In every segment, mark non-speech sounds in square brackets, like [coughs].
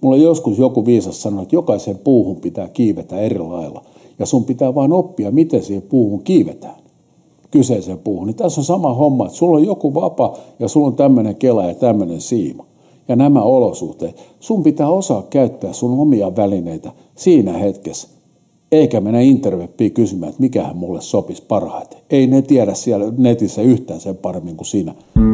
Mulla joskus joku viisas sanoi, että jokaisen puuhun pitää kiivetä eri lailla. Ja sun pitää vain oppia, miten siihen puuhun kiivetään kyseiseen puuhun. Niin tässä on sama homma, että sulla on joku vapa ja sulla on tämmöinen kela ja tämmöinen siima. Ja nämä olosuhteet. Sun pitää osaa käyttää sun omia välineitä siinä hetkessä. Eikä mennä interwebbiin kysymään, että mikähän mulle sopisi parhaiten. Ei ne tiedä siellä netissä yhtään sen paremmin kuin sinä. Moi,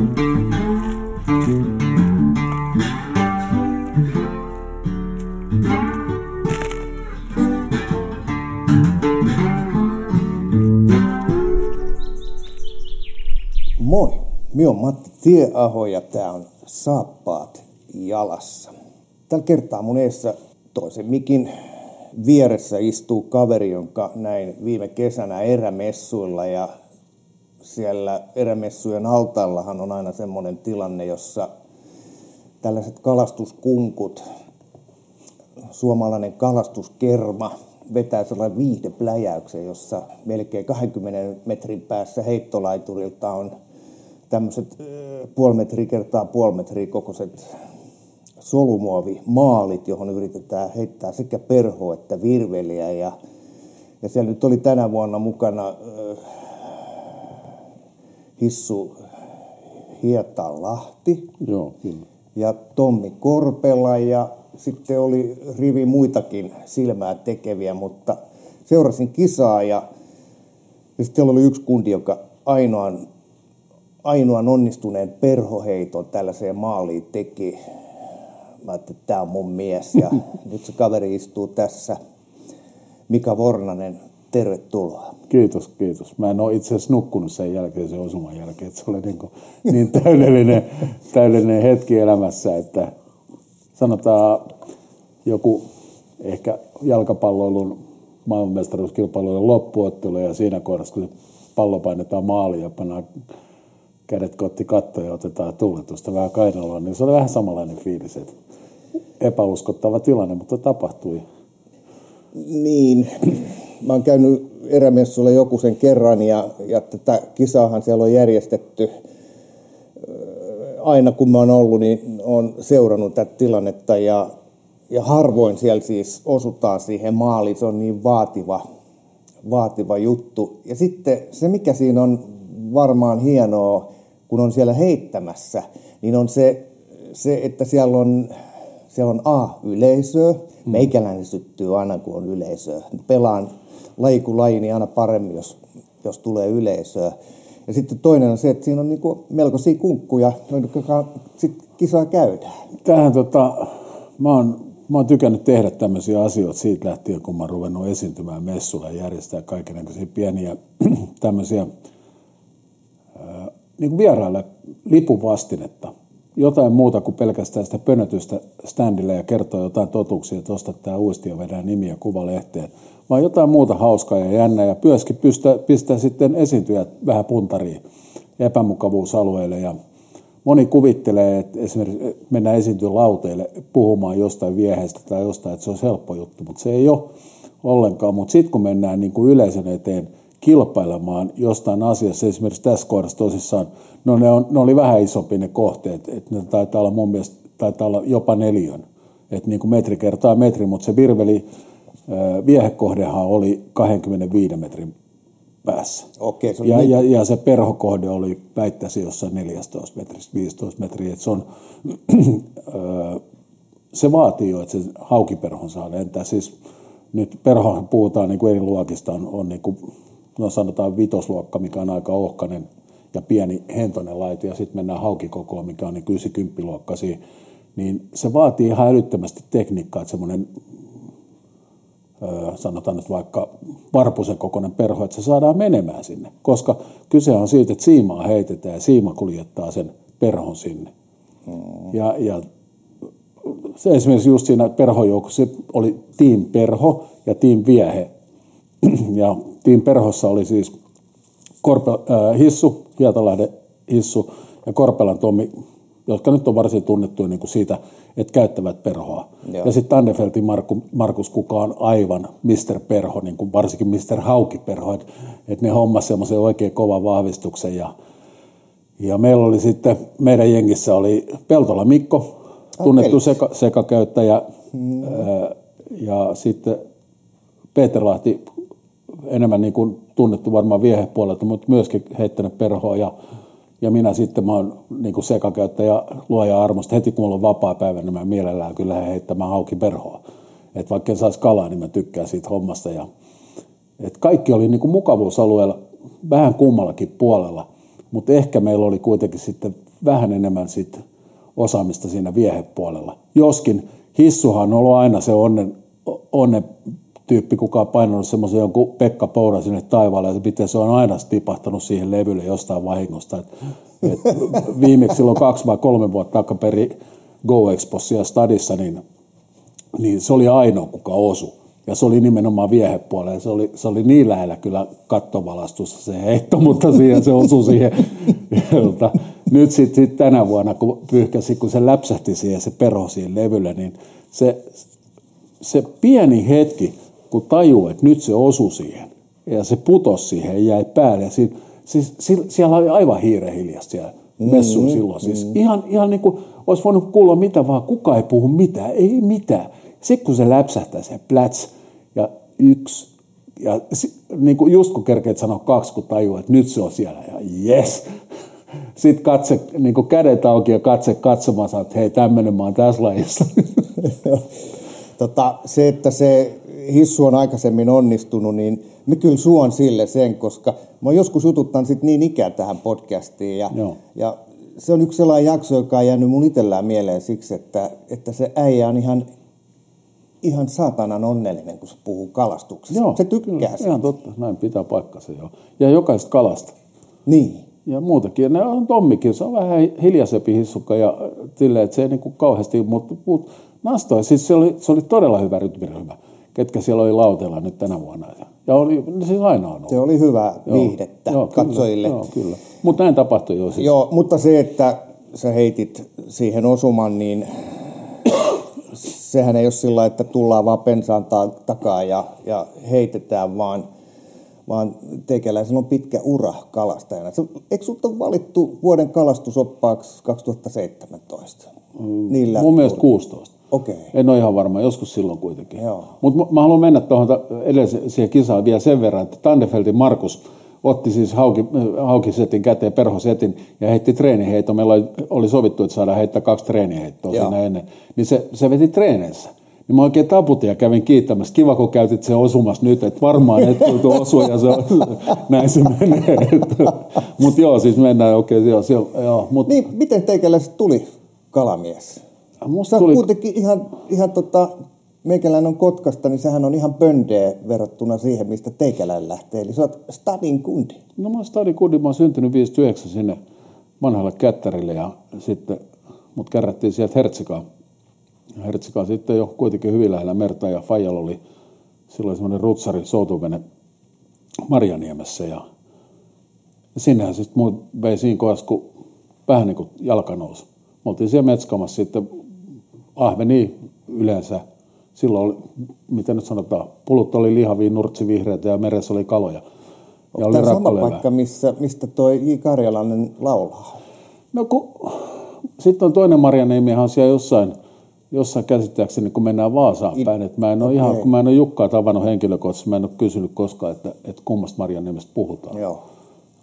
minä on Matti Tieaho ja tämä on Saappaat jalassa. Tällä kertaa mun eessä toisen mikin vieressä istuu kaveri, jonka näin viime kesänä erämessuilla ja siellä erämessujen altaallahan on aina semmoinen tilanne, jossa tällaiset kalastuskunkut, suomalainen kalastuskerma vetää sellainen viihdepläjäyksen, jossa melkein 20 metrin päässä heittolaiturilta on tämmöiset puoli metriä kertaa puoli metriä kokoiset solumuovimaalit, johon yritetään heittää sekä perho että virveliä. Ja, ja siellä nyt oli tänä vuonna mukana äh, Hissu Hietalahti Joo, kyllä. ja Tommi Korpela ja sitten oli rivi muitakin silmää tekeviä, mutta seurasin kisaa ja, ja sitten oli yksi kundi, joka ainoan, ainoan onnistuneen perhoheiton tällaiseen maaliin teki. Mä ajattelin, että tämä on mun mies ja [laughs] nyt se kaveri istuu tässä. Mika Vornanen, tervetuloa. Kiitos, kiitos. Mä en ole itse asiassa nukkunut sen jälkeen, sen osuman jälkeen, että se oli niin, kuin, niin täydellinen, [laughs] täydellinen hetki elämässä, että sanotaan joku ehkä jalkapalloilun maailmanmestaruuskilpailujen loppuottelu ja siinä kohdassa, kun se pallo painetaan maaliin ja pannaan kädet kotti kattoon ja otetaan tuuletusta vähän kainaloon, niin se oli vähän samanlainen fiilis, että epäuskottava tilanne, mutta tapahtui. Niin, mä oon käynyt erämessuilla joku sen kerran ja, ja tätä kisaahan siellä on järjestetty aina kun mä oon ollut, niin on seurannut tätä tilannetta ja, ja harvoin siellä siis osutaan siihen maaliin. Se on niin vaativa, vaativa juttu. Ja sitten se, mikä siinä on varmaan hienoa, kun on siellä heittämässä, niin on se, se että siellä on, siellä on A, yleisöä. Meikäläinen syttyy aina, kun on yleisöä. Pelaan laji kuin laji, niin aina paremmin, jos, jos tulee yleisöä. Ja sitten toinen on se, että siinä on niin melkoisia kunkkuja, joiden sitten kisaa käydään. Tähän tota, mä oon, mä oon tykännyt tehdä tämmöisiä asioita siitä lähtien, kun mä oon ruvennut esiintymään messulla ja järjestää kaikenlaisia pieniä [clears throat] tämmöisiä niin kuin vieraille lipuvastinetta. Jotain muuta kuin pelkästään sitä pönötystä standille ja kertoa jotain totuuksia, että ostat tämä uisti ja vedää nimiä kuvalehteen, vaan jotain muuta hauskaa ja jännää ja myöskin pistää, pistää sitten esiintyjät vähän puntariin ja epämukavuusalueille ja moni kuvittelee, että esimerkiksi mennään esiintyä lauteille puhumaan jostain vieheistä tai jostain, että se on helppo juttu, mutta se ei ole ollenkaan. Mutta sitten kun mennään niin kuin yleisön eteen kilpailemaan jostain asiassa, esimerkiksi tässä kohdassa tosissaan, no ne, on, ne oli vähän isompi ne kohteet, että ne taitaa olla mun mielestä taitaa olla jopa neljön, että niin kuin metri kertaa metri, mutta se virveli viehekohdehan oli 25 metrin päässä. Okei, se ja, niin. ja, ja, se perhokohde oli väittäisi jossain 14 metristä, 15 metriä. Että se, on, [clears throat] se vaatii jo, että se haukiperhon saa lentää. Siis nyt perhohan puhutaan niin kuin eri luokista, on, on niin kuin, no sanotaan vitosluokka, mikä on aika ohkainen ja pieni hentonen laite, ja sitten mennään haukikokoon, mikä on niin 90 luokkaisia, niin se vaatii ihan älyttömästi tekniikkaa, että semmoinen sanotaan nyt vaikka varpusen kokoinen perho, että se saadaan menemään sinne. Koska kyse on siitä, että siimaa heitetään ja siima kuljettaa sen perhon sinne. Mm. Ja, ja se esimerkiksi just siinä perhojoukossa oli Team Perho ja Team Viehe. [clears throat] Ja Team Perhossa oli siis Korpe, äh, Hissu, Hietalahden Hissu ja Korpelan Tommi, jotka nyt on varsin tunnettuja niin kuin siitä, että käyttävät perhoa. Joo. Ja sitten Tandefeltin Marku, Markus, kuka on aivan Mr. Perho, niin kuin varsinkin Mr. Hauki Perho, että et ne hommas semmoisen oikein kovan vahvistuksen. Ja, ja meillä oli sitten, meidän jengissä oli Peltola Mikko, tunnettu seka, sekakäyttäjä. Mm. Ja sitten Peter Lahti, enemmän niin kuin tunnettu varmaan viehepuolelta, mutta myöskin heittänyt perhoa. Ja, ja minä sitten, mä oon niin kuin sekakäyttäjä luoja armosta. Heti kun mulla on vapaa päivä, niin mä mielellään kyllä heittämään hauki perhoa. Että vaikka en saisi kalaa, niin mä tykkään siitä hommasta. Ja, et kaikki oli niin kuin mukavuusalueella vähän kummallakin puolella, mutta ehkä meillä oli kuitenkin sitten vähän enemmän sit osaamista siinä viehepuolella. Joskin hissuhan on ollut aina se onnen, onnen tyyppi, kuka on painanut semmoisen jonkun Pekka Poura sinne taivaalle, se, pitää, se on aina tipahtanut siihen levylle jostain vahingosta. Et, et viimeksi silloin kaksi vai kolme vuotta takaperi Go Expossa ja Stadissa, niin, niin se oli ainoa, kuka osui. Ja se oli nimenomaan viehepuolella. Se oli, se oli niin lähellä kyllä kattovalastusta se heitto, mutta siihen se osui siihen. Nyt sitten sit tänä vuonna, kun pyyhkäsi, kun se läpsähti siihen, se perho siihen levylle, niin se, se pieni hetki, kun tajuu, että nyt se osui siihen, ja se putosi siihen ja jäi päälle. Ja si, siis, siellä oli aivan hiire hiljasta siellä messuun mm-hmm. silloin. Siis mm-hmm. ihan, ihan niin kuin olisi voinut kuulla mitä vaan, kuka ei puhu mitään, ei mitään. Sitten kun se läpsähtää se pläts ja yksi, ja niin kuin just kun kerkeet sanoa kaksi, kun tajuu, että nyt se on siellä ja yes. [laughs] Sitten katse, niin kuin kädet auki ja katse katsomaan, että hei tämmöinen mä oon tässä lajissa. [laughs] tota, se, että se hissu on aikaisemmin onnistunut, niin me kyllä suon sille sen, koska mä joskus jututtanut sit niin ikään tähän podcastiin ja, ja se on yksi sellainen jakso, joka on jäänyt mun itsellään mieleen siksi, että, että se äijä on ihan, ihan saatanan onnellinen, kun se puhuu kalastuksesta. Joo, se tykkää kyllä, Ihan totta, näin pitää paikkansa jo. Ja jokaista kalasta. Niin. Ja muutakin. Ne on Tommikin, se on vähän hiljaisempi hissukka ja sille, että se ei niin kuin kauheasti, mutta, mutta nastoi, siis se oli, se oli todella hyvä rytmiryhmä ketkä siellä oli lautella nyt tänä vuonna. Ja oli, siis aina on ollut. Se oli hyvä viihdettä joo, katsojille. Joo, kyllä. Mutta näin tapahtui jo. Siis. Joo, mutta se, että sä heitit siihen osuman, niin sehän ei ole sillä että tullaan vaan pensaan takaa ja, ja heitetään, vaan, vaan teikäläisellä on pitkä ura kalastajana. Eikö sinut ole valittu vuoden kalastusoppaaksi 2017? Mm, Niillä mun mielestä 16. Okay. En ole ihan varma, joskus silloin kuitenkin. Mutta mä haluan mennä tuohon edelliseen kisaan vielä sen verran, että Tandefeltin Markus otti siis hauki, haukisetin käteen, perhosetin ja heitti treeniheitto. Meillä oli, sovittu, että saadaan heittää kaksi treeniheittoa Joo. siinä ennen. Niin se, se veti treeneissä. Niin mä oikein taputin ja kävin kiittämässä. Kiva, kun käytit se osumassa nyt, että varmaan et tultu [laughs] osua ja se, näin se menee. Mutta joo, siis mennään okei. Okay, joo, joo, mut. Niin, miten teikäläiset tuli kalamies? Musta tuli... kuitenkin ihan, ihan tota, meikäläinen on Kotkasta, niin sehän on ihan pöndeä verrattuna siihen, mistä teikäläinen lähtee. Eli sä oot stadin kundi. No mä oon stadin kundi, mä oon syntynyt 59 sinne vanhalle kättärille ja sitten mut kärrättiin sieltä Hertsikaan. Hertsikaan sitten jo kuitenkin hyvin lähellä merta ja Fajal oli silloin semmoinen rutsari soutuvene Marjaniemessä ja sinnehän sitten muut vei siinä kohdassa, kun vähän niin kuin jalka nousi. Me oltiin siellä Metskamassa sitten ahveni yleensä, silloin oli, miten nyt sanotaan, pulut oli lihavia, nurtsivihreitä ja meressä oli kaloja. Ja oli sama paikka, missä, mistä toi J. Karjalainen laulaa? No kun, sitten on toinen Marjaniemi siellä jossain, jossain käsittääkseni, kun mennään Vaasaan päin. Että mä en ole okay. ihan, kun mä en ole Jukkaa tavannut henkilökohtaisesti, mä en ole kysynyt koskaan, että, että kummasta Marjaniemestä puhutaan. Joo.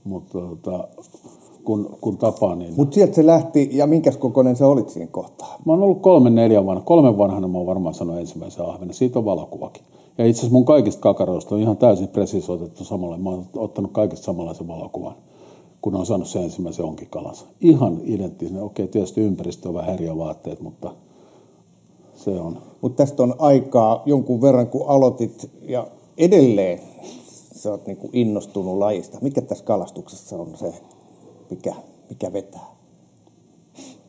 Mutta tota, kun, kun tapaa. Niin... Mutta sieltä se lähti, ja minkäs kokoinen se olit siinä kohtaa? Mä oon ollut kolme neljä vanha. Kolmen vanhana mä oon varmaan sanonut ensimmäisen ahvenen. Siitä on valokuvakin. Ja itse asiassa mun kaikista kakaroista on ihan täysin presisoitettu samalla. Mä oon ottanut kaikista samanlaisen valokuvan, kun on saanut sen ensimmäisen onkikalansa. Ihan identtinen. Okei, tietysti ympäristö on vähän eri vaatteet, mutta se on. Mutta tästä on aikaa jonkun verran, kun aloitit, ja edelleen sä oot niinku innostunut lajista. Mikä tässä kalastuksessa on se mikä, mikä vetää.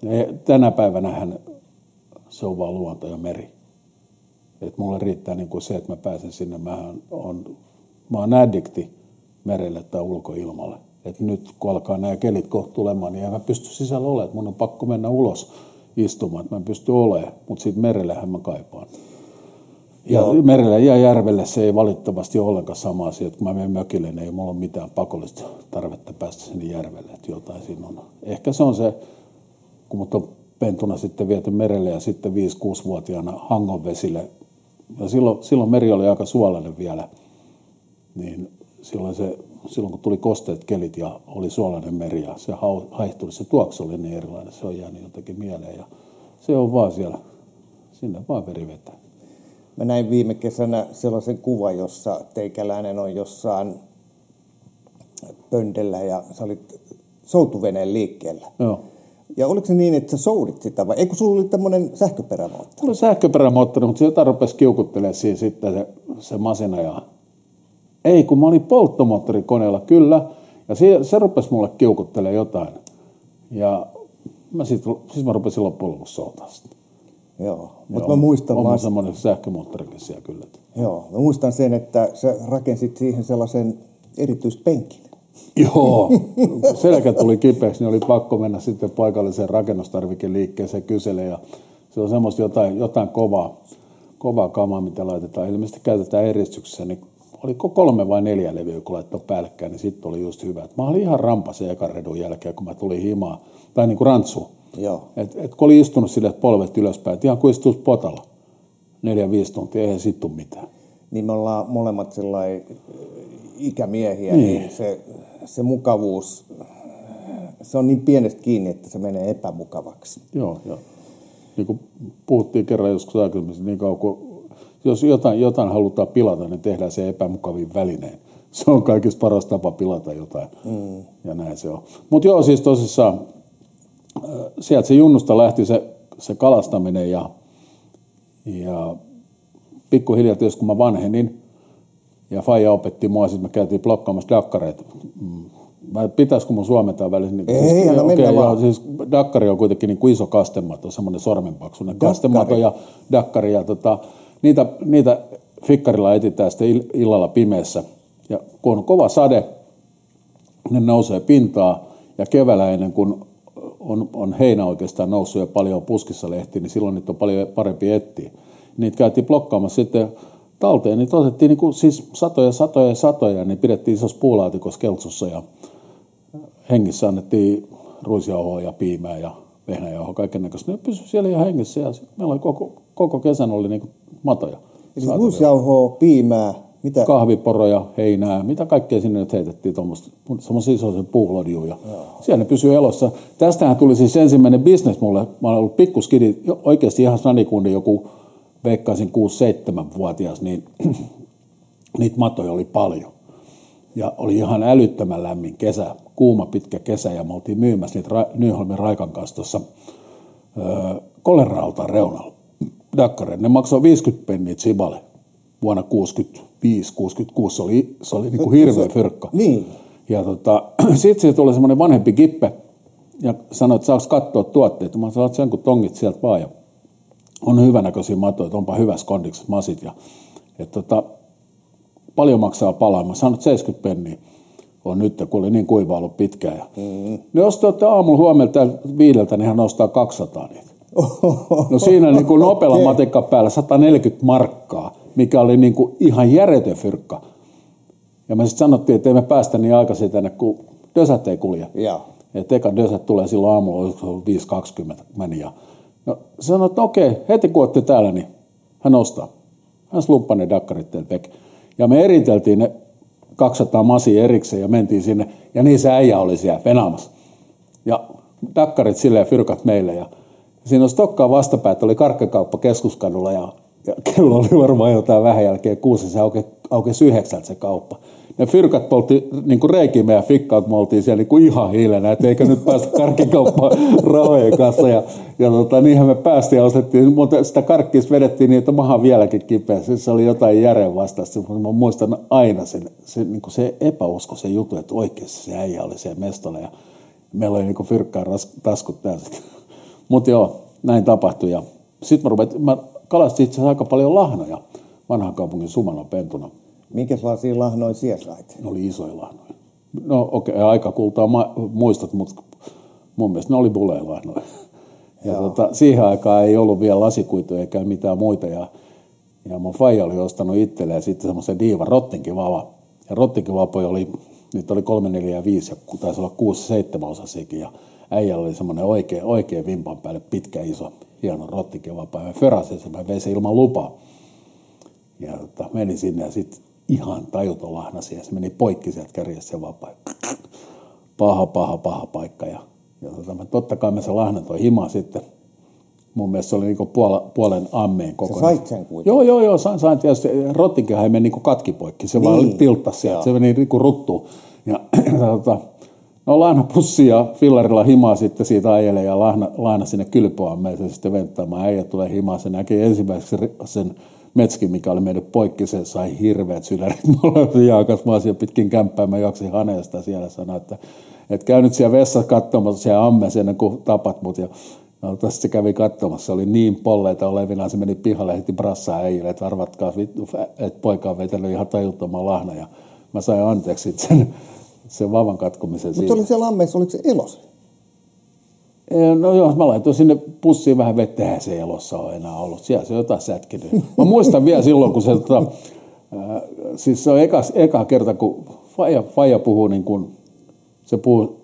Ja tänä päivänä se on vaan luonto ja meri. Et mulle riittää niin kuin se, että mä pääsen sinne. Mähän on, mä oon addikti merelle tai ulkoilmalle. Et nyt kun alkaa nämä kelit kohta tulemaan, niin en mä pysty sisällä olemaan. Mun on pakko mennä ulos istumaan, että mä en pysty olemaan. Mutta siitä merellähän mä kaipaan. Ja Joo. merelle ja järvelle se ei valitettavasti ole ollenkaan sama asia, että kun mä menen mökille, niin ei mulla ole mitään pakollista tarvetta päästä sinne järvelle, että jotain siinä on. Ehkä se on se, kun mut on pentuna sitten viety merelle ja sitten 5-6-vuotiaana Hangon vesille. Ja silloin, silloin meri oli aika suolainen vielä, niin silloin, se, silloin kun tuli kosteet kelit ja oli suolainen meri ja se haihtui, se tuoksu oli niin erilainen, se on jäänyt jotenkin mieleen ja se on vaan siellä, sinne vaan veri vetää. Mä näin viime kesänä sellaisen kuvan, jossa teikäläinen on jossain pöndellä ja sä olit soutuveneen liikkeellä. Joo. Ja oliko se niin, että sä soudit sitä vai eikö sulla oli tämmöinen sähköperämoottori? Oli sähköperämoottori, mutta se jotain rupesi kiukuttelemaan siinä sitten se, se masina ja ei, kun mä olin polttomoottorikoneella, kyllä. Ja se, se rupesi mulle kiukuttelemaan jotain. Ja mä sit, siis mä rupesin loppujen lopuksi soutaa sitä. Joo, mutta mä muistan on vaan... semmoinen sähkömoottorikin siellä kyllä. Joo, mä muistan sen, että sä rakensit siihen sellaisen erityispenkin. Joo, [laughs] selkä tuli kipeäksi, niin oli pakko mennä sitten paikalliseen rakennustarvikeliikkeeseen kyselemään. Ja se on semmoista jotain, jotain kovaa, kovaa kamaa, mitä laitetaan. Ilmeisesti käytetään eristyksessä, niin oliko kolme vai neljä levyä, kun laittoi päällekkäin, niin sitten oli just hyvä. mä olin ihan rampasen ekan redun jälkeen, kun mä tulin himaan, tai niin kuin rantsu. Joo. Et, et kun oli istunut sille polvet ylöspäin, että ihan kuin istuisi potalla neljä-viisi tuntia, eihän sitten mitään. Niin me ollaan molemmat sellainen ikämiehiä, niin, niin se, se mukavuus, se on niin pienestä kiinni, että se menee epämukavaksi. Joo, joo. Niin kuin puhuttiin kerran joskus aikaisemmin, niin kauan kuin, jos jotain, jotain halutaan pilata, niin tehdään se epämukavin välineen. Se on kaikista paras tapa pilata jotain. Mm. Ja näin se on. Mutta joo, siis tosissaan, äh, sieltä se junnusta lähti se, se kalastaminen ja, ja pikkuhiljaa, jos kun mä vanhenin, ja Faija opetti mua, sitten me käytiin blokkaamassa dakkareita. Mm. Vai pitäisikö mun suomentaa välissä? Niin, Ei, siis, okay, mennä joo, siis Dakkari on kuitenkin niin kuin iso kastemato, semmoinen sormenpaksuinen kastemato ja Dakkari. Ja tota, niitä, niitä fikkarilla etsitään sitten illalla pimeässä. Ja kun on kova sade, ne nousee pintaa ja keväällä ennen kuin on, on heinä oikeastaan noussut ja paljon puskissa lehti, niin silloin niitä on paljon parempi etsiä. Niitä käytiin blokkaamassa sitten talteen, niin otettiin niin kuin, siis satoja, satoja ja satoja, niin pidettiin isossa puulaatikossa keltsussa ja hengissä annettiin ruisjauhoa ja piimää ja vehnäjauhoa, kaiken näköistä. Ne pysyi siellä ihan hengissä ja meillä oli koko, koko kesän oli niin kuin matoja. Eli ruisjauhoa, piimää, mitä? Kahviporoja, heinää, mitä kaikkea sinne nyt heitettiin, semmoisia isoja puuhlodjuja. Siellä ne pysyy elossa. Tästähän tuli siis ensimmäinen bisnes mulle. Mä olen ollut pikkuskidi, oikeasti ihan snadikundi, joku veikkaisin 6-7-vuotias, niin [clears throat] niitä matoja oli paljon. Ja oli ihan älyttömän lämmin kesä, kuuma pitkä kesä, ja me oltiin myymässä niitä Ra- Nyholmin Raikan kanssa tuossa öö, reunalla. Dakkareen. Ne maksoi 50 penniä Sibale vuonna 65-66. Se oli, se oli niinku hirveä fyrkka. Niin. Ja tota, [clears throat] sitten se tuli semmoinen vanhempi kippe ja sanoi, että saako katsoa tuotteet. Mä sanoin, että sen kun tongit sieltä vaan. Ja on hyvänäköisiä matoja, että onpa hyvä kondikset masit. Ja, et tota, paljon maksaa palaa. Mä sanon, 70 penniä on nyt, kun oli niin kuiva ollut pitkään. Ja, mm. Jos te olette aamulla huomelta viideltä, niin hän nostaa 200 niitä. No siinä [laughs] niin kuin nopealla okay. matikka päällä 140 markkaa, mikä oli niin kuin ihan järjetön fyrkka. Ja me sitten sanottiin, että ei me päästä niin aikaisin tänne, kun dösät ei kulje. Ja. Että eka dösät tulee silloin aamulla, 5.20 meni. Ja No sanoi, että okei, heti kun olette täällä, niin hän ostaa. Hän slumppaa ne dakkarit teiltä Ja me eriteltiin ne 200 masia erikseen ja mentiin sinne. Ja niin se äijä oli siellä venaamassa. Ja dakkarit silleen fyrkat meille. Ja siinä on stokkaa vastapäät, oli karkkakauppa keskuskadulla ja, ja [laughs] kello oli varmaan jotain vähän jälkeen kuusi, se aukesi, aukesi yhdeksältä se kauppa ne fyrkat poltti niin kuin reikin meidän fikkaan, kun me oltiin siellä niin kuin ihan hiilenä, että eikö nyt päästä karkkikauppaan [laughs] rahojen kanssa. Ja, ja tota, niinhän me päästiin ja ostettiin, mutta sitä karkkista vedettiin niin, että maha vieläkin kipeä. Siis se oli jotain järjen vastaista, mutta mä muistan aina sen, se, niin kuin se epäusko, se juttu, että oikeasti se äijä oli siellä mestolla ja meillä oli niin kuin fyrkkaan taskut täysin. [laughs] Mutta joo, näin tapahtui. Ja sitten mä, rupetin, mä kalastin itse asiassa aika paljon lahnoja vanhan kaupungin pentuna Minkälaisia lahnoja siellä sait? Ne oli isoja lahnoja. No okei, okay, aika kultaa ma- muistat, mutta mun mielestä ne oli bulelahnoja. Ja tota, siihen aikaan ei ollut vielä lasikuituja eikä mitään muita. Ja, ja mun faija oli ostanut itselleen sitten semmoisen diivan rottinkivava. Ja rottinkivavoja oli, niitä oli kolme, neljä ja viisi, ja taisi olla kuusi, seitsemän osasiakin. Ja äijällä oli semmoinen oikein, oikein vimpan päälle pitkä iso hieno mä förasin sen, mä vein sen ilman lupaa. Ja tota, menin sinne ja sitten ihan tajuton lahnasi ja se meni poikki sieltä kärjestä se vapaa. Paha, paha, paha paikka. Ja, ja tota, mä, totta kai mä sen lahnan toi himaan sitten. Mun mielestä se oli niinku puola, puolen ammeen kokonaan. Sä sait sen kuitenkin. Joo, joo, joo, sain, sain tietysti. Rottinkehän ei meni niinku katki poikki, se niin. vaan tilttasi sieltä, se meni niinku ruttuun. Ja [clears throat] tota, no laina pussi ja fillarilla himaa sitten siitä ajelee ja laina, laina sinne kylpyammeen sitten venttaamaan. Äijä tulee himaa, se näkee ensimmäiseksi sen metskin, mikä oli mennyt poikki, se sai hirveät sydänet. [laughs] Mulla oli jaakas, mä siellä pitkin kämppää, mä jaksin haneesta siellä sanoa, että, että käy nyt siellä vessassa katsomassa siellä ammeessa ennen kuin tapat mut. Ja No, tästä se kävi katsomassa, se oli niin polleita olevinaan, se meni pihalle heti brassaa äijille, että arvatkaa, että poika on vetänyt ihan tajuttoman lahna. Ja mä sain anteeksi sen, sen vavan katkomisen Mutta oli siellä ammeessa, oliko se elos? No joo, mä laitoin sinne pussiin vähän vettä, eihän se elossa ole enää ollut. Siellä se on jotain sätkinyt. Mä muistan vielä silloin, kun se, tota, äh, siis se on eka, eka kerta, kun Faija, Faija puhuu niin kuin, se puhuu,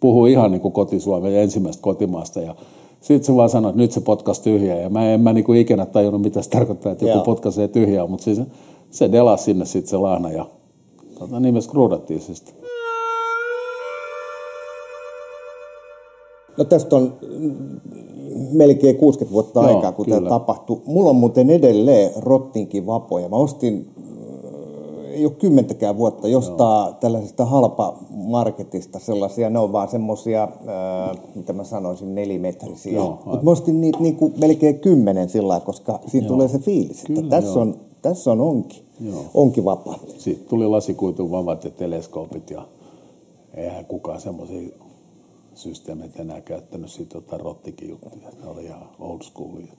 puhuu ihan niin kuin kotisuomea ensimmäistä kotimaasta ja sitten se vaan sanoi, että nyt se potkas tyhjää ja mä en mä niin kuin ikinä tajunnut, mitä se tarkoittaa, että joku potkaisee tyhjää, mutta siis se delasi sinne sitten se lahna ja tota, nimessä se sitten. No tästä on melkein 60 vuotta Joo, aikaa, kun kyllä. tämä tapahtui. Mulla on muuten edelleen Rottinkin vapoja. Mä ostin ei ole kymmentäkään vuotta jostain Joo. tällaisesta halpa-marketista sellaisia, ne on vaan semmoisia, äh, mitä mä sanoisin, nelimetrisiä. Mutta mä ostin niitä niinku melkein kymmenen sillä koska siinä Joo. tulee se fiilis, että Kyllä, tässä, on, tässä on onki, Joo. onki vapaa. Sitten tuli lasikuitun vavat ja teleskoopit ja eihän kukaan semmoisia systeemit enää käyttänyt siitä tota rottikin juttuja. Ne oli ihan old schoolia.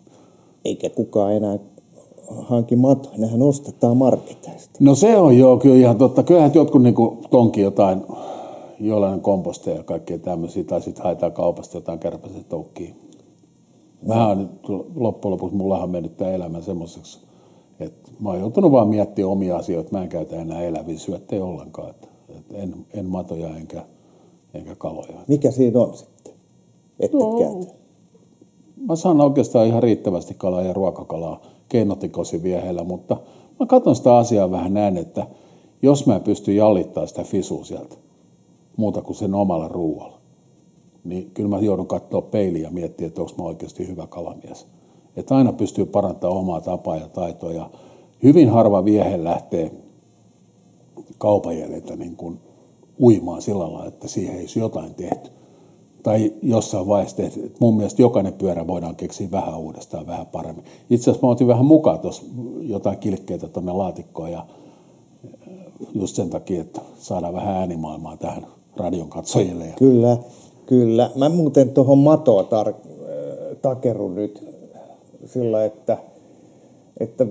Eikä kukaan enää hanki mato, nehän ostetaan marketeista. No se on joo kyllä ihan totta. Kyllähän jotkut niin tonki jotain, jollain komposteja ja kaikkea tämmöisiä, tai sitten haetaan kaupasta jotain kärpäset toukkiin. Mä oon loppujen lopuksi, mullahan on mennyt tämä elämä semmoiseksi, että mä oon joutunut vaan miettimään omia asioita. Mä en käytä enää eläviä syöttejä ollenkaan. Että, että en, en matoja enkä, enkä kaloja. Mikä siinä on sitten? Että no, käytä? Mä saan oikeastaan ihan riittävästi kalaa ja ruokakalaa keinotikosi vieheillä, mutta mä katson sitä asiaa vähän näin, että jos mä pystyn jallittamaan sitä fisua sieltä muuta kuin sen omalla ruualla, niin kyllä mä joudun katsoa peiliä ja miettiä, että onko mä oikeasti hyvä kalamies. Että aina pystyy parantamaan omaa tapaa ja taitoa ja hyvin harva viehe lähtee kaupan niin kuin uimaan sillä lailla, että siihen ei jotain tehty tai jossain vaiheessa tehty. Mun mielestä jokainen pyörä voidaan keksiä vähän uudestaan, vähän paremmin. Itse asiassa mä otin vähän mukaan tuossa jotain kilkkeitä tuonne laatikkoon ja just sen takia, että saadaan vähän äänimaailmaa tähän radion katsojille. Kyllä, kyllä. Mä muuten tuohon matoa tar- takerun nyt sillä, että, että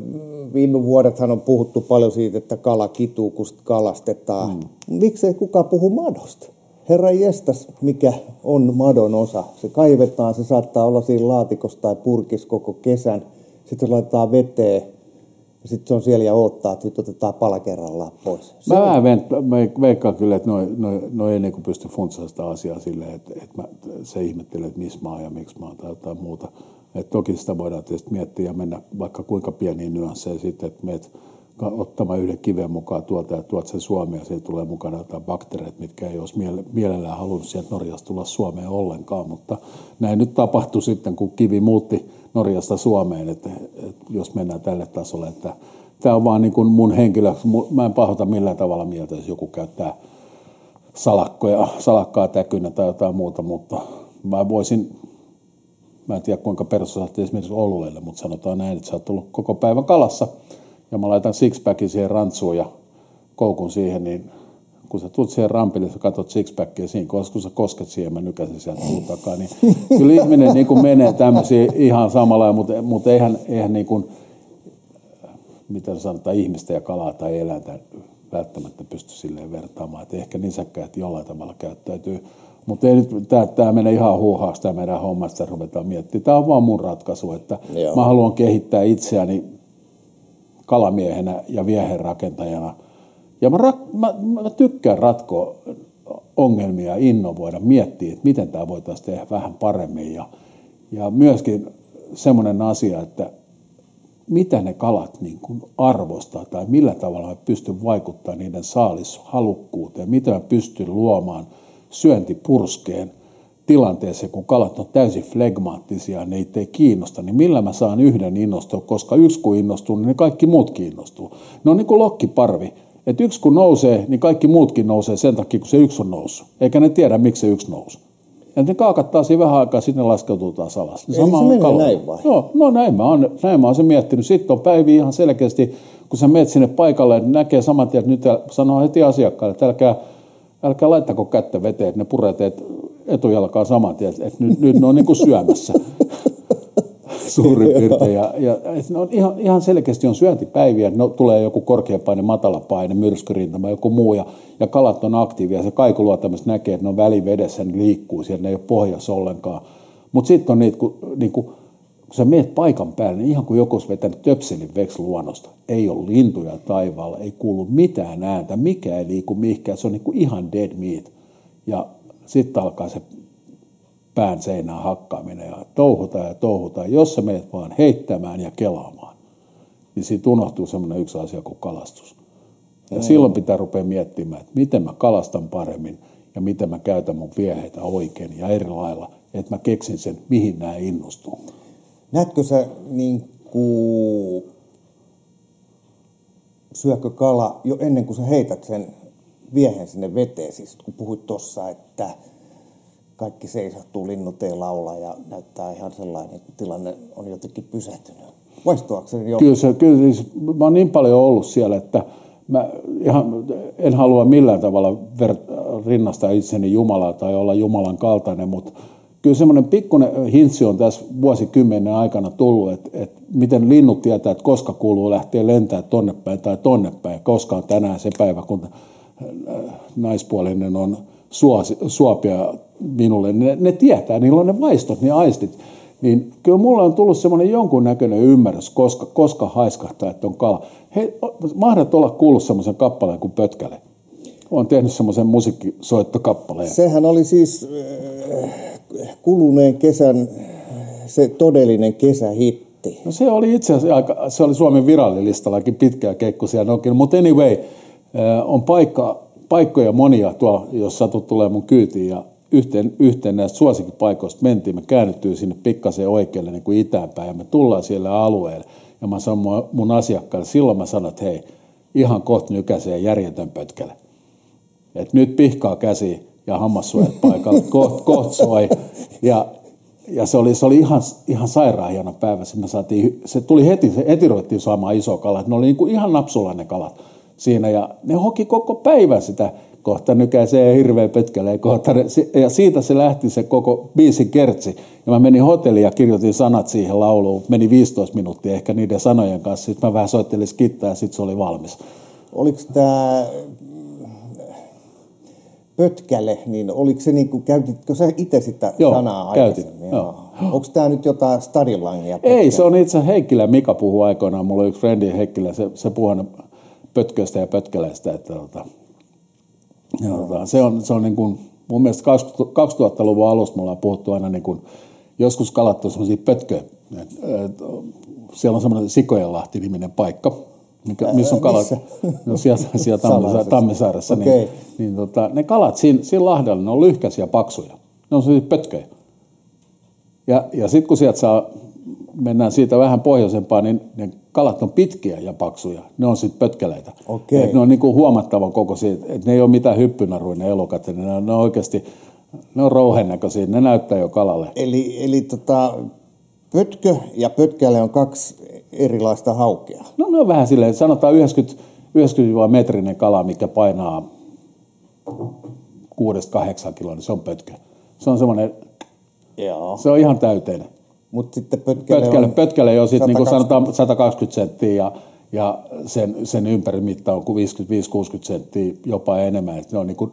viime vuodethan on puhuttu paljon siitä, että kala kituu, kun kalastetaan. Mm. Miksei kukaan puhu madosta? Herra jestas, mikä on madon osa. Se kaivetaan, se saattaa olla siinä laatikossa tai purkissa koko kesän. Sitten se laitetaan veteen ja sitten se on siellä ja odottaa, että nyt otetaan pala kerrallaan pois. Se mä vähän veikkaan kyllä, että noi, noi, noi ei niin pysty funtsaamaan sitä asiaa silleen, että, että mä, se ihmettelee, että missä mä oon ja miksi mä oon tai jotain muuta. Et toki sitä voidaan tietysti miettiä ja mennä vaikka kuinka pieniin nyansseihin sitten, että meet ottamaan yhden kiven mukaan tuolta ja tuot sen Suomeen ja tulee mukana jotain bakteereita, mitkä ei olisi mielellään halunnut sieltä Norjasta tulla Suomeen ollenkaan, mutta näin nyt tapahtui sitten, kun kivi muutti Norjasta Suomeen, että, että jos mennään tälle tasolle, että tämä on vaan niin kuin mun henkilö, mä en pahota millään tavalla mieltä, jos joku käyttää salakkoja, salakkaa täkynä tai jotain muuta, mutta mä voisin, mä en tiedä kuinka perusteellisesti esimerkiksi olueelle, mutta sanotaan näin, että sä oot tullut koko päivän kalassa – ja mä laitan sixpackin siihen rantsuun ja koukun siihen, niin kun sä tulet siihen rampille, sä katsot sixpackia siinä, koska kun sä kosket siihen, mä nykäsin sieltä takaa, niin kyllä ihminen niin kuin menee tämmöisiä ihan samalla, mutta, mutta eihän, eihän niin kuin, mitä sanotaan, ihmistä ja kalaa tai eläintä välttämättä pysty silleen vertaamaan, että ehkä nisäkkäät jollain tavalla käyttäytyy. Mutta ei nyt, tämä, tämä menee ihan huuhaaksi tämä meidän homma, että ruvetaan miettimään. Tämä on vaan mun ratkaisu, että Joo. mä haluan kehittää itseäni kalamiehenä ja viehen rakentajana. Ja mä, rak, mä, mä tykkään ratkoa ongelmia, innovoida, miettiä, että miten tämä voitaisiin tehdä vähän paremmin. Ja, ja myöskin semmoinen asia, että mitä ne kalat niin kuin arvostaa tai millä tavalla me pystyn vaikuttamaan niiden saalishalukkuuteen, mitä mä pystyn luomaan syöntipurskeen tilanteeseen, kun kalat on täysin flegmaattisia, ne ei kiinnosta, niin millä mä saan yhden innostua, koska yksi kun innostuu, niin ne kaikki muut kiinnostuu. Ne on niin kuin lokkiparvi, että yksi kun nousee, niin kaikki muutkin nousee sen takia, kun se yksi on noussut. Eikä ne tiedä, miksi se yksi nousi. Ja ne kaakattaa siinä vähän aikaa, sitten ne laskeutuu taas alas. Eli sama se menee kalo. näin vai? Joo, no näin mä, oon, näin mä oon sen miettinyt. Sitten on päivi ihan selkeästi, kun sä menet sinne paikalle, niin näkee saman tien, että nyt sanoo heti asiakkaalle, että älkää, älkää laittako kättä veteen, että ne puree teet etujalkaan saman tien, että nyt, nyt ne on niin kuin syömässä [laughs] suurin piirtein. Ja, ja ne on ihan, ihan selkeästi on syöntipäiviä, no, tulee joku korkeapaine, matalapaine, myrskyrintama, joku muu, ja, ja kalat on aktiivia. Se kaikuluotamus näkee, että ne on välivedessä, ne liikkuu siellä, ne ei ole pohjassa ollenkaan. Mutta sitten on niitä, kun, niin kun, kun sä meet paikan päälle, niin ihan kuin joku olisi vetänyt töpselin veksi luonnosta. Ei ole lintuja taivaalla, ei kuulu mitään ääntä, mikä ei liiku mihinkään, se on niin kuin ihan dead meat. Ja sitten alkaa se pään seinään hakkaaminen ja touhutaan ja touhutaan. Jos sä meet vaan heittämään ja kelaamaan, niin siitä unohtuu semmoinen yksi asia kuin kalastus. Ja mm. silloin pitää rupea miettimään, että miten mä kalastan paremmin ja miten mä käytän mun vieheitä oikein ja eri lailla, että mä keksin sen, mihin nämä innostuu. Näetkö sä niin kuin, syökö kala jo ennen kuin sä heität sen viehen sinne veteen, siis kun puhuit tuossa, että kaikki seisahtuu, linnut ei laula ja näyttää ihan sellainen, että tilanne on jotenkin pysähtynyt. Vaistuako se jo? Kyllä, se, kyllä siis, mä oon niin paljon ollut siellä, että mä ihan, en halua millään tavalla ver- rinnastaa itseni Jumalaa tai olla Jumalan kaltainen, mutta kyllä semmoinen pikkuinen hintsi on tässä vuosikymmenen aikana tullut, että, että miten linnut tietää, että koska kuuluu lähteä lentää tonne päin tai tonne päin, koska on tänään se päivä, kun naispuolinen on suopia minulle. Ne, ne tietää, niillä on ne vaistot, ne aistit. Niin kyllä mulla on tullut semmoinen jonkunnäköinen ymmärrys, koska, koska haiskahtaa, että on kala. He, mahdat olla kuullut semmoisen kappaleen kuin Pötkäle. Olen tehnyt semmoisen musiikkisoittokappaleen. Sehän oli siis äh, kuluneen kesän se todellinen kesähitti. No se oli itse asiassa aika, se oli Suomen virallilistallakin pitkää keikkusia nokin, mutta anyway, äh, on paikka, paikkoja monia tuolla, jos satut tulee mun kyytiin ja yhteen, yhteen näistä suosikkipaikoista mentiin, me käännyttyy sinne pikkasen oikealle niin kuin itäänpäin ja me tullaan siellä alueelle ja mä sanon mun asiakkaalle, silloin mä sanon, että hei, ihan kohta nykäisee järjetön pötkälle. Et nyt pihkaa käsi ja hammassuojat paikalle, [laughs] kohta koht soi. Ja, ja se oli, se oli ihan, ihan sairaan hieno päivä. Se, saatiin, se tuli heti, se heti ruvettiin saamaan iso kala. Ne oli niin kuin ihan napsulla ne kalat siinä ja ne hoki koko päivän sitä kohta nykäisee hirveä pötkälee kohta. Ja siitä se lähti se koko biisin kertsi. Ja mä menin hotelliin ja kirjoitin sanat siihen lauluun. Meni 15 minuuttia ehkä niiden sanojen kanssa. Sitten mä vähän soittelin skittaa ja sitten se oli valmis. Oliko tämä pötkäle, niin oliko se niin kuin, käytitkö sä itse sitä Joo, sanaa käytin. Joo. Onko tämä nyt jotain stadilangia? Ei, se on itse Heikkilä Mika puhuu aikoinaan. Mulla on yksi frendi Heikkilä, se, se puhuu pötköistä ja pötkäleistä, että tota, ja, se on, se on niin kuin, mun mielestä 2000-luvun alusta me ollaan puhuttu aina niin kuin, joskus kalat on semmoisia pötköjä. Siellä on semmoinen Sikojenlahti-niminen paikka, mikä, missä on kalat. Missä? No siellä, siellä Tammisaaressa. Tammisaaressa okay. niin, niin tota, ne kalat siinä, siinä lahdella, ne on lyhkäisiä paksuja. Ne on semmoisia pötköjä. Ja, ja sitten kun sieltä saa mennään siitä vähän pohjoisempaan, niin ne kalat on pitkiä ja paksuja. Ne on sitten pötkeleitä. Okay. ne on niin kuin huomattavan kokoisia. Et ne ei ole mitään hyppynaruja ne elokat. Ne on, ne on oikeasti ne on rouhen näköisiä. Ne näyttää jo kalalle. Eli, eli tota, pötkö ja pötkäle on kaksi erilaista haukea. No ne on vähän silleen, sanotaan 90, 90 metrinen kala, mikä painaa 6-8 kiloa, niin se on pötkö. Se on semmoinen, Joo. se on ihan täyteinen. Mutta sitten pötkäle, pötkäle, on, pötkäle on sitten niin kuin sanotaan 120 senttiä ja, ja sen, sen ympärimitta on 55-60 senttiä jopa enemmän. Et ne on niin kuin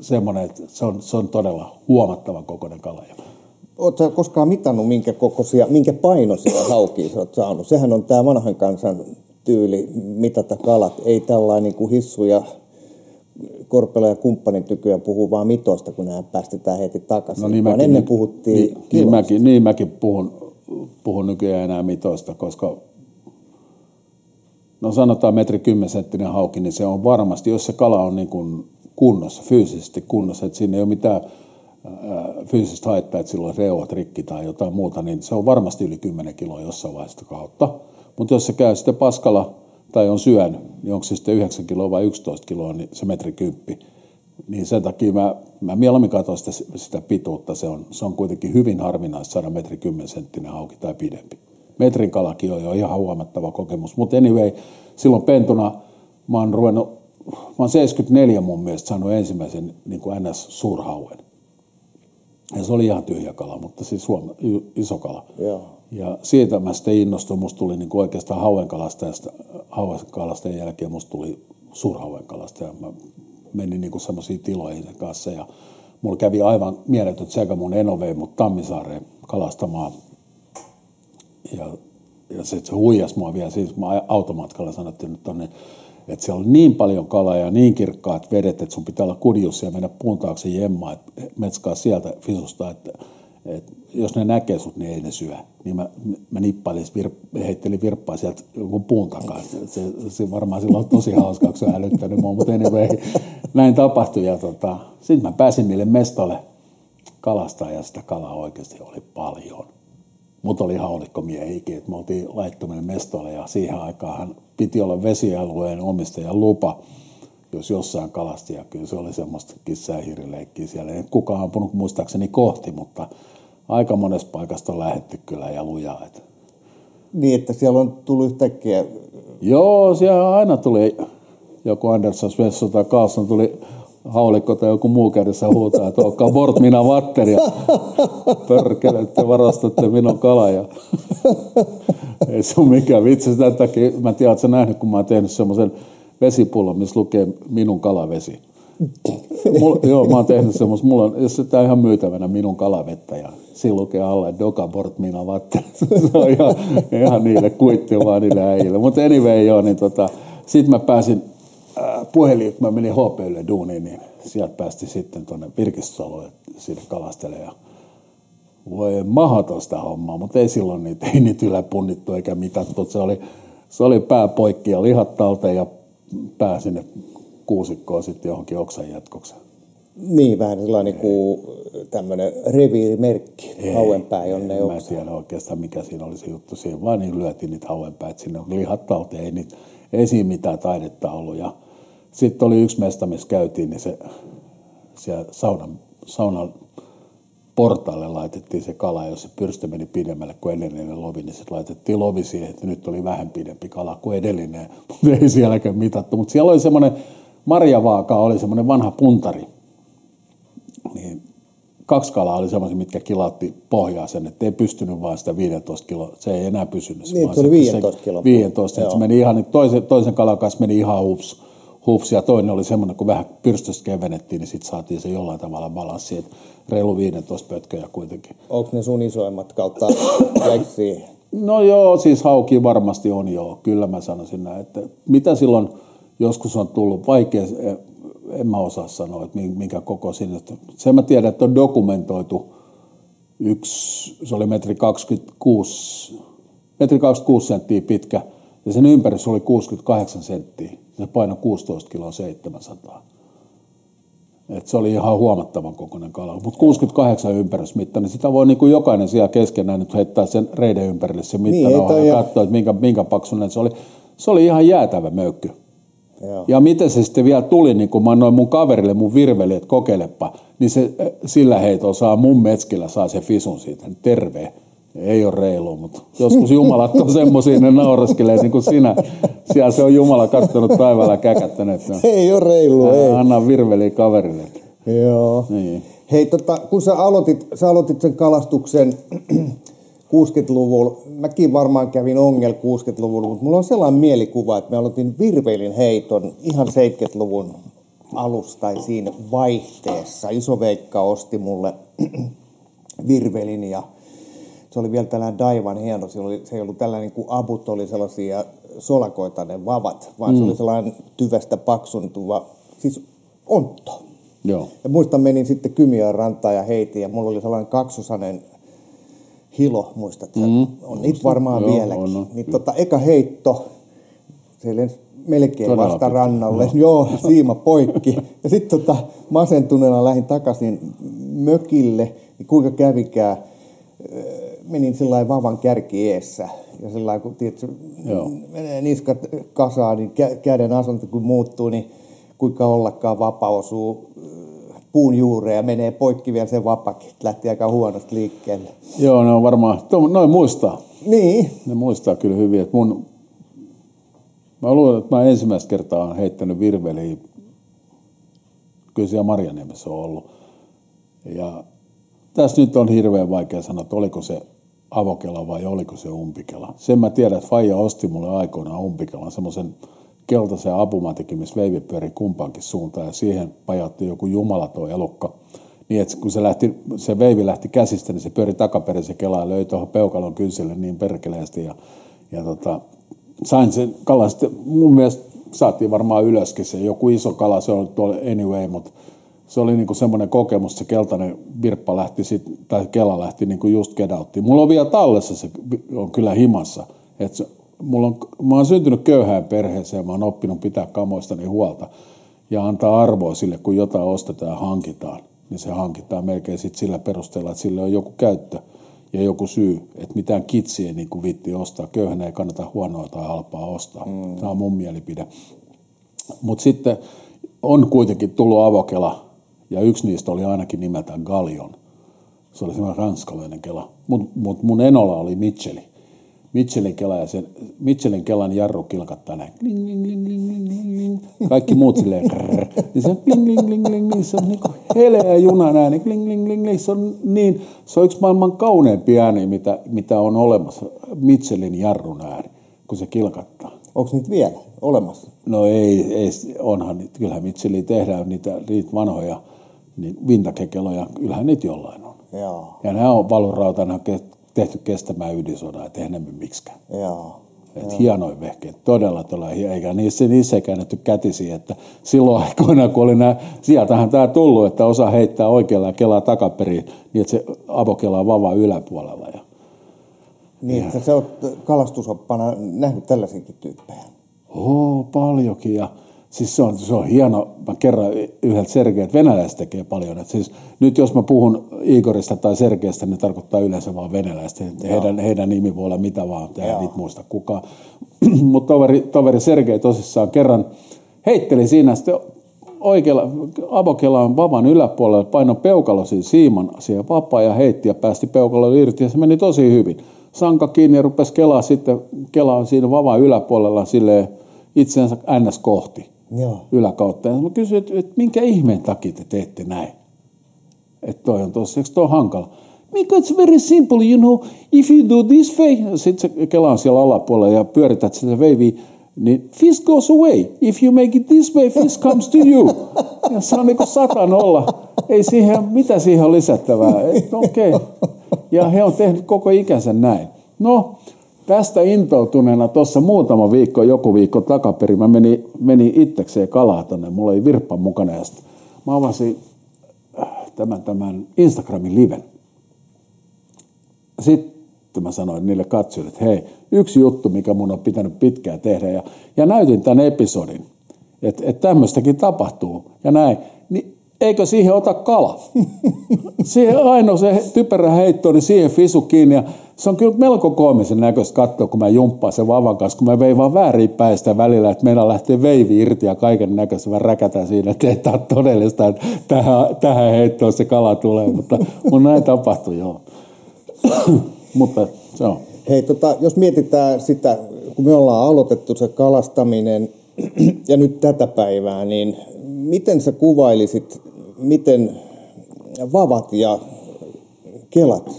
semmoinen, että se on, se on todella huomattavan kokoinen kala. Oletko koskaan mitannut, minkä kokoisia, minkä painoisia [coughs] haukia sä oot saanut? Sehän on tämä vanhan kansan tyyli mitata kalat, ei tällainen niin kuin hissu ja Korpela ja kumppanin tykyä puhuu vaan mitosta, kun nämä päästetään heti takaisin. No niin mäkin, ennen puhuttiin niin, niin, mäkin, niin mäkin puhun, puhun nykyään enää mitoista, koska no sanotaan metri kymmensenttinen hauki, niin se on varmasti, jos se kala on niin kuin kunnossa, fyysisesti kunnossa, että siinä ei ole mitään fyysistä haittaa, että silloin reuhat rikki tai jotain muuta, niin se on varmasti yli 10 kiloa jossain vaiheessa kautta. Mutta jos se käy sitten paskalla tai on syönyt, niin onko se sitten 9 kiloa vai 11 kiloa, niin se metri kymppi. Niin sen takia mä, mä mieluummin katson sitä, sitä pituutta. Se on, se on kuitenkin hyvin harvinaista saada metri 10 senttinen hauki tai pidempi. Metrin kalakin on jo ihan huomattava kokemus. Mutta anyway, silloin pentuna mä oon ruvennut, mä oon 74 mun mielestä saanut ensimmäisen niin kuin NS-suurhauen. Ja se oli ihan tyhjä kala, mutta siis huom- iso kala. Joo. Ja siitä mä sitten innostuin, musta tuli niin oikeastaan hauenkalastajasta, hauenkalastajien jälkeen musta tuli suurhauenkalastaja. Mä menin niin semmoisiin tiloihin sen kanssa ja mulla kävi aivan mieletön sekä mun eno vei mut Tammisaareen kalastamaan. Ja, ja se, se huijas mua vielä, siis mä automatkalla sanottiin nyt tonne että siellä on niin paljon kalaa ja niin kirkkaat vedet, että sun pitää olla kudjus ja mennä puun taakse jemmaa, että metskaa sieltä fisusta, että, että jos ne näkee sut, niin ei ne syö. Niin mä, mä nippailin, vir, heittelin virppaa sieltä jonkun puun takaa. Se, se varmaan silloin on tosi hauska, kun se on älyttänyt mua, mutta anyway, näin tapahtui. Ja tota, sitten mä pääsin niille mestolle kalastaa ja sitä kalaa oikeasti oli paljon. Mutta oli haulikkomiehikin, että me oltiin laittominen mestolle ja siihen aikaan piti olla vesialueen omistajan lupa, jos jossain kalasti. Ja kyllä se oli semmoista kissähiirileikkiä siellä. Ei kukaan ampunut muistaakseni kohti, mutta aika monesta paikasta on lähetty kyllä ja lujaa. Että. Niin, että siellä on tullut yhtäkkiä... Joo, siellä aina tuli joku Andersson, Svensson tai Carlson tuli haulikko tai joku muu kädessä huutaa, että olkaa bort minä vatteri ja pörkele, että varastatte minun kala. Ja ei se ole mikään vitsi. Sitä takia, mä tiedän, että sä nähnyt, kun mä oon tehnyt semmoisen vesipullon, missä lukee minun kalavesi. Mulla, joo, mä oon tehnyt semmoista, mulla on, jos sitä ihan myytävänä minun kalavettä ja siinä lukee alla, doka bort minä vatteri. [laughs] se on ihan, ihan niille kuitti vaan niille äijille. Mutta anyway, joo, niin tota, sit mä pääsin Äh, puhelin, kun mä menin HPlle duuniin, niin sieltä päästi sitten tuonne Virkistaloon sinne kalastelemaan. Voi mahdotonta hommaa, mutta ei silloin niitä, ei niitä yläpunnittu eikä mitään. Se oli, se oli pää poikki ja lihat talteen ja pää sinne kuusikkoon sitten johonkin oksan jatkokseen. Niin, vähän sellainen kuin tämmöinen reviirimerkki, hauenpää, jonne ei Mä en tiedä oikeastaan, mikä siinä oli se juttu. Siihen vaan niin lyötiin niitä hauenpäät sinne lihat talteen, ei, niitä, ei siinä mitään taidetta ollut. Ja sitten oli yksi mesta, missä käytiin, niin se siellä saunan, saunan portaalle laitettiin se kala, jos se pyrstö meni pidemmälle kuin edellinen lovi, niin sitten laitettiin lovi siihen, että nyt oli vähän pidempi kala kuin edellinen, [laughs] mutta ei sielläkään mitattu. Mutta siellä oli semmoinen, marjavaaka oli semmoinen vanha puntari, niin kaksi kalaa oli semmoisia, mitkä kilatti pohjaa sen, että ei pystynyt vaan sitä 15 kiloa, se ei enää pysynyt. Niin, se oli 15 kiloa. 15, että se meni ihan, niin toisen, toisen kalan kanssa meni ihan hups hups, ja toinen oli semmoinen, kun vähän pyrstöstä kevennettiin, niin sitten saatiin se jollain tavalla balanssi, että reilu 15 pötköjä kuitenkin. Onko ne sun isoimmat kautta No joo, siis hauki varmasti on joo, kyllä mä sanoisin näin, että mitä silloin joskus on tullut vaikea, en mä osaa sanoa, että minkä koko sinne. Sen mä tiedän, että on dokumentoitu yksi, se oli metri 26, metri 26 senttiä pitkä, ja sen ympärys oli 68 senttiä. Se painoi 16 kiloa 700. Et se oli ihan huomattavan kokoinen kala. Mutta 68 ympärysmitta, niin sitä voi niin kuin jokainen siellä keskenään nyt heittää sen reiden ympärille se mittanauha niin, ja katsoa, että minkä, minkä paksunen se oli. Se oli ihan jäätävä möykky. Joo. Ja miten se sitten vielä tuli, niin kun mä annoin mun kaverille mun virveli, että kokeilepa, niin se sillä heitolla saa mun metskillä saa se fisun siitä. Terve ei ole reilu, mutta joskus Jumalat on semmoisia, ne nauraskelee niin kuin sinä. Siellä se on Jumala katsonut taivaalla käkättänyt. Ei ole reilu, ei. Anna virveli kaverille. Joo. Niin. Hei, tota, kun sä aloitit, sä aloitit sen kalastuksen [clears throat] 60-luvulla, mäkin varmaan kävin ongel 60-luvulla, mutta mulla on sellainen mielikuva, että mä aloitin virvelin heiton ihan 70-luvun alusta tai siinä vaihteessa. Iso Veikka osti mulle [clears throat] virvelin ja se oli vielä tällainen daivan hieno. Se, oli, se ei ollut tällainen kuin abut oli sellaisia solakoita ne vavat, vaan mm. se oli sellainen tyvestä paksuntuva. Siis ontto. Joo. Ja muistan, menin sitten Kymiön rantaan ja heitin ja mulla oli sellainen kaksosainen hilo, muistat mm, On niitä varmaan joo, vieläkin. On, on. Niin tota, eka heitto, se lensi melkein Todella vasta pitkä. rannalle. Joo, joo siima poikki. Ja sitten tota, masentuneena lähdin takaisin mökille. Niin kuinka kävikään, menin sillä vavan kärki eessä. Ja sillä kun tiedätkö, menee niskat kasaan, niin kä- käden asento kun muuttuu, niin kuinka ollakaan vapa osuu puun juureen ja menee poikki vielä se vapakin. Lähti aika huonosti liikkeelle. Joo, ne on varmaan, noin muistaa. Niin. Ne muistaa kyllä hyvin, että mun, mä luulen, että mä ensimmäistä kertaa olen heittänyt virveliä, kyllä siellä Marjaniemessä on ollut. Ja tässä nyt on hirveän vaikea sanoa, että oliko se avokela vai oliko se umpikela. Sen mä tiedän, että Faija osti mulle aikoinaan umpikelan, semmoisen keltaisen apumatikin, missä veivi pyöri kumpaankin suuntaan ja siihen pajatti joku jumalaton elukka. Niin, että kun se, lähti, se veivi lähti käsistä, niin se pyöri takaperin se kela ja löi tuohon peukalon kynsille niin perkeleesti. Ja, ja tota, sain sen kalan sitten, mun mielestä saatiin varmaan ylöskin se, joku iso kala, se on tuolla anyway, mutta se oli niinku semmoinen kokemus, se keltainen virppa lähti sit, tai kela lähti niinku just kedauttiin. Mulla on vielä tallessa, se on kyllä himassa, että mulla on, mä oon syntynyt köyhään perheeseen, mä oon oppinut pitää kamoistani huolta ja antaa arvoa sille, kun jotain ostetaan ja hankitaan, niin se hankitaan melkein sit sillä perusteella, että sille on joku käyttö ja joku syy, että mitään kitsiä niin kuin vitti ostaa. Köyhänä ei kannata huonoa tai halpaa ostaa. Mm. Tämä on mun mielipide. Mutta sitten on kuitenkin tullut avokela, ja yksi niistä oli ainakin nimeltään Galion. Se oli semmoinen ranskalainen kela. Mutta mut mun enolla oli Mitcheli. Mitchellin, kela ja sen, Mitchellin kelan jarru kilkattaa näin. Kling, kling, kling, Kaikki muut silleen krrr. Niin se kling, kling, kling, kling, kling. Se on niin kuin heleä junan ääni. Kling, kling, kling, kling. Se on niin, se on yksi maailman kauneimpi ääni, mitä, mitä on olemassa. Mitchellin jarrun ääni, kun se kilkattaa. Onko niitä vielä olemassa? No ei, ei onhan, kyllähän Mitchelliin tehdään niitä, niitä vanhoja niin vintakekeloja, kyllähän niitä jollain on. Joo. Ja nämä on valurautana tehty kestämään ydinsodaa, et eihän ne miksikään. Joo. Et hienoin vehkeet, todella todella eikä niissä, niissä käännetty kätisiä, että silloin aikoina, kun oli nämä, sieltähän tämä tullut, että osa heittää oikealla ja kelaa takaperin, niin että se avokela vava yläpuolella. Ja, niin, ja, että sä oot kalastusoppana nähnyt tällaisenkin tyyppejä. Oo, paljonkin ja Siis se on, se on hieno, mä kerran yhdeltä Sergei, että venäläiset tekee paljon. Että siis nyt jos mä puhun Igorista tai Sergeistä, niin tarkoittaa yleensä vaan venäläistä. Heidän, heidän nimi voi olla mitä vaan, eihän niitä muista kukaan. [clears throat] Mutta toveri, toveri Sergei tosissaan kerran heitteli siinä sitten oikealla avokelaan vavan yläpuolella, paino peukalo siinä siiman siihen vapaa ja heitti ja päästi peukalo irti ja se meni tosi hyvin. Sanka kiinni ja rupesi kelaa sitten, kelaa siinä vavan yläpuolella silleen itsensä ns. kohti. Joo. yläkautta. Ja mä kysyin, että, että minkä ihmeen takia te teette näin? Että toi on tossa, eikö toi on hankala? Because it's very simple, you know, if you do this way, sitten se kelaan siellä alapuolella ja pyörität sitä veiviä, niin fish goes away. If you make it this way, fish comes to you. Ja se on niin kuin sata nolla. Ei siihen, mitä siihen on lisättävää? Okei. Okay. Ja he on tehnyt koko ikänsä näin. No, Tästä intoutuneena tuossa muutama viikko, joku viikko takaperin, mä menin, menin itsekseen kalaa tonne. Mulla oli virppa mukana ja sitten mä avasin äh, tämän, tämän Instagramin liven. Sitten mä sanoin niille katsojille, että hei, yksi juttu, mikä mun on pitänyt pitkään tehdä. Ja, ja näytin tämän episodin, että, että tämmöistäkin tapahtuu. Ja näin. Eikö siihen ota kala? [laughs] siihen ainoa se typerä heitto, niin siihen fisu kiinni ja se on kyllä melko koomisen näköistä katsoa, kun mä jumppaan sen vavan kanssa, kun mä vein vaan väärin päistä välillä, että meillä lähtee veivi irti ja kaiken näköistä mä räkätään siinä, että ei tämä todellista, että tähän, tähän heittoon se kala tulee, mutta, mutta näin tapahtui, joo. [clears throat] mutta se on. Hei, tota, jos mietitään sitä, kun me ollaan aloitettu se kalastaminen [clears throat] ja nyt tätä päivää, niin miten sä kuvailisit, miten vavat ja kelat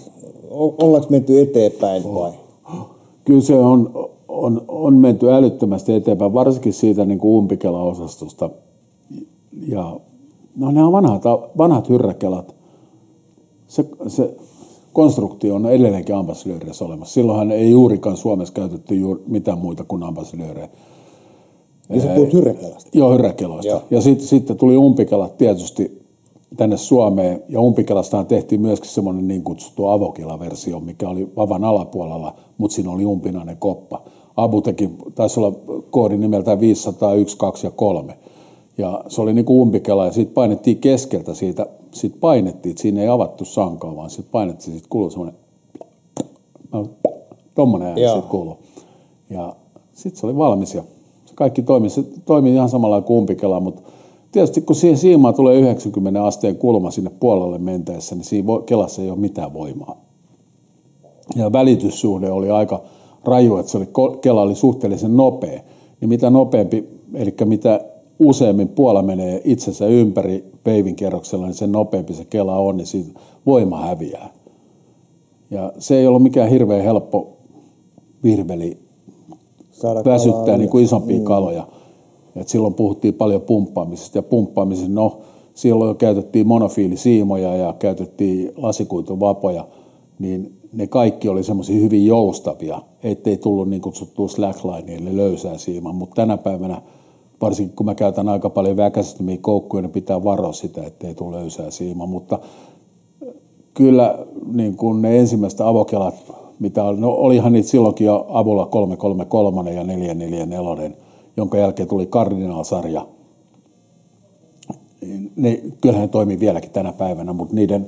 ollaanko menty eteenpäin vai? Kyllä se on, on, on menty älyttömästi eteenpäin, varsinkin siitä niin kuin umpikela-osastosta. Ja no ne on vanhat, vanhat hyrräkelat. Se, se konstruktio on edelleenkin ambassadöörissä olemassa. Silloinhan ei juurikaan Suomessa käytetty juuri mitään muita kuin ambassadöörejä. Ja sä puhut Hyrräkelasta. Joo, Hyrräkeloista. Joo. Ja sitten sit tuli umpikelat tietysti tänne Suomeen. Ja umpikelasta tehtiin myöskin semmoinen niin kutsuttu avokilaversio, mikä oli vavan alapuolella, mutta siinä oli umpinainen koppa. Abu teki, taisi olla koodin nimeltään 501, 2 ja 3. Ja se oli niin kuin umpikela ja siitä painettiin keskeltä siitä, siitä painettiin, että siinä ei avattu sankaa, vaan siitä painettiin, siitä kuului semmoinen, tommonen ääni Joo. siitä kuuluu. Ja sitten se oli valmis ja se kaikki toimi, se toimi ihan samalla kuin umpikela, mutta tietysti kun siihen siimaan tulee 90 asteen kulma sinne puolelle mentäessä, niin siinä kelassa ei ole mitään voimaa. Ja välityssuhde oli aika raju, että se oli, kela oli suhteellisen nopea. Niin mitä nopeampi, eli mitä useammin puola menee itsensä ympäri peivin kierroksella, niin sen nopeampi se kela on, niin siitä voima häviää. Ja se ei ollut mikään hirveän helppo virveli Saada väsyttää niin kuin isompia kaloja. Et silloin puhuttiin paljon pumppaamisesta ja pumppaamisesta, no silloin jo käytettiin monofiilisiimoja ja käytettiin lasikuituvapoja, niin ne kaikki oli semmoisia hyvin joustavia, ettei tullut niin kutsuttua slackline eli löysää siimaa, mutta tänä päivänä varsinkin kun mä käytän aika paljon väkäsettömiä koukkuja, niin pitää varoa sitä, ettei tule löysää siimaa, mutta kyllä niin kuin ne ensimmäiset avokelat, mitä oli, no olihan niitä silloinkin jo avulla 333 ja 444, jonka jälkeen tuli Cardinal-sarja. Ne, kyllähän ne toimii vieläkin tänä päivänä, mutta niiden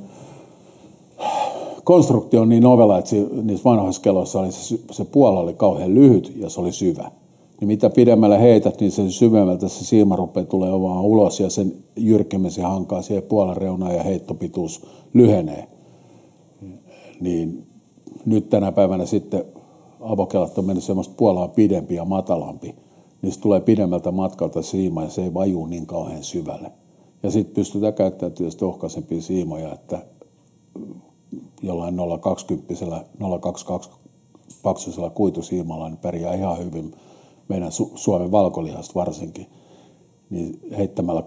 konstruktio on niin ovela, että niissä vanhoissa keloissa oli se, se puola oli kauhean lyhyt ja se oli syvä. Niin mitä pidemmällä heität, niin sen syvemmältä se siima rupeaa tulee vaan ulos ja sen jyrkemmin se hankaa siihen puolen reunaan ja heittopituus lyhenee niin nyt tänä päivänä sitten avokelat on mennyt semmoista puolaa pidempi ja matalampi, niin se tulee pidemmältä matkalta siima ja se ei vaju niin kauhean syvälle. Ja sitten pystytään käyttämään tietysti ohkaisempia siimoja, että jollain 020 022 paksuisella kuitusiimalla niin pärjää ihan hyvin meidän Su- Suomen valkolihasta varsinkin. Niin heittämällä 30-35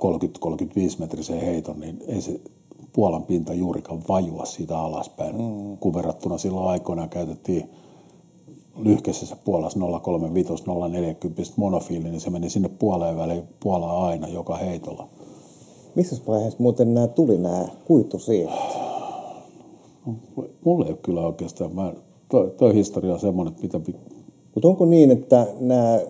metrisen heiton, niin ei se Puolan pinta juurikaan vajua siitä alaspäin, mm. kun verrattuna silloin aikoinaan käytettiin lyhkäisessä Puolassa 035, 040 monofiili, niin se meni sinne puoleen väliin Puolaa aina joka heitolla. Missä vaiheessa muuten nämä tuli nämä kuitusiimat? Mulla ei ole kyllä oikeastaan, mä, toi, toi historia on semmoinen, että mitä, Mutta onko niin, että nämä äh,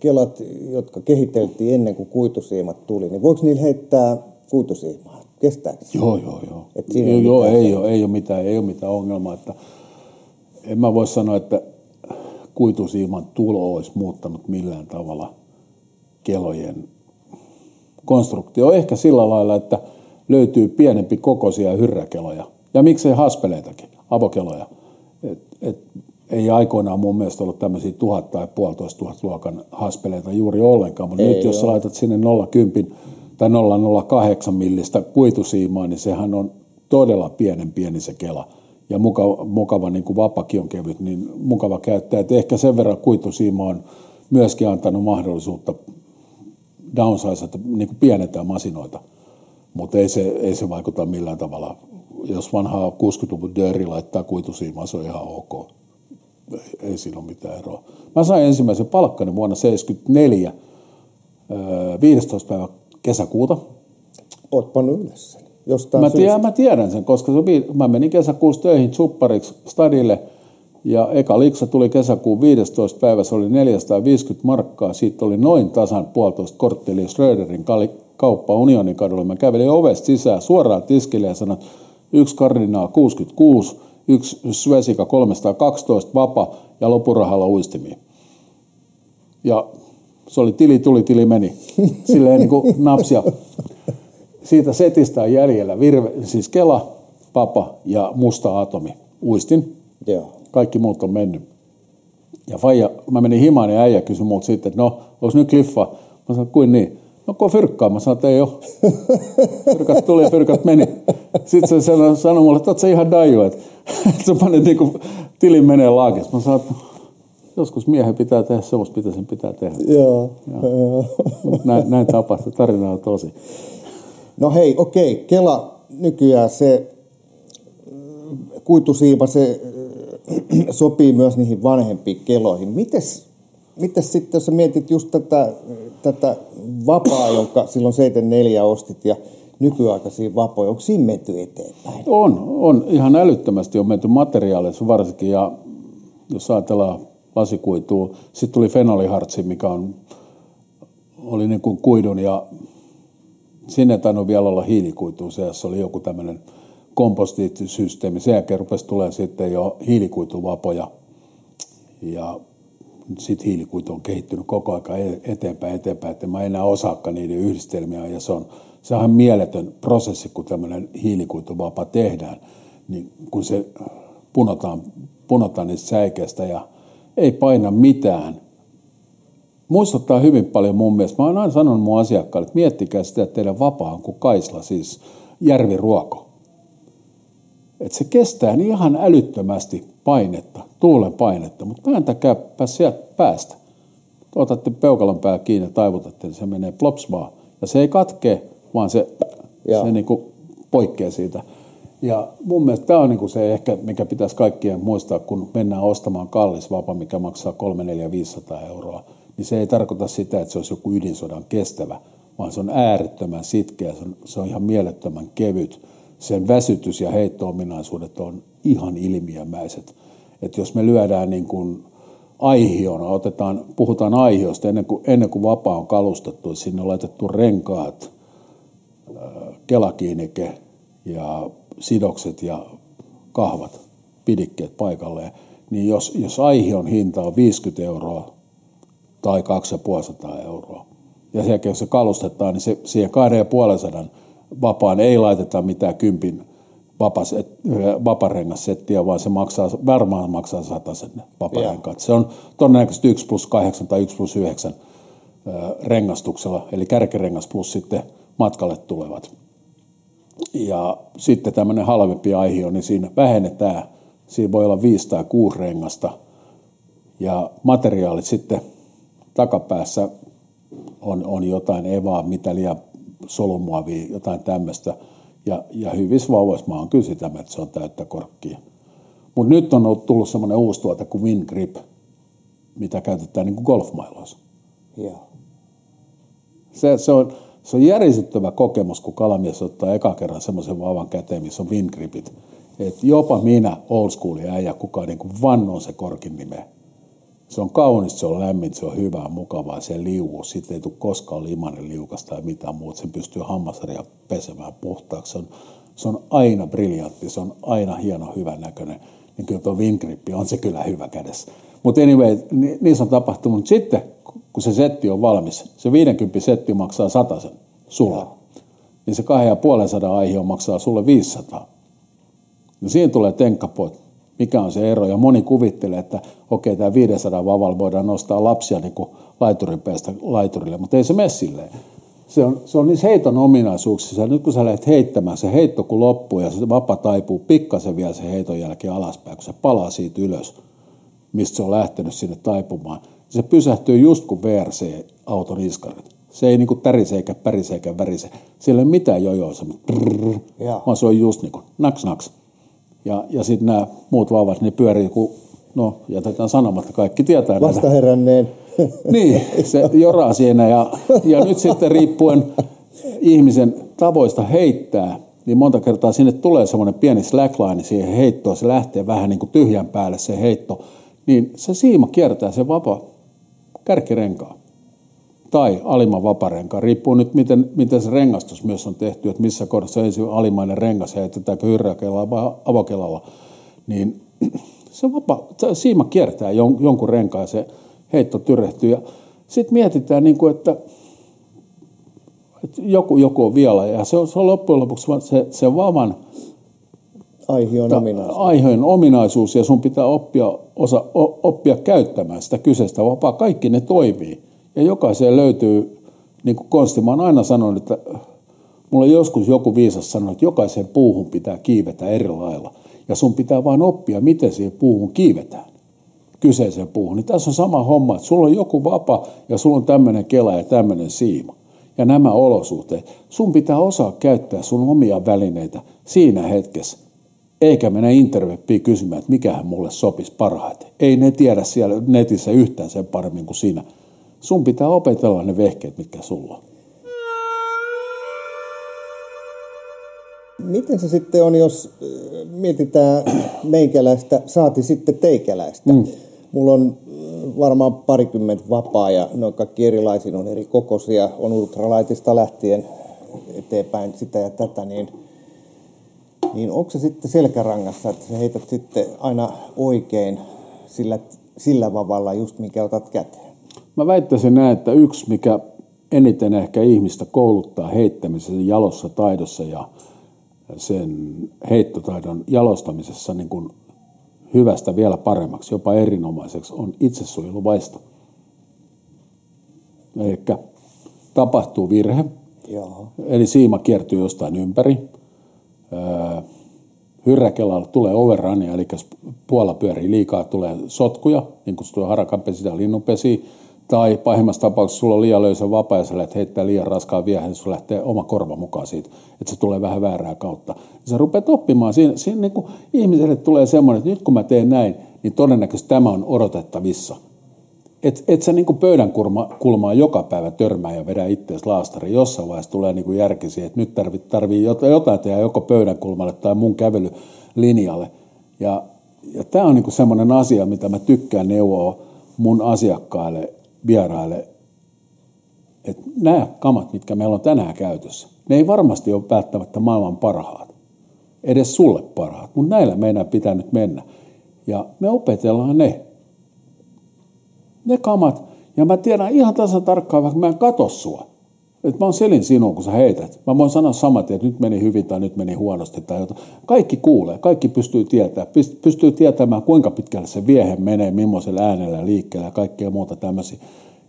kelat, jotka kehiteltiin ennen kuin kuitusiimat tuli, niin voiko niillä heittää kuitusiimaa? Kestääkö? Joo, joo, joo. Et siinä joo, ei joo ei, ole, ei, ole mitään, ei ole mitään ongelmaa. Että en mä voi sanoa, että kuitusiiman tulo olisi muuttanut millään tavalla kelojen konstruktio. Ehkä sillä lailla, että löytyy pienempi kokoisia hyrräkeloja. Ja miksei haspeleitakin, avokeloja. Et, et, ei aikoinaan mun mielestä ollut tämmöisiä tuhat tai puolitoista tuhat luokan haspeleita juuri ollenkaan, mutta Ei nyt jos sä laitat sinne 0,10 tai 0,08 millistä kuitusiimaa, niin sehän on todella pienen pieni se kela. Ja mukava, mukava niin kuin vapakin on kevyt, niin mukava käyttää. Et ehkä sen verran kuitusiima on myöskin antanut mahdollisuutta downsize, että niin kuin masinoita. Mutta ei se, ei se vaikuta millään tavalla. Jos vanhaa 60-luvun dööri laittaa kuitusiimaa, se on ihan ok. Ei, ei siinä ole mitään eroa. Mä sain ensimmäisen palkkani vuonna 1974, 15. päivä kesäkuuta. Oot pannut ylös. Jostain Mä syystä. tiedän, mä tiedän sen, koska se, mä menin kesäkuussa töihin suppariksi stadille ja eka liksa tuli kesäkuun 15. päivä, se oli 450 markkaa, siitä oli noin tasan puolitoista korttelia Schröderin kauppa Unionin kadulla. Mä kävelin ovesta sisään suoraan tiskille ja sanoin, yksi kardinaa 66, yksi Svesika 312 vapa ja lopurahalla uistimia. Ja se oli tili, tuli, tili, meni. [laughs] Silleen niin kuin napsia. Siitä setistä on jäljellä virve, siis Kela, Papa ja Musta Atomi. Uistin. Joo. Kaikki muut on mennyt. Ja Faija, mä menin himaan ja äijä kysyi multa sitten, että no, onko nyt kliffa? Mä sanoin, kuin niin? No kun fyrkkaa. Mä sanoin, että ei ole. [laughs] Fyrkat tuli ja fyrkat meni. Sitten se sanoi, sanoi mulle, että oot sä ihan daju, että, että sä panet niinku tilin menee laakista. Mä sanoin, että joskus miehen pitää tehdä semmoista, mitä sen pitää tehdä. Joo. Joo. Näin, näin tapahtui. Tarina on tosi. No hei, okei, Kela nykyään se mm, kuitusiipa, se mm, sopii myös niihin vanhempiin keloihin. Mites Mitäs sitten, jos sä mietit just tätä, tätä vapaa, jonka silloin 74 ostit ja nykyaikaisia vapoja, onko siinä menty eteenpäin? On, on. Ihan älyttömästi on menty materiaalissa varsinkin ja jos ajatellaan lasikuitua, sitten tuli fenolihartsi, mikä on, oli niin kuin kuidun ja sinne tainnut vielä olla hiilikuitua, se oli joku tämmöinen kompostisysteemi. Sen jälkeen rupesi tulee sitten jo hiilikuituvapoja ja sitten hiilikuitu on kehittynyt koko ajan e- eteenpäin eteenpäin, että mä enää osaakaan niiden yhdistelmiä ja se on, se on mieletön prosessi, kun tämmöinen hiilikuituvapa tehdään, niin kun se punotaan, punotaan niistä säikeistä ja ei paina mitään. Muistuttaa hyvin paljon mun mielestä. Mä oon aina sanonut mun asiakkaille, että miettikää sitä, että teidän vapaa on kuin kaisla, siis järviruoko. Että se kestää niin ihan älyttömästi painetta, tuulen painetta, mutta vääntäkääpä sieltä päästä. Otatte peukalon pää kiinni ja taivutatte, niin se menee plops vaan. Ja se ei katkee, vaan se, se niin kuin poikkeaa siitä. Ja mun mielestä tämä on niin kuin se ehkä, mikä pitäisi kaikkien muistaa, kun mennään ostamaan kallis vapa, mikä maksaa 3, 4, 500 euroa, niin se ei tarkoita sitä, että se olisi joku ydinsodan kestävä, vaan se on äärettömän sitkeä, se on, se on ihan mielettömän kevyt sen väsytys- ja heitto-ominaisuudet on ihan ilmiömäiset. Että jos me lyödään niin kuin aihiona, otetaan, puhutaan aihiosta ennen kuin, ennen kuin vapaa on kalustettu, sinne on laitettu renkaat, kelakiinike ja sidokset ja kahvat, pidikkeet paikalleen, niin jos, jos aihion hinta on 50 euroa tai 250 euroa, ja sen jälkeen jos se kalustetaan, niin se, siihen 250 vapaan ei laiteta mitään kympin vapas, vaparengassettiä, vaan se maksaa, varmaan maksaa sen vaparenkaat. Se on todennäköisesti 1 plus 8 tai 1 plus 9 rengastuksella, eli kärkirengas plus sitten matkalle tulevat. Ja sitten tämmöinen halvempi aihe on, niin siinä vähennetään, siinä voi olla 5 tai 6 rengasta, ja materiaalit sitten takapäässä on, on jotain evaa, mitä liian solumuovia, jotain tämmöistä. Ja, ja hyvissä vauvoissa mä oon kyllä sitä, että se on täyttä korkkia. Mutta nyt on tullut semmoinen uusi tuote kuin Wingrip, mitä käytetään niin kuin golfmailoissa. Joo. Se, se, on, se on järisyttävä kokemus, kun kalamies ottaa eka kerran semmoisen vauvan käteen, missä on windgripit. Et jopa minä, old school äijä, kuka niin kuin vannoo se korkin nimeä se on kaunis, se on lämmin, se on hyvää, mukavaa, se liuu. Sitten ei tule koskaan limanen liukasta tai mitään muuta. Sen pystyy hammasarja pesemään puhtaaksi. Se on, se on aina briljantti, se on aina hieno, hyvän näköinen. Niin kyllä tuo Wingrippi on se kyllä hyvä kädessä. Mutta anyway, niin, niissä on tapahtunut. Sitten, kun se setti on valmis, se 50 setti maksaa sen sulle. Joo. Niin se 250 aihe maksaa sulle 500. Ja siinä tulee tenkkapoit mikä on se ero. Ja moni kuvittelee, että okei, tämä 500 vavalla voidaan nostaa lapsia niin kuin laiturin päästä laiturille, mutta ei se mene silleen. Se on, se on niissä heiton ominaisuuksissa. Nyt kun sä lähdet heittämään, se heitto kun loppuu ja se vapa taipuu pikkasen vielä se heiton jälkeen alaspäin, kun se palaa siitä ylös, mistä se on lähtenyt sinne taipumaan. Se pysähtyy just kuin VRC-auton iskarit. Se ei niinku tärise eikä pärise eikä värise. Siellä ei ole mitään jojoa, vaan se on just niin kuin naks naks. Ja, ja sitten nämä muut vauvat, ne pyörii, kun, no jätetään sanomatta, kaikki tietää. Vasta heränneen. [laughs] Niin, se joraa siinä ja, ja nyt sitten riippuen ihmisen tavoista heittää, niin monta kertaa sinne tulee semmoinen pieni slackline siihen heittoon, se lähtee vähän niin kuin tyhjän päälle se heitto, niin se siima kiertää se vapa kärkirenkaa tai alimman vaparenkaan. Riippuu nyt, miten, miten se rengastus myös on tehty, että missä kohdassa ensin alimainen rengas heitetäänkö hyrräkelalla vai avokelalla. Niin [clears throat] se, vapa, siima kiertää jon, jonkun renkaan ja se heitto tyrehtyy. Ja sitten mietitään, niin kuin, että, että joku, joku on vielä ja se on, se on loppujen lopuksi se, se vavan aiheon ominaisuus. Ominaisuus ja sun pitää oppia, osa, oppia käyttämään sitä kyseistä vapaa. Kaikki ne toimii ja jokaiseen löytyy, niin kuin Konsti, mä oon aina sanonut, että mulla joskus joku viisas sanoi, että jokaiseen puuhun pitää kiivetä eri lailla. Ja sun pitää vain oppia, miten siihen puuhun kiivetään kyseiseen puuhun. Niin tässä on sama homma, että sulla on joku vapa ja sulla on tämmöinen kela ja tämmöinen siima. Ja nämä olosuhteet. Sun pitää osaa käyttää sun omia välineitä siinä hetkessä. eikä mennä interwebbiin kysymään, että mikähän mulle sopisi parhaiten. Ei ne tiedä siellä netissä yhtään sen paremmin kuin sinä. Sun pitää opetella ne vehkeet, mitkä sulla on. Miten se sitten on, jos äh, mietitään meikäläistä, saati sitten teikäläistä? Mm. Mulla on äh, varmaan parikymmentä vapaa ja ne on kaikki erilaisia, on eri kokoisia, on ultralaitista lähtien eteenpäin sitä ja tätä, niin, niin onko se sitten selkärangassa, että sä heität sitten aina oikein sillä, sillä vavalla just mikä otat käteen? Mä väittäisin näin, että yksi mikä eniten ehkä ihmistä kouluttaa heittämisen jalossa taidossa ja sen heittotaidon jalostamisessa niin kuin hyvästä vielä paremmaksi, jopa erinomaiseksi, on itsesuojeluvaisto. Eli tapahtuu virhe, Joo. eli siima kiertyy jostain ympäri. Öö, hyrräkelalla tulee overrunia, eli puola pyörii liikaa, tulee sotkuja, niin kuin harakanpesi ja linnunpesi, tai pahimmassa tapauksessa sulla on liian löysä vapaa ja sä heittää liian raskaan viehen, niin sulla lähtee oma korva mukaan siitä, että se tulee vähän väärää kautta. Ja sä rupeat oppimaan. Siinä, siinä niin kuin ihmiselle tulee semmoinen, että nyt kun mä teen näin, niin todennäköisesti tämä on odotettavissa. Et, et sä niin kuin pöydän kulma, kulmaa joka päivä törmää ja vedä itseäsi laastari. Jossain vaiheessa tulee niin kuin siihen, että nyt tarvii, tarvii jotain tehdä joko pöydän kulmalle tai mun kävelylinjalle. Ja, ja tämä on niin semmoinen asia, mitä mä tykkään neuvoa mun asiakkaille – vieraille, että nämä kamat, mitkä meillä on tänään käytössä, ne ei varmasti ole välttämättä maailman parhaat. Edes sulle parhaat, mutta näillä meidän pitää nyt mennä. Ja me opetellaan ne. Ne kamat. Ja mä tiedän ihan tasan tarkkaan, vaikka mä en katso sua. Että mä oon selin sinua, kun sä heität. Mä voin sanoa samat, että nyt meni hyvin tai nyt meni huonosti tai jotain. Kaikki kuulee, kaikki pystyy tietämään. Pystyy tietämään, kuinka pitkälle se viehe menee, millaisella äänellä liikkeellä ja kaikkea muuta tämmöisiä.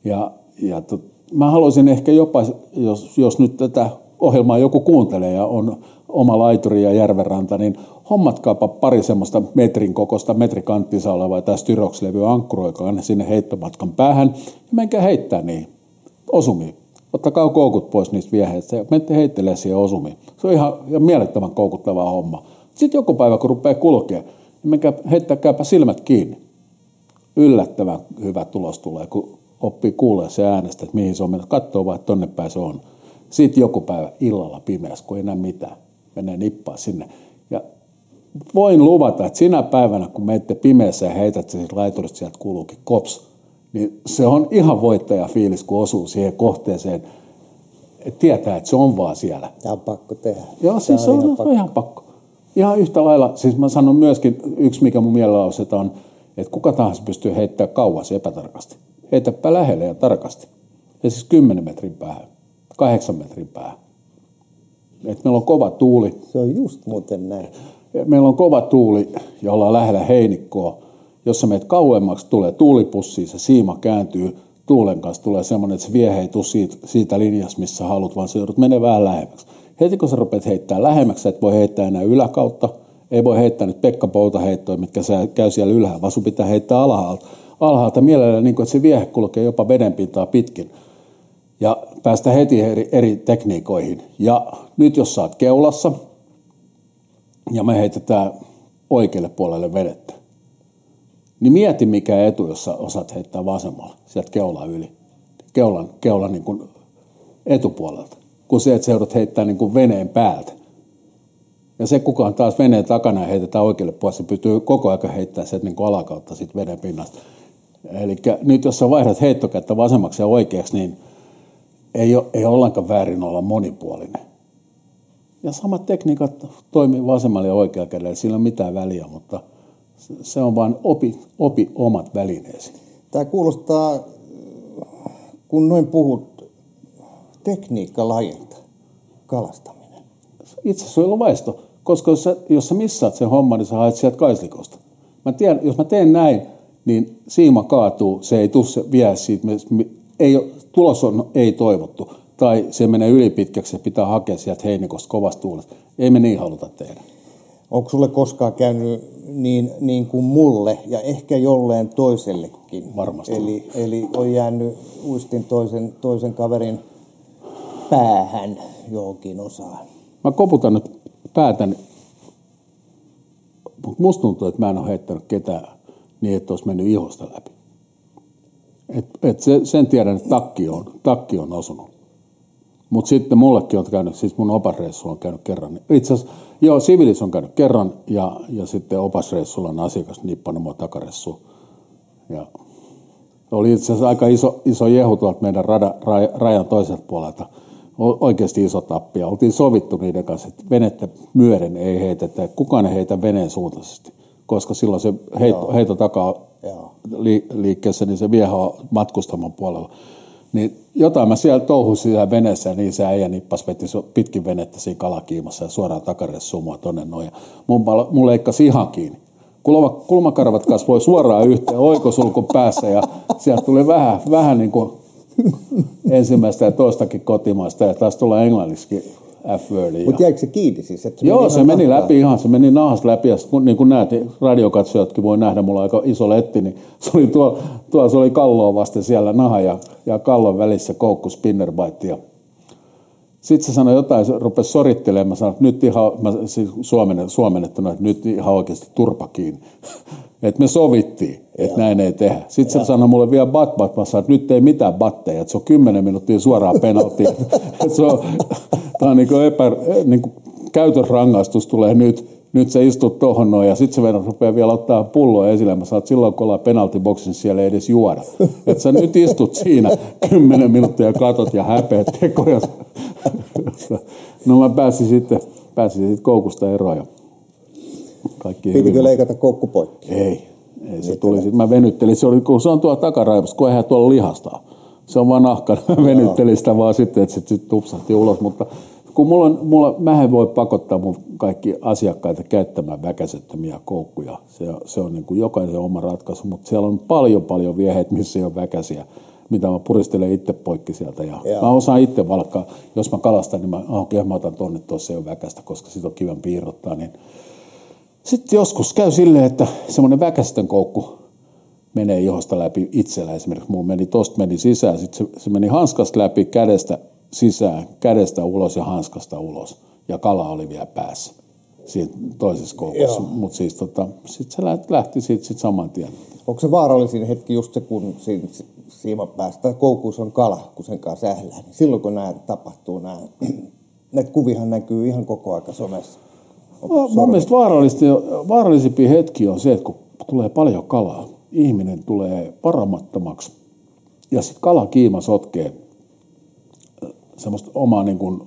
Ja, ja tot, mä haluaisin ehkä jopa, jos, jos nyt tätä ohjelmaa joku kuuntelee ja on oma laituri ja järvenranta, niin hommatkaapa pari semmoista metrin kokosta metrikanttinsa olevaa tai styrokslevyä ankkuroikaa ne sinne heittomatkan päähän ja menkää heittää niin osumiin ottakaa koukut pois niistä vieheistä ja menette heittelee siihen osumiin. Se on ihan ja mielettömän koukuttava homma. Sitten joku päivä, kun rupeaa kulkea, niin menkää, heittäkääpä silmät kiinni. Yllättävän hyvä tulos tulee, kun oppii kuulee se äänestä, että mihin se on mennyt. Katsoo vaan, että tonne päin se on. Sitten joku päivä illalla pimeässä, kun ei enää mitään, menee nippaa sinne. Ja voin luvata, että sinä päivänä, kun menette pimeässä ja heität se laiturista sieltä kuuluukin kops, niin se on ihan voittaja fiilis, kun osuu siihen kohteeseen. Et tietää, että se on vaan siellä. Tämä on pakko tehdä. Joo, siis se on, ihan, pakko. ihan pakko. Ihan yhtä lailla, siis mä sanon myöskin, yksi mikä mun mielenlauseita on, että kuka tahansa pystyy heittämään kauas epätarkasti. Heitäpä lähelle ja tarkasti. Ja siis 10 metrin päähän, 8 metrin päähän. Et meillä on kova tuuli. Se on just muuten näin. Meillä on kova tuuli ja ollaan lähellä heinikkoa jossa meet kauemmaksi, tulee tuulipussi, se siima kääntyy tuulen kanssa, tulee semmoinen, että se vie ei tule siitä, siitä linjasta, missä haluat, vaan se joudut menee vähän lähemmäksi. Heti kun sä rupeat heittää lähemmäksi, et voi heittää enää yläkautta, ei voi heittää nyt Pekka Poutaheittoja, mitkä sä käy siellä ylhäällä, vaan sun pitää heittää alhaalta. Alhaalta mielellään niin kuin, että se viehe kulkee jopa vedenpintaa pitkin. Ja päästä heti eri, eri tekniikoihin. Ja nyt jos sä oot keulassa, ja me heitetään oikealle puolelle vedettä, niin mieti mikä etu, jos osaat heittää vasemmalla, sieltä keulaa yli, keulan, keulan niin kuin etupuolelta, kun se, että joudut heittää niin kuin veneen päältä. Ja se, kuka on taas veneen takana ja heitetään oikealle puolelle, se pystyy koko ajan heittämään sieltä niin kuin alakautta siitä veden pinnasta. Eli nyt jos sä vaihdat heittokättä vasemmaksi ja oikeaksi, niin ei ole, ei ollenkaan väärin olla monipuolinen. Ja samat tekniikat toimii vasemmalla ja oikealla kädellä, sillä ei ole mitään väliä, mutta – se on vain opi, opi omat välineesi. Tämä kuulostaa, kun noin puhut, tekniikkalajilta, kalastaminen. vaisto, koska jos sä, jos sä missaat sen homman, niin sä haet sieltä kaislikosta. Mä tiedän, jos mä teen näin, niin siima kaatuu, se ei tule se vie siitä, ei, tulos on ei toivottu. Tai se menee ylipitkäksi ja pitää hakea sieltä heinikosta kovasta tuulesta. Ei me niin haluta tehdä. Onko sulle koskaan käynyt niin, niin kuin mulle ja ehkä jolleen toisellekin? Varmasti. Eli, eli on jäänyt uistin toisen, toisen kaverin päähän johonkin osaan. Mä koputan nyt päätäni Mutta musta tuntuu, että mä en ole heittänyt ketään niin, että olisi mennyt ihosta läpi. Et, et se, sen tiedän, että takki on, takki on osunut. Mutta sitten mullekin on käynyt, siis mun opasreissu on käynyt kerran. Itse asiassa, joo, sivilis on käynyt kerran ja, ja sitten opasreissulla on asiakas nippannut mua takaressuun. Ja oli itse asiassa aika iso, iso jehu tuolta meidän rada, rajan toiselta puolelta. Oikeasti iso tappia. Oltiin sovittu niiden kanssa, että venettä myöden ei heitetä. Kukaan ei heitä veneen suuntaisesti, koska silloin se heitto, heitto takaa li, liikkeessä, niin se vieho matkustamon puolella. Niin jotain mä siellä touhusin siellä veneessä, niin se äijä nippas veti pitkin venettä siinä kalakiimassa ja suoraan takaressuun mua tonne noin. Mun, mun leikkasi ihan kiinni. Kulma, kulmakarvat kasvoi [laughs] suoraan yhteen oikosulku päässä ja sieltä tuli vähän, vähän niin kuin ensimmäistä ja toistakin kotimaista ja taas tulee englanniksi F-wordia. Mutta jäikö se kiinni siis? Että Joo, se meni nahkaa. läpi ihan, se meni nahas läpi ja kun, niin kuin näet, radiokatsojatkin voi nähdä, mulla aika iso letti, niin se oli tuolla, tuolla se oli kalloa vasten siellä naha ja, ja kallon välissä koukku spinnerbite ja sitten se sanoi jotain, se rupesi sorittelemaan, mä sanoin, että nyt ihan, mä siis suomen, suomennettuna, että nyt ihan oikeasti turpa kiinni. [laughs] että me sovittiin, että näin ei tehdä. Sitten se sanoi mulle vielä bat bat, mä sanoin, että nyt ei mitään batteja, että se on kymmenen minuuttia suoraan penaltia. [laughs] että se on, tämä on niin kuin epä, niin kuin käytösrangaistus tulee nyt, nyt se istut tuohon noin ja sitten se verran rupeaa vielä ottaa pulloa esille. Mä saat silloin, kun ollaan penaltiboksin, siellä ei edes juoda. [laughs] Että sä nyt istut siinä kymmenen minuuttia ja katot ja häpeät tekoja. [laughs] No mä pääsin sitten, pääsin sitten koukusta eroon ja kaikki Pitikö hyvin. leikata koukku poikki? Ei, ei se tuli sitten. Mä venyttelin, se, oli, kun se on tuolla takaraivassa, kun eihän tuolla lihasta Se on vaan nahka, [laughs] mä venyttelin sitä vaan sitten, että se sitten tupsahti ulos, mutta kun mulla on, mulla, mä en voi pakottaa mun kaikki asiakkaita käyttämään väkäsettömiä koukkuja. Se, se on niin kuin jokainen oma ratkaisu, mutta siellä on paljon paljon vieheitä, missä ei ole väkäsiä, mitä mä puristelen itse poikki sieltä. Ja mä osaan itse valkkaa, jos mä kalastan, niin mä, okay, mä otan tonne, tuossa ei ole väkästä, koska siitä on kivan piirrottaa. Niin. Sitten joskus käy silleen, että semmoinen väkästön koukku menee ihosta läpi itsellä. Esimerkiksi mulla meni, tosta meni sisään, sitten se, se meni hanskasta läpi kädestä sisään, kädestä ulos ja hanskasta ulos. Ja kala oli vielä päässä siinä toisessa koukussa. Mutta siis tota, sitten se lähti, siitä sit saman tien. Onko se vaarallisin hetki just se, kun siinä siiman päästä koukussa on kala, kun sen kanssa sählää, niin silloin kun nämä tapahtuu, nämä, [clears throat] näitä kuvihan näkyy ihan koko aika somessa. No, mun mielestä vaarallisempi hetki on se, että kun tulee paljon kalaa, ihminen tulee paramattomaksi ja sitten kala kiima sotkee semmoista omaa niin kuin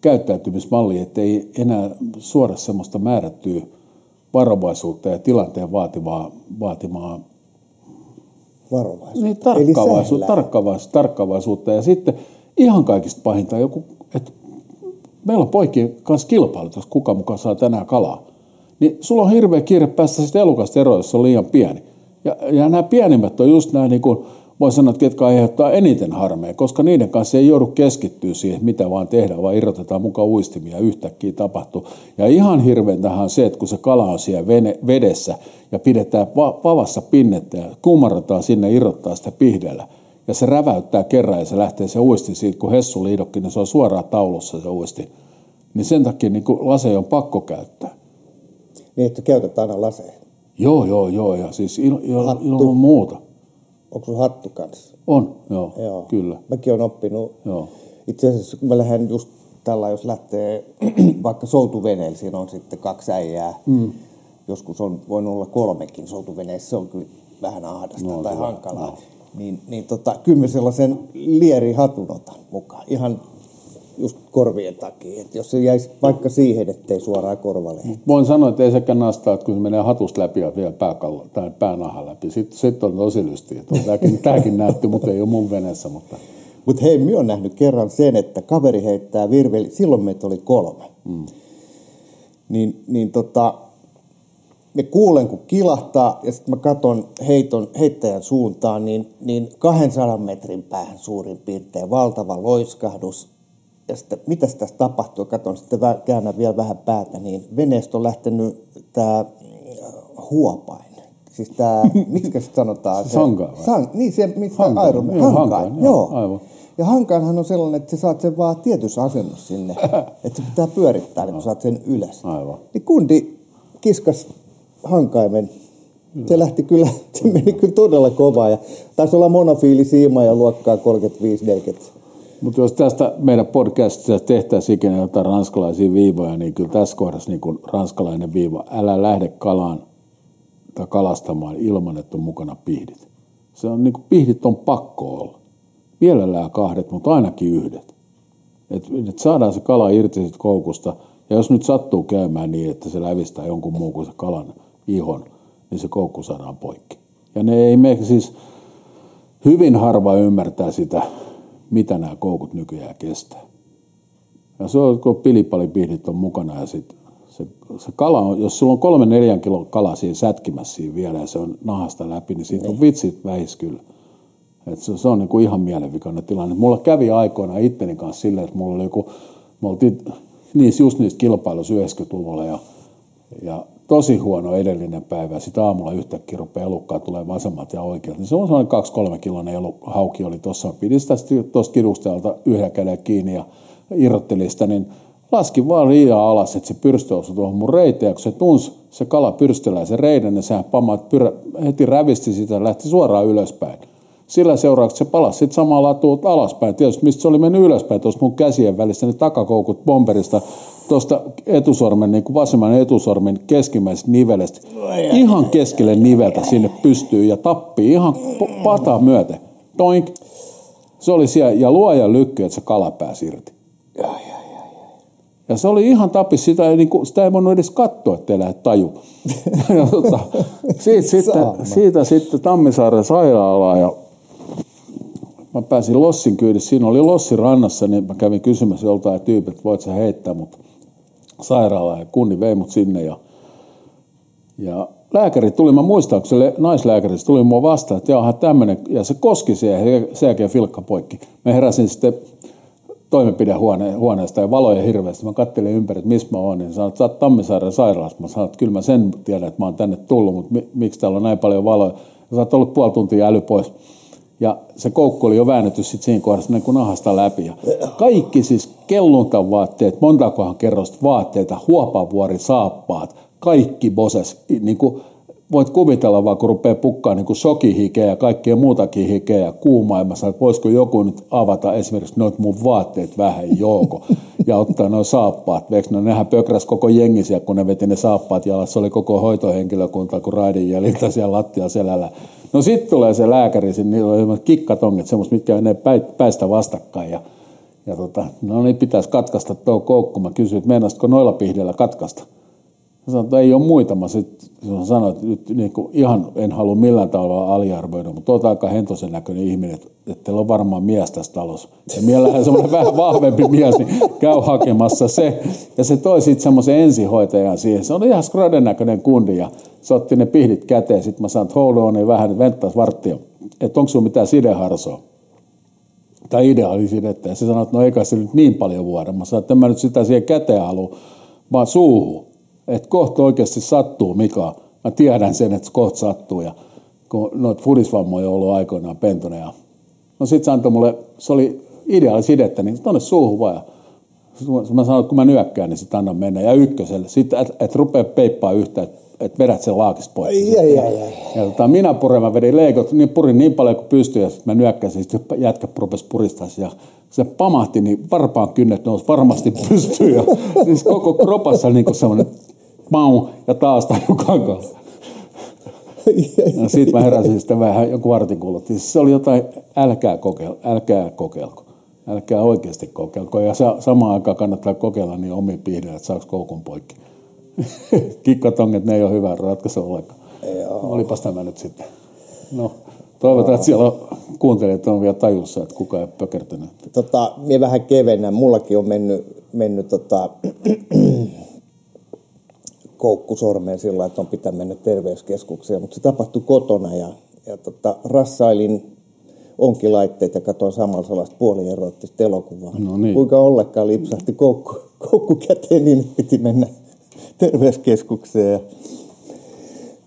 käyttäytymismallia, ettei enää suora semmoista määrättyä varovaisuutta ja tilanteen vaativaa, vaatimaa varovaisuutta. Niin, tarkkaavaisuutta, tarkkaavaisuutta, tarkkaavaisuutta. Ja sitten ihan kaikista pahinta joku, että meillä on poikien kanssa kilpailutus, kuka mukaan saa tänään kalaa. Niin sulla on hirveä kiire päästä sitten elukasta eroon, jos se on liian pieni. Ja, ja nämä pienimmät on just nämä niin kuin, voi sanoa, että ketkä aiheuttaa eniten harmeja, koska niiden kanssa ei joudu keskittyä siihen, mitä vaan tehdään, vaan irrotetaan mukaan uistimia yhtäkkiä tapahtuu. Ja ihan hirveän tähän on se, että kun se kala on siellä vene, vedessä ja pidetään va- vavassa pinnettä ja kumarrataan sinne, irrottaa sitä pihdellä. Ja se räväyttää kerran ja se lähtee se uisti siitä, kun Hessu liidokki, niin se on suoraan taulussa se uisti. Niin sen takia niin laseja on pakko käyttää. Niin, että käytetään aina laseja. Joo, joo, joo. Ja siis il, il, ilman muuta. Onko sun hattu kanssa? On, joo, joo. kyllä. Mäkin olen oppinut. Joo. Itse asiassa kun mä lähden just tällä, jos lähtee [clears throat] vaikka soutuveneellä, siinä on sitten kaksi äijää. Mm. Joskus on voinut olla kolmekin soutuveneessä, se on kyllä vähän ahdasta no, tai hankalaa. No. Niin, niin tota, kyllä mä sellaisen lierihatun otan mukaan. Ihan just korvien takia. Että jos se jäisi vaikka siihen, ettei suoraan korvalle. Voin sanoa, että ei sekään nastaa, että kun se menee hatusta läpi ja vielä pääkallo, tai päänahan läpi. Sitten, sitten on tosi lystiä. Tämäkin, [laughs] tämäkin näytti, mutta ei ole mun veneessä. Mutta Mut hei, minä olen nähnyt kerran sen, että kaveri heittää virveli, silloin meitä oli kolme. Mm. Niin, niin tota, me kuulen, kun kilahtaa, ja sitten mä katson heiton, heittäjän suuntaan, niin, niin 200 metrin päähän suurin piirtein valtava loiskahdus, ja sitten mitäs tässä tapahtuu, katon sitten käännän vielä vähän päätä, niin veneestä on lähtenyt tämä äh, huopain. Siis tämä, [laughs] miksi se sanotaan? Se sankaan San, niin se, mistä hankaan, Iron, niin, hankaan, hankaan, joo. joo. Aivan. Ja hankaanhan on sellainen, että sä saat sen vaan tietyssä asennossa sinne. [laughs] että se pitää pyörittää, niin kun saat sen ylös. Aivan. Niin kundi kiskas hankaimen. Se lähti kyllä, se meni kyllä todella kovaa. Ja taisi olla monofiili siima ja luokkaa 35-40. Mutta jos tästä meidän podcastista tehtäisiin ikinä jotain ranskalaisia viivoja, niin kyllä tässä kohdassa niin kuin ranskalainen viiva, älä lähde kalaan tai kalastamaan ilman, että on mukana pihdit. Se on niin kuin pihdit on pakko olla. Mielellään kahdet, mutta ainakin yhdet. Et, et saadaan se kala irti siitä koukusta. Ja jos nyt sattuu käymään niin, että se lävistää jonkun muun kuin se kalan ihon, niin se koukku saadaan poikki. Ja ne ei me siis, hyvin harva ymmärtää sitä, mitä nämä koukut nykyään kestää. Ja se on, kun pilipalipihdit on mukana ja sit se, se kala on, jos sulla on kolme neljän kilon kala siinä sätkimässä siinä vielä ja se on nahasta läpi, niin siitä on niin. vitsit vähis kyllä. Et se, se on niin kuin ihan mielenvikainen tilanne. Mulla kävi aikoina itteni kanssa silleen, että mulla oli joku, me oltiin niissä, just niistä kilpailuissa 90-luvulla ja, ja tosi huono edellinen päivä. Sitten aamulla yhtäkkiä rupeaa elukkaa tulee vasemmat ja oikeat. Niin se on sellainen kaksi kolme kilonen elu, hauki oli tuossa. Pidi sitä tuosta kidusteelta yhden käden kiinni ja irrotteli sitä, niin laskin vaan riiaa alas, että se pyrstö osui tuohon mun reiteen. Ja kun se tunsi, se kala pyrstöllä se reiden, niin sehän pamaat pyrä, heti rävisti sitä ja lähti suoraan ylöspäin sillä seurauksessa se palasi sitten samalla tuolta alaspäin. Tietysti mistä se oli mennyt ylöspäin, tuossa mun käsien välissä, ne takakoukut bomberista, tuosta etusormen, niin kuin vasemman etusormen keskimmäisestä nivelestä, ihan keskelle niveltä sinne pystyy ja tappii ihan pataa myöten. Toink. Se oli siellä, ja luoja lykky, että se kala pääsi irti. Ja se oli ihan tapis, sitä ei, niin kuin, sitä ei voinut edes katsoa, ettei lähde taju. [laughs] ja, tota, siitä, sitten, siitä sitten Tammisaaren sairaalaan ja mä pääsin Lossin kyydissä, siinä oli Lossi rannassa, niin mä kävin kysymässä joltain tyypiltä, että voit sä heittää mut sairaalaan ja kunni vei mut sinne ja, ja lääkäri tuli, mä muistan, kun se naislääkäri se tuli mua vastaan, että jaha tämmönen, ja se koski siihen, sen jälkeen filkka poikki. Mä heräsin sitten toimenpidehuoneesta ja valoja hirveästi. Mä kattelin ympäri, että missä mä oon, niin sanoin, että sä oot Tammisaaren sairaalassa. Mä sanoin, että kyllä mä sen tiedän, että mä oon tänne tullut, mutta miksi täällä on näin paljon valoja. Ja sä oot ollut puoli tuntia äly pois. Ja se koukku oli jo väännetty sitten siinä kohdassa niin kuin nahasta läpi. Ja kaikki siis kelluntavaatteet, montakohan kerrosta vaatteita, huopavuori, saappaat, kaikki boses, niin kuin voit kuvitella vaan, kun rupeaa pukkaa niin sokihikeä ja kaikkea muutakin hikeä ja kuumaa. Ja että voisiko joku nyt avata esimerkiksi noit mun vaatteet vähän joko ja ottaa noin saappaat. Veikö, no nehän pökräs koko jengisiä, kun ne veti ne saappaat jalassa. Se oli koko hoitohenkilökunta, kun raidin jäljiltä siellä lattia selällä. No sitten tulee se lääkäri, niillä oli kikkatonget, semmoista, mitkä ne päistä vastakkain. Ja, ja tota, no niin, pitäisi katkaista tuo koukku. Mä kysyin, että noilla pihdeillä katkaista? Sanoin, että ei ole muita. Mä sitten sanoin, että nyt niin kuin ihan en halua millään tavalla aliarvoida, mutta olet aika hentosen näköinen ihminen, että, että teillä on varmaan mies tässä talossa. Ja mielellään semmoinen vähän vahvempi mies, niin käy hakemassa se. Ja se toi sitten semmoisen ensihoitajan siihen. Se on ihan skroden näköinen kundi ja se otti ne pihdit käteen. Sitten mä sanoin, että hold on, niin vähän venttaisi varttia. Että onko sinulla mitään sideharsoa? Tai ideaalisidettä. Ja se sanoi, että no eikä se nyt niin paljon vuoda. Mä sanoin, että en mä nyt sitä siihen käteen halua, vaan suuhun että kohta oikeasti sattuu, Mika. Mä tiedän sen, että kohta sattuu. Ja kun noita fudisvammoja on ollut aikoinaan pentona. Ja... No sit se antoi mulle, se oli ideaali sidettä, niin tonne suuhun vaan. Mä sanoin, että kun mä nyökkään, niin sit annan mennä. Ja ykköselle. Sitten, että et rupea peippaa yhtä, että et vedät sen laakista pois. Ai, ai, ai, ai. Ja tota, minä puren, mä vedin leikot, niin purin niin paljon kuin pystyin, ja sitten mä nyökkäsin, sitten jätkä rupesi puristaa ja se pamahti, niin varpaan kynnet nousi varmasti pystyyn. Ja [laughs] siis koko kropassa niin kuin semmoinen mau, ja taas tajukaan kanssa. No siitä mä heräsin sitten vähän joku vartin kuluttua. Siis se oli jotain, älkää kokeilko, älkää kokeilko. Älkää oikeasti kokeilko. Ja samaan aikaan kannattaa kokeilla niin omi pihdellä, että saako koukun poikki. [laughs] Kikkatonget, ne ei ole hyvä ratkaisu ollenkaan. Joo. Olipas tämä nyt sitten. No, toivotaan, että siellä on, kuuntelijat on vielä tajussa, että kuka ei pökertynyt. Tota, minä vähän kevennän. Mullakin on mennyt, mennyt tota, [clears throat] koukku sormeen sillä että on pitää mennä terveyskeskukseen, mutta se tapahtui kotona ja, ja tota, rassailin onkilaitteet ja katsoin samalla sellaista puolieroittista elokuvaa. No niin. Kuinka ollenkaan lipsahti koukku, koukku käteen, niin piti mennä terveyskeskukseen. Ja,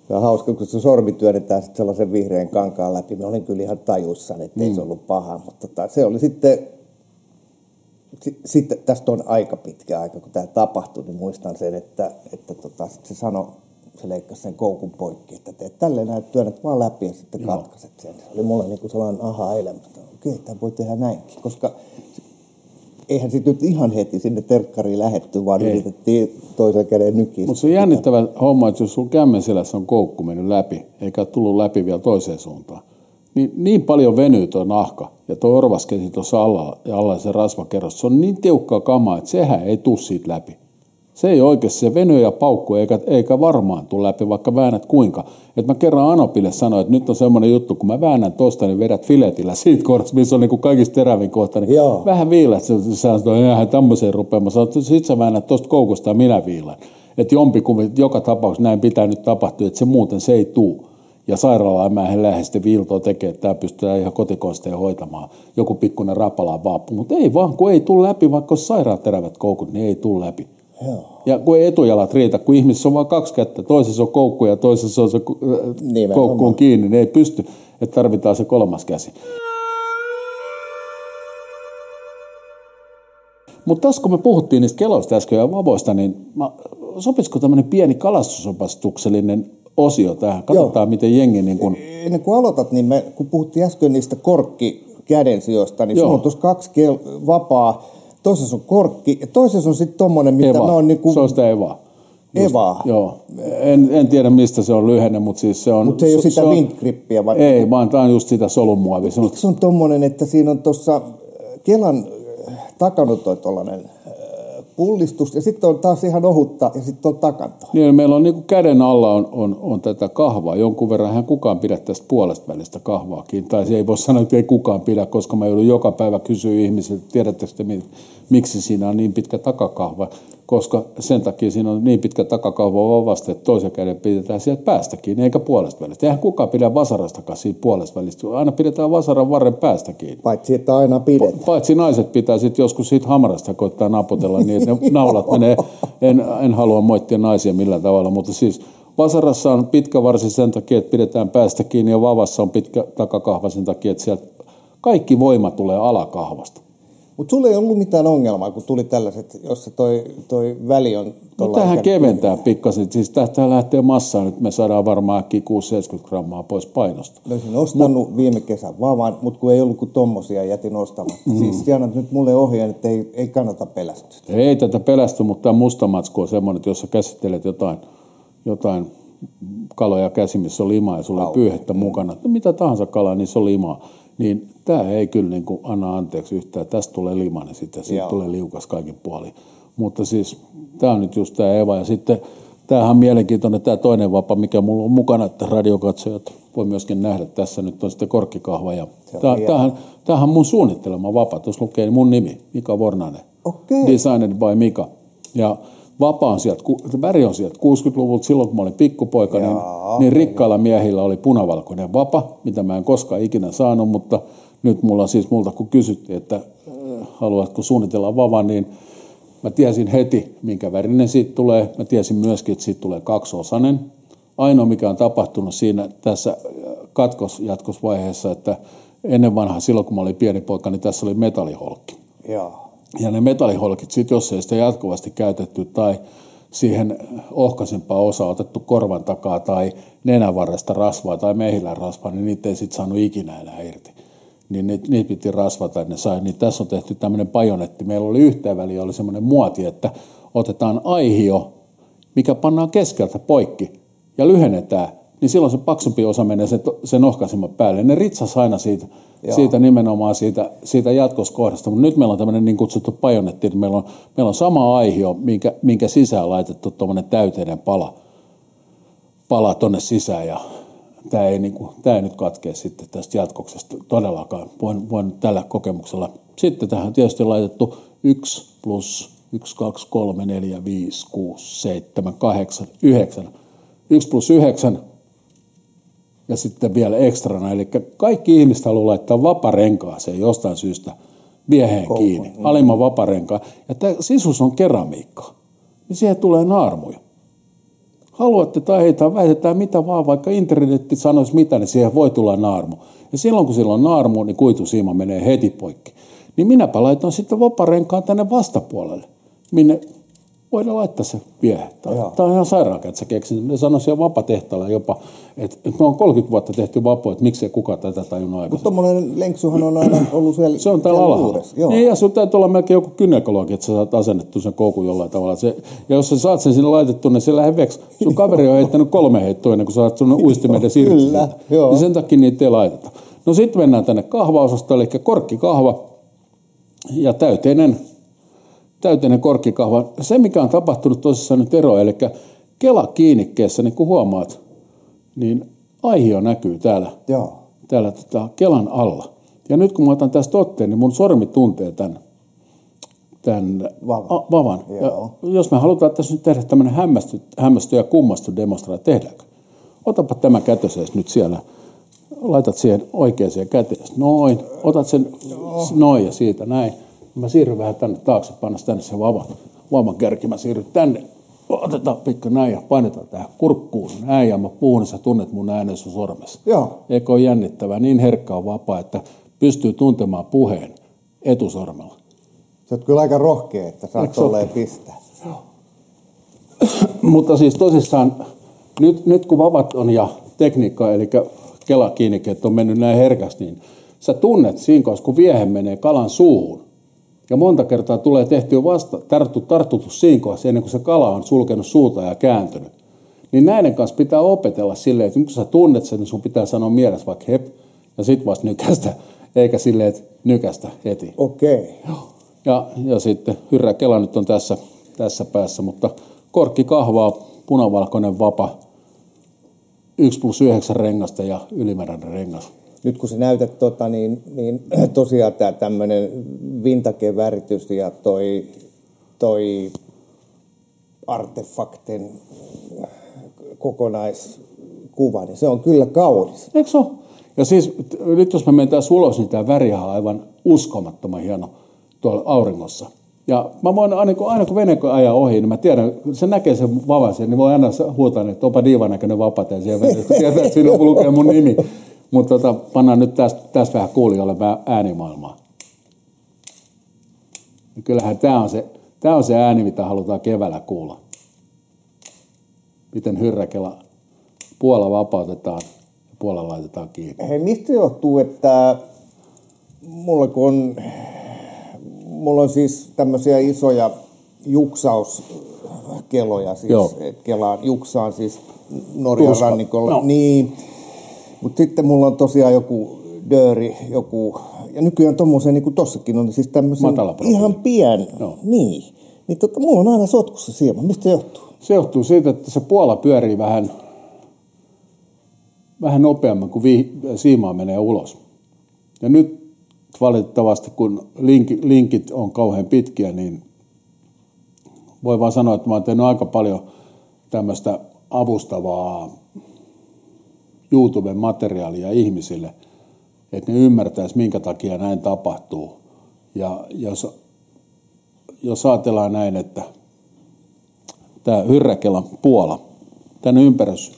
ja hauska, kun se sormi työnnetään sitten sellaisen vihreän kankaan läpi. Mä olin kyllä ihan tajuissani, että mm. ei se ollut paha, mutta tota, se oli sitten sitten tästä on aika pitkä aika, kun tämä tapahtui, niin muistan sen, että, että tota, se sanoi se leikkasi sen koukun poikki, että teet tälleen näet työnnät vaan läpi ja sitten Joo. katkaiset sen. Se oli mulle niin sellainen aha-elämä, että okei, tämä voi tehdä näinkin, koska eihän sitten nyt ihan heti sinne terkkariin lähetty, vaan Ei. yritettiin toisen käden nykiä. Mutta se on jännittävä homma, että jos sun kämmen selässä on koukku mennyt läpi, eikä tullut läpi vielä toiseen suuntaan, niin, niin paljon venyy tuo nahka ja tuo orvaskesi tuossa alla ja alla se rasvakerros, se on niin tiukkaa kamaa, että sehän ei tuu siitä läpi. Se ei oikeasti, se venyy ja paukku eikä, eikä varmaan tule läpi, vaikka väännät kuinka. Et mä kerran Anopille sanoin, että nyt on semmoinen juttu, kun mä väännän tosta, niin vedät filetillä siitä kohdasta, missä on niin kuin kaikista terävin kohta, niin Joo. vähän viilät. Se, se sanoi, että eihän tämmöiseen rupeamaan. Mä sanoin, että sit sä väännät tosta koukusta ja minä viilän. Että jompikumpi, joka tapauksessa näin pitää nyt tapahtua, että se muuten se ei tuu. Ja sairaalaan mä en lähde sitten viiltoa tekemään, että tämä pystyy ihan kotikonsteen hoitamaan. Joku pikkuinen rapalaan vaappu, mutta ei vaan, kun ei tule läpi, vaikka olisi sairaan terävät koukut, niin ei tule läpi. Joo. Ja kun ei etujalat riitä, kun ihmisessä on vain kaksi kättä, toisessa on koukku ja toisessa on se äh, koukku on kiinni, niin ei pysty, että tarvitaan se kolmas käsi. Mutta tässä kun me puhuttiin niistä keloista äsken ja vavoista, niin mä, sopisiko tämmöinen pieni kalastusopastuksellinen osio tähän? Katsotaan, Joo. miten jengi... Niin kun... Ennen kuin aloitat, niin me, kun puhuttiin äsken niistä korkki kädensijoista, niin sulla on tuossa kaksi kel- vapaa toisessa on korkki ja toisessa on sitten tommonen, mitä Eva. on niinku... Se on sitä Evaa. Evaa. Joo. En, en tiedä mistä se on lyhenne, mutta siis se on... Mutta se ei ole sitä windgrippiä, vai? Ei, vaan tämä on just sitä solumuovia. Miksi on tommonen, että siinä on tuossa Kelan takana toi pullistus ja sitten on taas ihan ohutta ja sitten on takanto. Niin, meillä on niin kuin käden alla on, on, on, tätä kahvaa. Jonkun verran hän kukaan pidä tästä puolesta välistä kahvaakin. Tai se ei voi sanoa, että ei kukaan pidä, koska mä joudun joka päivä kysyä ihmisiltä, tiedättekö te, miksi siinä on niin pitkä takakahva koska sen takia siinä on niin pitkä takakauva vavasta, että toisen käden pidetään sieltä päästäkin, eikä puolesta välistä. Eihän kukaan pidä vasarastakaan siitä puolesta välistä, aina pidetään vasaran varren päästäkin. Paitsi, että aina pidetään. Paitsi naiset pitää sitten joskus siitä hamarasta koittaa napotella niin, että ne [laughs] naulat menee, en, en halua moittia naisia millään tavalla, mutta siis vasarassa on pitkä varsi sen takia, että pidetään päästä kiinni ja vavassa on pitkä takakahva sen takia, että sieltä kaikki voima tulee alakahvasta. Mutta sulla ei ollut mitään ongelmaa, kun tuli tällaiset, jossa toi, toi väli on... No tähän keventää pikkasen. Siis tästä lähtee massaa nyt. Me saadaan varmaan äkkiä 6-70 grammaa pois painosta. Mä olisin ostanut Mut, viime kesän vaan, mutta kun ei ollut kuin tommosia, jätin ostamatta. Mm. Siis annat nyt mulle ohjeen, että ei, ei kannata pelästyä. Ei tätä pelästy, mutta tämä musta on semmoinen, että jos sä käsittelet jotain, jotain kaloja käsi, missä on limaa ja sulla on pyyhettä mukana, no mitä tahansa kalaa, niin se on limaa niin tämä ei kyllä niin kuin anna anteeksi yhtään. Tästä tulee limanen sitten, siitä tulee liukas kaikin puolin. Mutta siis tämä on nyt just tämä Eva. Ja sitten tämähän on mielenkiintoinen tämä toinen vapa, mikä mulla on mukana, että radiokatsojat voi myöskin nähdä. Tässä nyt on sitten korkkikahva. Ja tämähän, tämähän on mun suunnittelema vapa. Tuossa lukee mun nimi, Mika Vornanen. Okay. Designed by Mika. Ja vapa on sieltä, väri on sieltä 60-luvulta, silloin kun mä olin pikkupoika, niin, niin rikkailla miehillä oli punavalkoinen vapa, mitä mä en koskaan ikinä saanut, mutta nyt mulla siis multa kun kysyttiin, että äh, haluatko suunnitella vava, niin mä tiesin heti, minkä värinen siitä tulee. Mä tiesin myöskin, että siitä tulee kaksiosainen. Ainoa, mikä on tapahtunut siinä tässä äh, katkosjatkosvaiheessa, että ennen vanhaa, silloin kun mä olin pieni poika, niin tässä oli metalliholkki. Joo. Ja ne metalliholkit, sit jos ei sitä jatkuvasti käytetty tai siihen ohkaisempaa osaa otettu korvan takaa tai nenävarresta rasvaa tai mehilän rasvaa, niin niitä ei sitten saanut ikinä enää irti. Niin niitä, niitä piti rasvata, ne sai. Niin tässä on tehty tämmöinen pajonetti. Meillä oli yhteen väliin oli semmoinen muoti, että otetaan aihio, mikä pannaan keskeltä poikki ja lyhennetään niin silloin se paksumpi osa menee sen, sen ohkaisemman päälle. Ne ritsas aina siitä, siitä nimenomaan siitä, siitä jatkoskohdasta, mutta nyt meillä on tämmöinen niin kutsuttu pajonetti, että meillä on, meillä on sama aihio, minkä, minkä sisään laitettu tuommoinen täyteinen pala, pala tonne sisään ja tämä ei, niin kuin, tämä ei nyt katkea sitten tästä jatkoksesta todellakaan. Voin, voin tällä kokemuksella. Sitten tähän on tietysti laitettu 1 plus 1, 2, 3, 4, 5, 6, 7, 8, 9. 1 plus 9 ja sitten vielä ekstrana. Eli kaikki ihmiset haluaa laittaa vaparenkaaseen jostain syystä vieheen Koko, kiinni, mm. alimman vaparenkaan. Ja tämä sisus on keramiikka, niin siihen tulee naarmuja. Haluatte tai ei, tai väitetään mitä vaan, vaikka internetti sanoisi mitä, niin siihen voi tulla naarmu. Ja silloin kun sillä on naarmu, niin kuitusiima menee heti poikki. Niin minäpä laitan sitten vaparenkaan tänne vastapuolelle, minne voidaan laittaa se viehe. Tämä Joo. on ihan sairaan, että sä keksin. Ne sanoi siellä vapatehtaalla jopa, että, että me on 30 vuotta tehty vapo, että miksei kukaan tätä tajunnut aikaisemmin. Tuommoinen lenksuhan on aina ollut siellä Se on täällä alhaalla. Niin, ja sun täytyy olla melkein joku kynekologi, että sä saat asennettu sen koukun jollain tavalla. Se, ja jos sä saat sen sinne laitettu, niin se lähde veksi. Sun kaveri on heittänyt kolme heittoa ennen kuin sä saat sun uistimeiden siirtyä. Kyllä, joo. Niin sen takia niitä ei laiteta. No sitten mennään tänne kahvaosastolle, eli korkkikahva ja täyteinen, täyteinen korkkikahva. Se, mikä on tapahtunut tosissaan nyt ero, eli Kela kiinnikkeessä, niin kuin huomaat, niin aihio näkyy täällä Joo. täällä tota, Kelan alla. Ja nyt kun mä otan tästä otteen, niin mun sormi tuntee tämän, tämän Vavan. A, vavan. Joo. Ja jos me halutaan tässä nyt tehdä tämmöinen hämmästy, hämmästy ja kummastu demonstraatio, tehdäänkö? Otapa tämä kätösees nyt siellä. Laitat siihen oikeaan käteen. Noin. Otat sen noin ja siitä näin. Mä siirryn vähän tänne taakse, panna tänne se vavan, vavan kärki. Mä siirryn tänne. Otetaan pikku näin ja painetaan tähän kurkkuun. Näin ja mä puhun, niin sä tunnet mun äänen sun sormessa. Joo. Eikö ole jännittävää? Niin herkkä on vapaa, että pystyy tuntemaan puheen etusormella. Sä oot kyllä aika rohkea, että saat ole? tolleen pistää. [clears throat] Mutta siis tosissaan, nyt, nyt kun vavat on ja tekniikka, eli kelakiinnikkeet on mennyt näin herkästi, niin sä tunnet siinä kohdassa, kun viehe menee kalan suuhun. Ja monta kertaa tulee tehtyä vasta, tarttu, tartutus siinä kohdassa, ennen kuin se kala on sulkenut suuta ja kääntynyt. Niin näiden kanssa pitää opetella silleen, että kun sä tunnet sen, niin sun pitää sanoa mielessä vaikka hep, ja sit vasta nykästä, eikä silleen, että nykästä heti. Okei. Ja, ja sitten Hyrrä Kela nyt on tässä, tässä päässä, mutta korkki kahvaa, punavalkoinen vapa, 1 plus 9 rengasta ja ylimääräinen rengas. Nyt kun sä näytät tota, niin, niin [clears throat] tosiaan tämä tämmöinen vintage-väritys ja toi, toi artefakten kokonaiskuva, niin se on kyllä kaunis. Eikö se ole? Ja siis nyt jos me mennään ulos, niin tämä värihän on aivan uskomattoman hieno tuolla auringossa. Ja mä voin aina kun, aina kun vene kun ajaa ohi, niin mä tiedän, se näkee sen vavan siellä, niin voi aina huutaa, että onpa diivan näköinen vapate siellä vedessä, [laughs] kun tietää, että siinä lukee mun nimi. Mutta tota, pannaan nyt tästä, tästä vähän kuulijoille vähän äänimaailmaa. Ja kyllähän tämä on, se, tämä on se ääni, mitä halutaan keväällä kuulla. Miten hyrräkela puola vapautetaan ja puola laitetaan kiinni. Hei, mistä johtuu, että mulla kun on, mulla on siis tämmöisiä isoja juksauskeloja, siis Joo. kelaan, juksaan siis Norjan Tuossa. rannikolla. No. Niin, mutta sitten mulla on tosiaan joku dööri, joku, ja nykyään tommosen, niin kuin tossakin on, siis tämmöisen ihan pien, Joo. niin. Niin tota, mulla on aina sotkussa siema. Mistä se johtuu? Se johtuu siitä, että se puola pyörii vähän, vähän nopeammin, kun vi, siimaa menee ulos. Ja nyt valitettavasti, kun link, linkit on kauhean pitkiä, niin voi vaan sanoa, että mä oon tehnyt aika paljon tämmöistä avustavaa YouTuben materiaalia ihmisille, että ne ymmärtäisi, minkä takia näin tapahtuu. Ja jos, jos ajatellaan näin, että tämä Hyrräkelan Puola, tämän ympärys,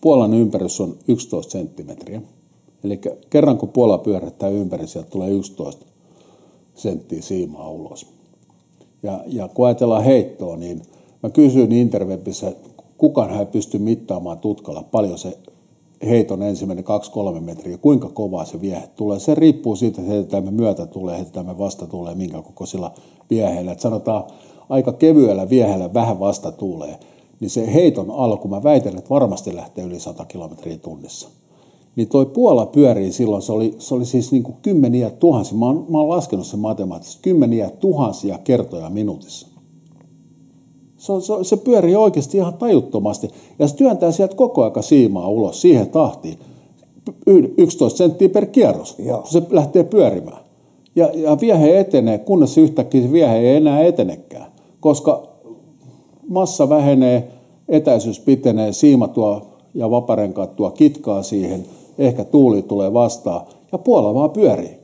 Puolan ympärys on 11 senttimetriä. Eli kerran kun Puola pyörättää ympäri, sieltä tulee 11 senttiä siimaa ulos. Ja, ja kun ajatellaan heittoa, niin mä kysyin interwebissä, kukaan ei pysty mittaamaan tutkalla paljon se heiton ensimmäinen 2-3 metriä, kuinka kovaa se viehe tulee. Se riippuu siitä, että heitetään me myötä tulee, heitetään me vasta tulee, minkä kokoisilla vieheillä. Et sanotaan aika kevyellä vieheellä vähän vasta tulee, niin se heiton alku, mä väitän, että varmasti lähtee yli 100 kilometriä tunnissa. Niin toi Puola pyörii silloin, se oli, se oli siis niin kuin kymmeniä tuhansia, mä oon, mä oon laskenut sen matemaattisesti, kymmeniä tuhansia kertoja minuutissa. Se, on- se, se pyörii oikeasti ihan tajuttomasti. Ja se työntää sieltä koko aika siimaa ulos siihen tahtiin. Y- 11 senttiä per kierros, Joo. kun se lähtee pyörimään. Ja, ja viehe etenee, kunnes se yhtäkkiä se viehe ei enää etenekään. Koska massa vähenee, etäisyys pitenee, siima tuo ja vaparenkaat tuo kitkaa siihen, ehkä tuuli tulee vastaan ja Puola vaan pyörii.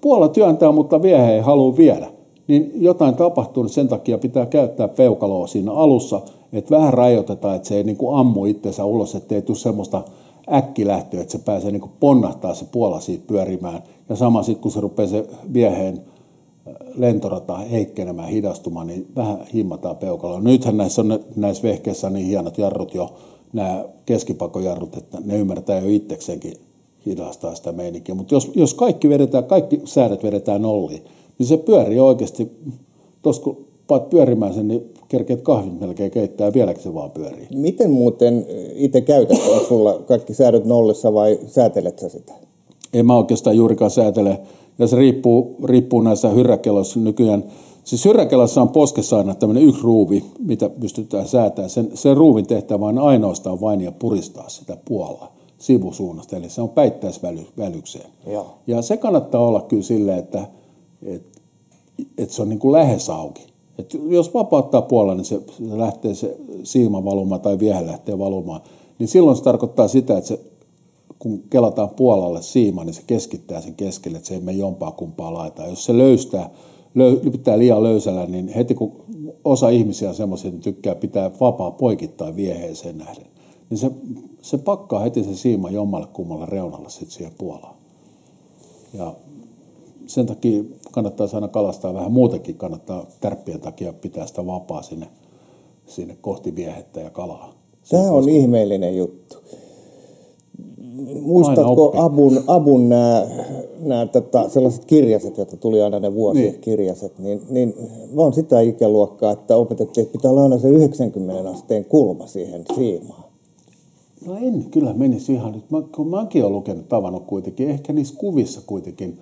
Puola työntää, mutta viehe ei halua viedä. Niin jotain tapahtuu, niin sen takia pitää käyttää peukaloa siinä alussa, että vähän rajoitetaan, että se ei niin kuin ammu itsensä ulos, ettei tule semmoista äkkilähtöä, että se pääsee niin kuin ponnahtaa se Puola siitä pyörimään. Ja sama sitten, kun se rupeaa se vieheen lentorata heikkenemään, hidastumaan, niin vähän himmataan peukaloa. Nythän näissä on näissä vehkeissä niin hienot jarrut jo, nämä keskipakojarrut, että ne ymmärtää jo itsekseenkin hidastaa sitä meininkiä. Mutta jos, jos kaikki, vedetään, kaikki säädöt vedetään nolliin, niin se pyörii oikeasti, tuossa kun paat pyörimään sen, niin kerkeet kahvit melkein keittää ja vieläkin se vaan pyörii. Miten muuten itse käytät? Onko sulla kaikki säädöt nollissa vai säätelet sä sitä? En mä oikeastaan juurikaan säätele. Ja se riippuu, riippuu näissä hyrräkelloissa nykyään. Siis hyrräkellossa on poskessa aina tämmöinen yksi ruuvi, mitä pystytään säätämään. Sen, sen ruuvin tehtävä on ainoastaan vain ja puristaa sitä puolaa sivusuunnasta, eli se on päittäisvälykseen. Joo. Ja se kannattaa olla kyllä silleen, että, että, että se on niin kuin lähes auki. Et jos vapauttaa puolella, niin se, se lähtee se siima valumaan tai viehe lähtee valumaan, niin silloin se tarkoittaa sitä, että se, kun kelataan puolalle siima, niin se keskittää sen keskelle, että se ei mene jompaa kumpaa laitaa. Jos se löystää, löy, pitää liian löysällä, niin heti kun osa ihmisiä on semmoisia, että tykkää pitää vapaa poikittaa vieheeseen nähden, niin se, se pakkaa heti se siima jommalle kummalle reunalle sitten siihen puolaan. Ja sen takia kannattaa aina kalastaa vähän muutenkin, kannattaa tärppien takia pitää sitä vapaa sinne, sinne kohti viehettä ja kalaa. Tämä on koska... ihmeellinen juttu. Muistatko Abun, Abun nämä, nämä tota, sellaiset kirjaset, joita tuli aina ne vuosien niin. kirjaset, niin, niin on sitä ikäluokkaa, että opetettiin, että pitää olla aina se 90 asteen kulma siihen siimaan. No en kyllä menisi ihan nyt, mä, kun mäkin olen lukenut, tavannut kuitenkin, ehkä niissä kuvissa kuitenkin.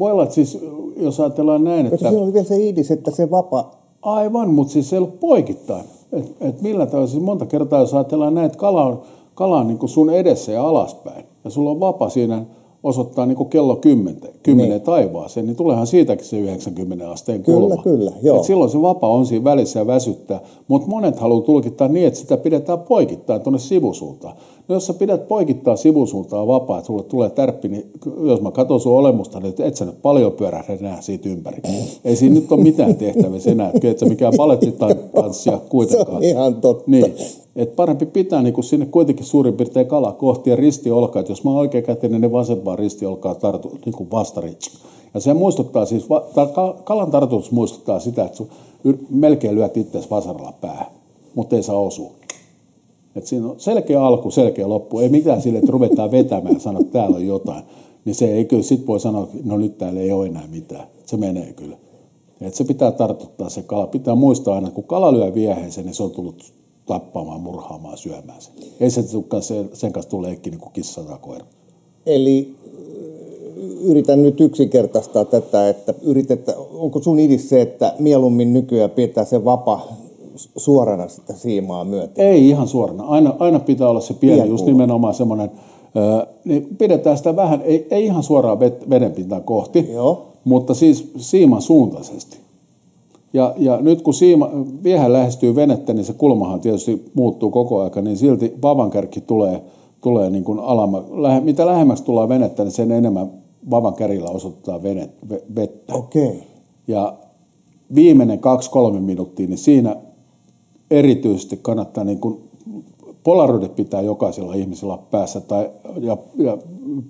Voi olla, että siis, jos ajatellaan näin, että... Mutta oli vielä se idis, että se vapaa... Aivan, mutta siis se ei ollut poikittain. Et, et millä tavalla, siis monta kertaa jos ajatellaan näin, että kala on, kala on niin kuin sun edessä ja alaspäin, ja sulla on vapa siinä osoittaa niin kuin kello 10, 10 niin. taivaaseen, niin tuleehan siitäkin se 90 asteen kulma. Kyllä, kyllä, joo. Et silloin se vapa on siinä välissä ja väsyttää, mutta monet haluaa tulkittaa niin, että sitä pidetään poikittain tuonne sivusuuntaan. No jos sä pidät poikittaa sivusuuntaan vapaa, että sulle tulee tärppi, niin jos mä katson sun olemusta, niin et sä nyt paljon pyörähdä enää siitä ympäri. Ei siinä nyt ole mitään tehtävissä enää, että sä mikään palettitanssia kuitenkaan. Se on ihan totta. Niin. Et parempi pitää niin kuin sinne kuitenkin suurin piirtein kala kohti ja ristiolkaa. Et jos mä oikein kätinen, niin vasempaan ristiolkaa tartu, niin kuin vastari. Ja se muistuttaa siis, kalan tartutus muistuttaa sitä, että melkein lyöt itse vasaralla päähän, mutta ei saa osua. Et siinä on selkeä alku, selkeä loppu. Ei mitään sille, että ruvetaan vetämään ja sanoa, että täällä on jotain. Niin se ei kyllä, sit voi sanoa, että no nyt täällä ei ole enää mitään. Se menee kyllä. Et se pitää tartuttaa se kala. Pitää muistaa aina, että kun kala lyö vieheeseen, niin se on tullut tappamaan, murhaamaan, syömään sen. Ei se sen, kanssa tule leikki niin kuin kissa tai koira. Eli yritän nyt yksinkertaistaa tätä, että yritettä, onko sun idis se, että mieluummin nykyään pitää se vapa suorana sitä siimaa myöten? Ei ihan suorana. Aina, aina pitää olla se pieni, Pienkulma. just nimenomaan semmoinen, niin pidetään sitä vähän, ei, ei ihan suoraan vedenpintaan kohti, Joo. mutta siis siiman suuntaisesti. Ja, ja nyt kun siima, viehän lähestyy venettä, niin se kulmahan tietysti muuttuu koko aika, niin silti vavankärki tulee, tulee niin kuin alama. Lähe, mitä lähemmäksi tulee venettä, niin sen enemmän vavankärillä osoittaa venet, vettä. Okay. Ja viimeinen kaksi-kolme minuuttia, niin siinä erityisesti kannattaa niin kuin polaroidit pitää jokaisella ihmisellä päässä tai, ja, ja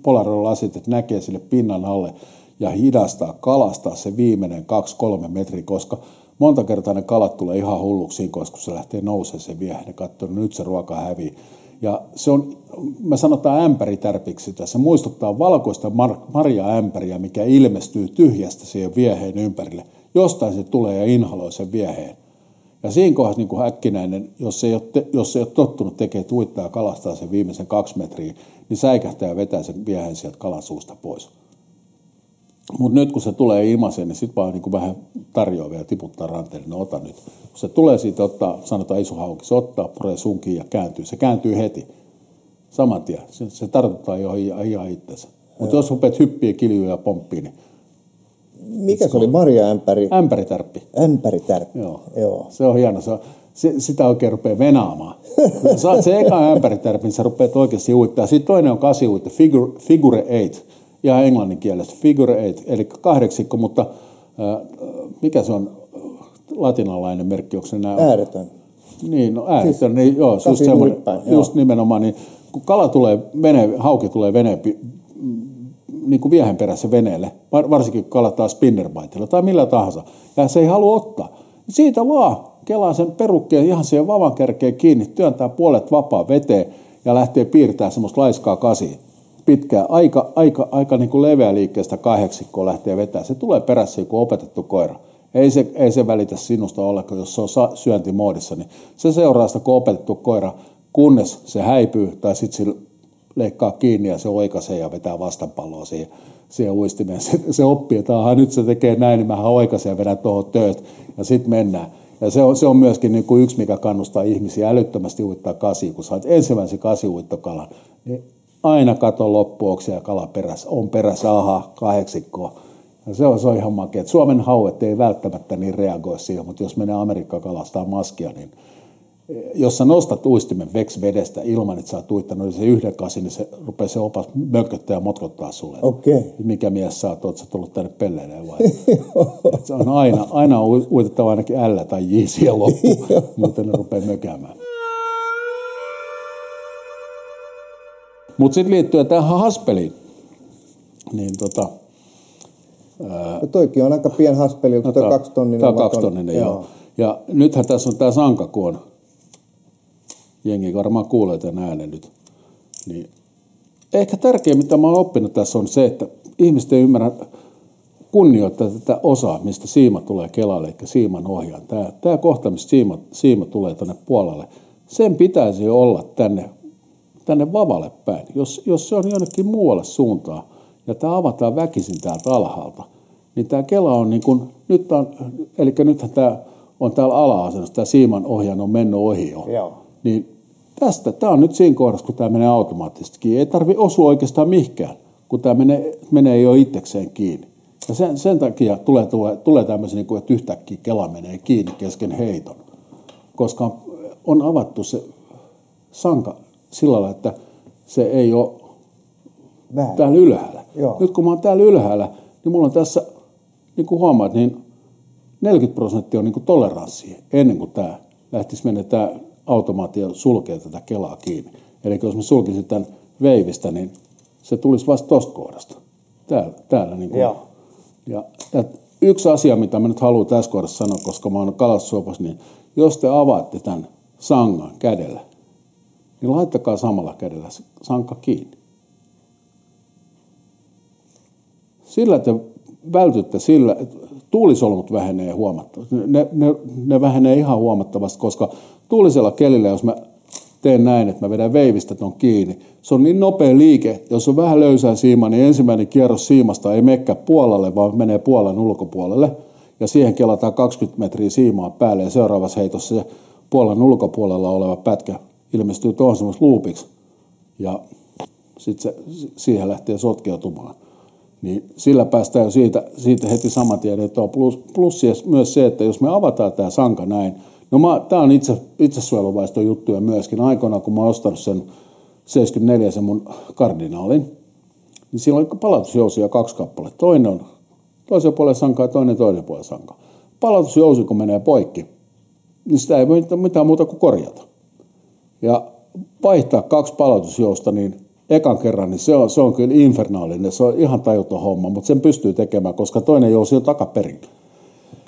polaroid-lasit, että näkee sille pinnan alle ja hidastaa, kalastaa se viimeinen 2-3 metri, koska monta kertaa ne kalat tulee ihan hulluksiin, koska se lähtee nousemaan se vie, ne katsoo, no nyt se ruoka hävii. Ja se on, me sanotaan ämpäritärpiksi sitä, se muistuttaa valkoista mar- marja-ämpäriä, mikä ilmestyy tyhjästä siihen vieheen ympärille. Jostain se tulee ja inhaloi sen vieheen. Ja siinä kohdassa niin kuin häkkinäinen, jos ei, ole te, jos ei ole tottunut tekemään tuittaa ja kalastaa sen viimeisen kaksi metriä, niin säikähtää ja vetää sen viehen sieltä kalasuusta pois. Mutta nyt kun se tulee imaseen, niin sitten vaan niin kuin vähän tarjoaa vielä tiputtaa ranteen, niin no ota nyt. Kun se tulee siitä, ottaa, sanotaan iso hauki, se ottaa, puree sunkiin ja kääntyy. Se kääntyy heti, saman tien. Se, se tartuttaa jo ihan itsensä. Mutta jos rupeat hyppiä, kiljuja ja pomppiin, niin mikä se oli? Marja-ämpäri? Ämpäritärppi. Ämpäritärppi. Joo. Joo. Se on hieno. Se on, se, sitä oikein rupeaa venaamaan. Kun [laughs] saat se eka ämpäritärppi, niin sä rupeat oikeasti uittaa. Sitten toinen on kasi uitta, figure, figure eight, ihan englannin kielestä, figure eight, eli kahdeksikko, mutta äh, mikä se on latinalainen merkki, onko se nämä? Ääretön. Niin, no ääretön, siis, niin joo, just, semmoinen, just nimenomaan, niin kun kala tulee vene, hauki tulee veneen niin kuin viehenperäisen veneelle, varsinkin kun kalataan spinnerbaitilla tai millä tahansa, ja se ei halua ottaa. Siitä vaan kelaa sen perukkeen ihan siihen vavan kärkeen kiinni, työntää puolet vapaa veteen ja lähtee piirtämään semmoista laiskaa kasi. Pitkää, aika, aika, aika niin kuin leveä liikkeestä kahdeksikkoa lähtee vetää. Se tulee perässä kuin opetettu koira. Ei se, ei se välitä sinusta ollenkaan, jos se on syöntimoodissa, niin se seuraa sitä kuin opetettu koira, kunnes se häipyy tai sitten leikkaa kiinni ja se oikaisee ja vetää vastanpalloa siihen, siihen uistimeen. Se, se oppii, että aha, nyt se tekee näin, niin mähän oikaisen ja vedän tuohon tööt ja sitten mennään. Ja se on, se on myöskin niin kuin yksi, mikä kannustaa ihmisiä älyttömästi uittaa kasi. Kun saat ensimmäisen kasiuittokalan, niin aina kato loppuoksi ja kala perässä. On perässä, aha, kahdeksikkoa. Ja se on, se on ihan makea. Suomen hauet ei välttämättä niin reagoi siihen, mutta jos menee Amerikka kalastaa maskia, niin jos sä nostat uistimen veks vedestä ilman, että sä oot uittanut niin se yhden kasin, niin se rupeaa se opas mököttää ja motkottaa sulle. Okay. Mikä mies sä oot, oot sä tullut tänne pelleilemään vai? se on aina, aina on uitettava ainakin L tai J siihen loppuun, muuten ne rupeaa mökäämään. Mutta sitten liittyen tähän haspeliin, niin tota, no toikin on aika pien haspeli, onko no, toi kaksi tonninen? Tämä on kaksi tonninen, joo. joo. Ja nythän tässä on tämä sanka, kun on jengi varmaan kuulee tämän äänen nyt. Niin ehkä tärkein, mitä mä oon oppinut tässä on se, että ihmiset ei ymmärrä kunnioittaa tätä osaa, mistä siima tulee Kelalle, eli siiman ohjaan. Tämä, tämä kohta, mistä siima, siima tulee tänne puolelle, sen pitäisi olla tänne, tänne vavalle päin. Jos, jos se on jonnekin muualle suuntaan ja tämä avataan väkisin täältä alhaalta, niin tämä Kela on niin kuin, nyt on, eli nythän tämä on täällä ala-asennossa, tämä siiman ohjaan on mennyt ohi jo. Joo. Niin tästä, tämä on nyt siinä kohdassa, kun tämä menee automaattisestikin. Ei tarvi osua oikeastaan mihinkään, kun tämä menee, menee jo itsekseen kiinni. Ja sen, sen takia tulee, tulee, tulee tämmöisen, niin kuin, että yhtäkkiä Kela menee kiinni kesken heiton. Koska on avattu se sanka sillä lailla, että se ei ole Vähän. täällä ylhäällä. Joo. Nyt kun mä oon täällä ylhäällä, niin mulla on tässä, niin kuin huomaat, niin 40 prosenttia on niin kuin toleranssia ennen kuin tämä lähtisi mennä tämä automaatio sulkee tätä kelaa kiinni. Eli jos mä sulkisin tämän veivistä, niin se tulisi vasta tuosta kohdasta. Täällä, täällä niin kuin. Ja, ja yksi asia, mitä mä nyt haluan tässä kohdassa sanoa, koska mä oon kalastusopassa, niin jos te avaatte tämän sangan kädellä, niin laittakaa samalla kädellä se sanka kiinni. Sillä te vältytte sillä, että tuulisolmut vähenee huomattavasti. Ne, ne, ne vähenee ihan huomattavasti, koska tuulisella kelillä, jos mä teen näin, että mä vedän veivistä ton kiinni, se on niin nopea liike, jos on vähän löysää siimaa, niin ensimmäinen kierros siimasta ei mekkä puolelle, vaan menee puolen ulkopuolelle. Ja siihen kelataan 20 metriä siimaa päälle ja seuraavassa heitossa se puolen ulkopuolella oleva pätkä ilmestyy tuohon semmoista loopiksi. Ja sitten siihen lähtee sotkeutumaan niin sillä päästään jo siitä, siitä heti saman tien, että on plus, plus myös se, että jos me avataan tämä sanka näin, no tämä on itse, itsesuojeluvaiston juttuja myöskin. Aikoina, kun mä oon ostanut sen 74 sen mun kardinaalin, niin siellä on palautusjousia kaksi kappaletta. Toinen on toisen puolen sanka ja toinen toinen puolen sanka. Palautusjousi, kun menee poikki, niin sitä ei voi mitään muuta kuin korjata. Ja vaihtaa kaksi palautusjousta, niin ekan kerran, niin se on, se on kyllä infernaalinen. Se on ihan tajuton homma, mutta sen pystyy tekemään, koska toinen jousi on takaperin.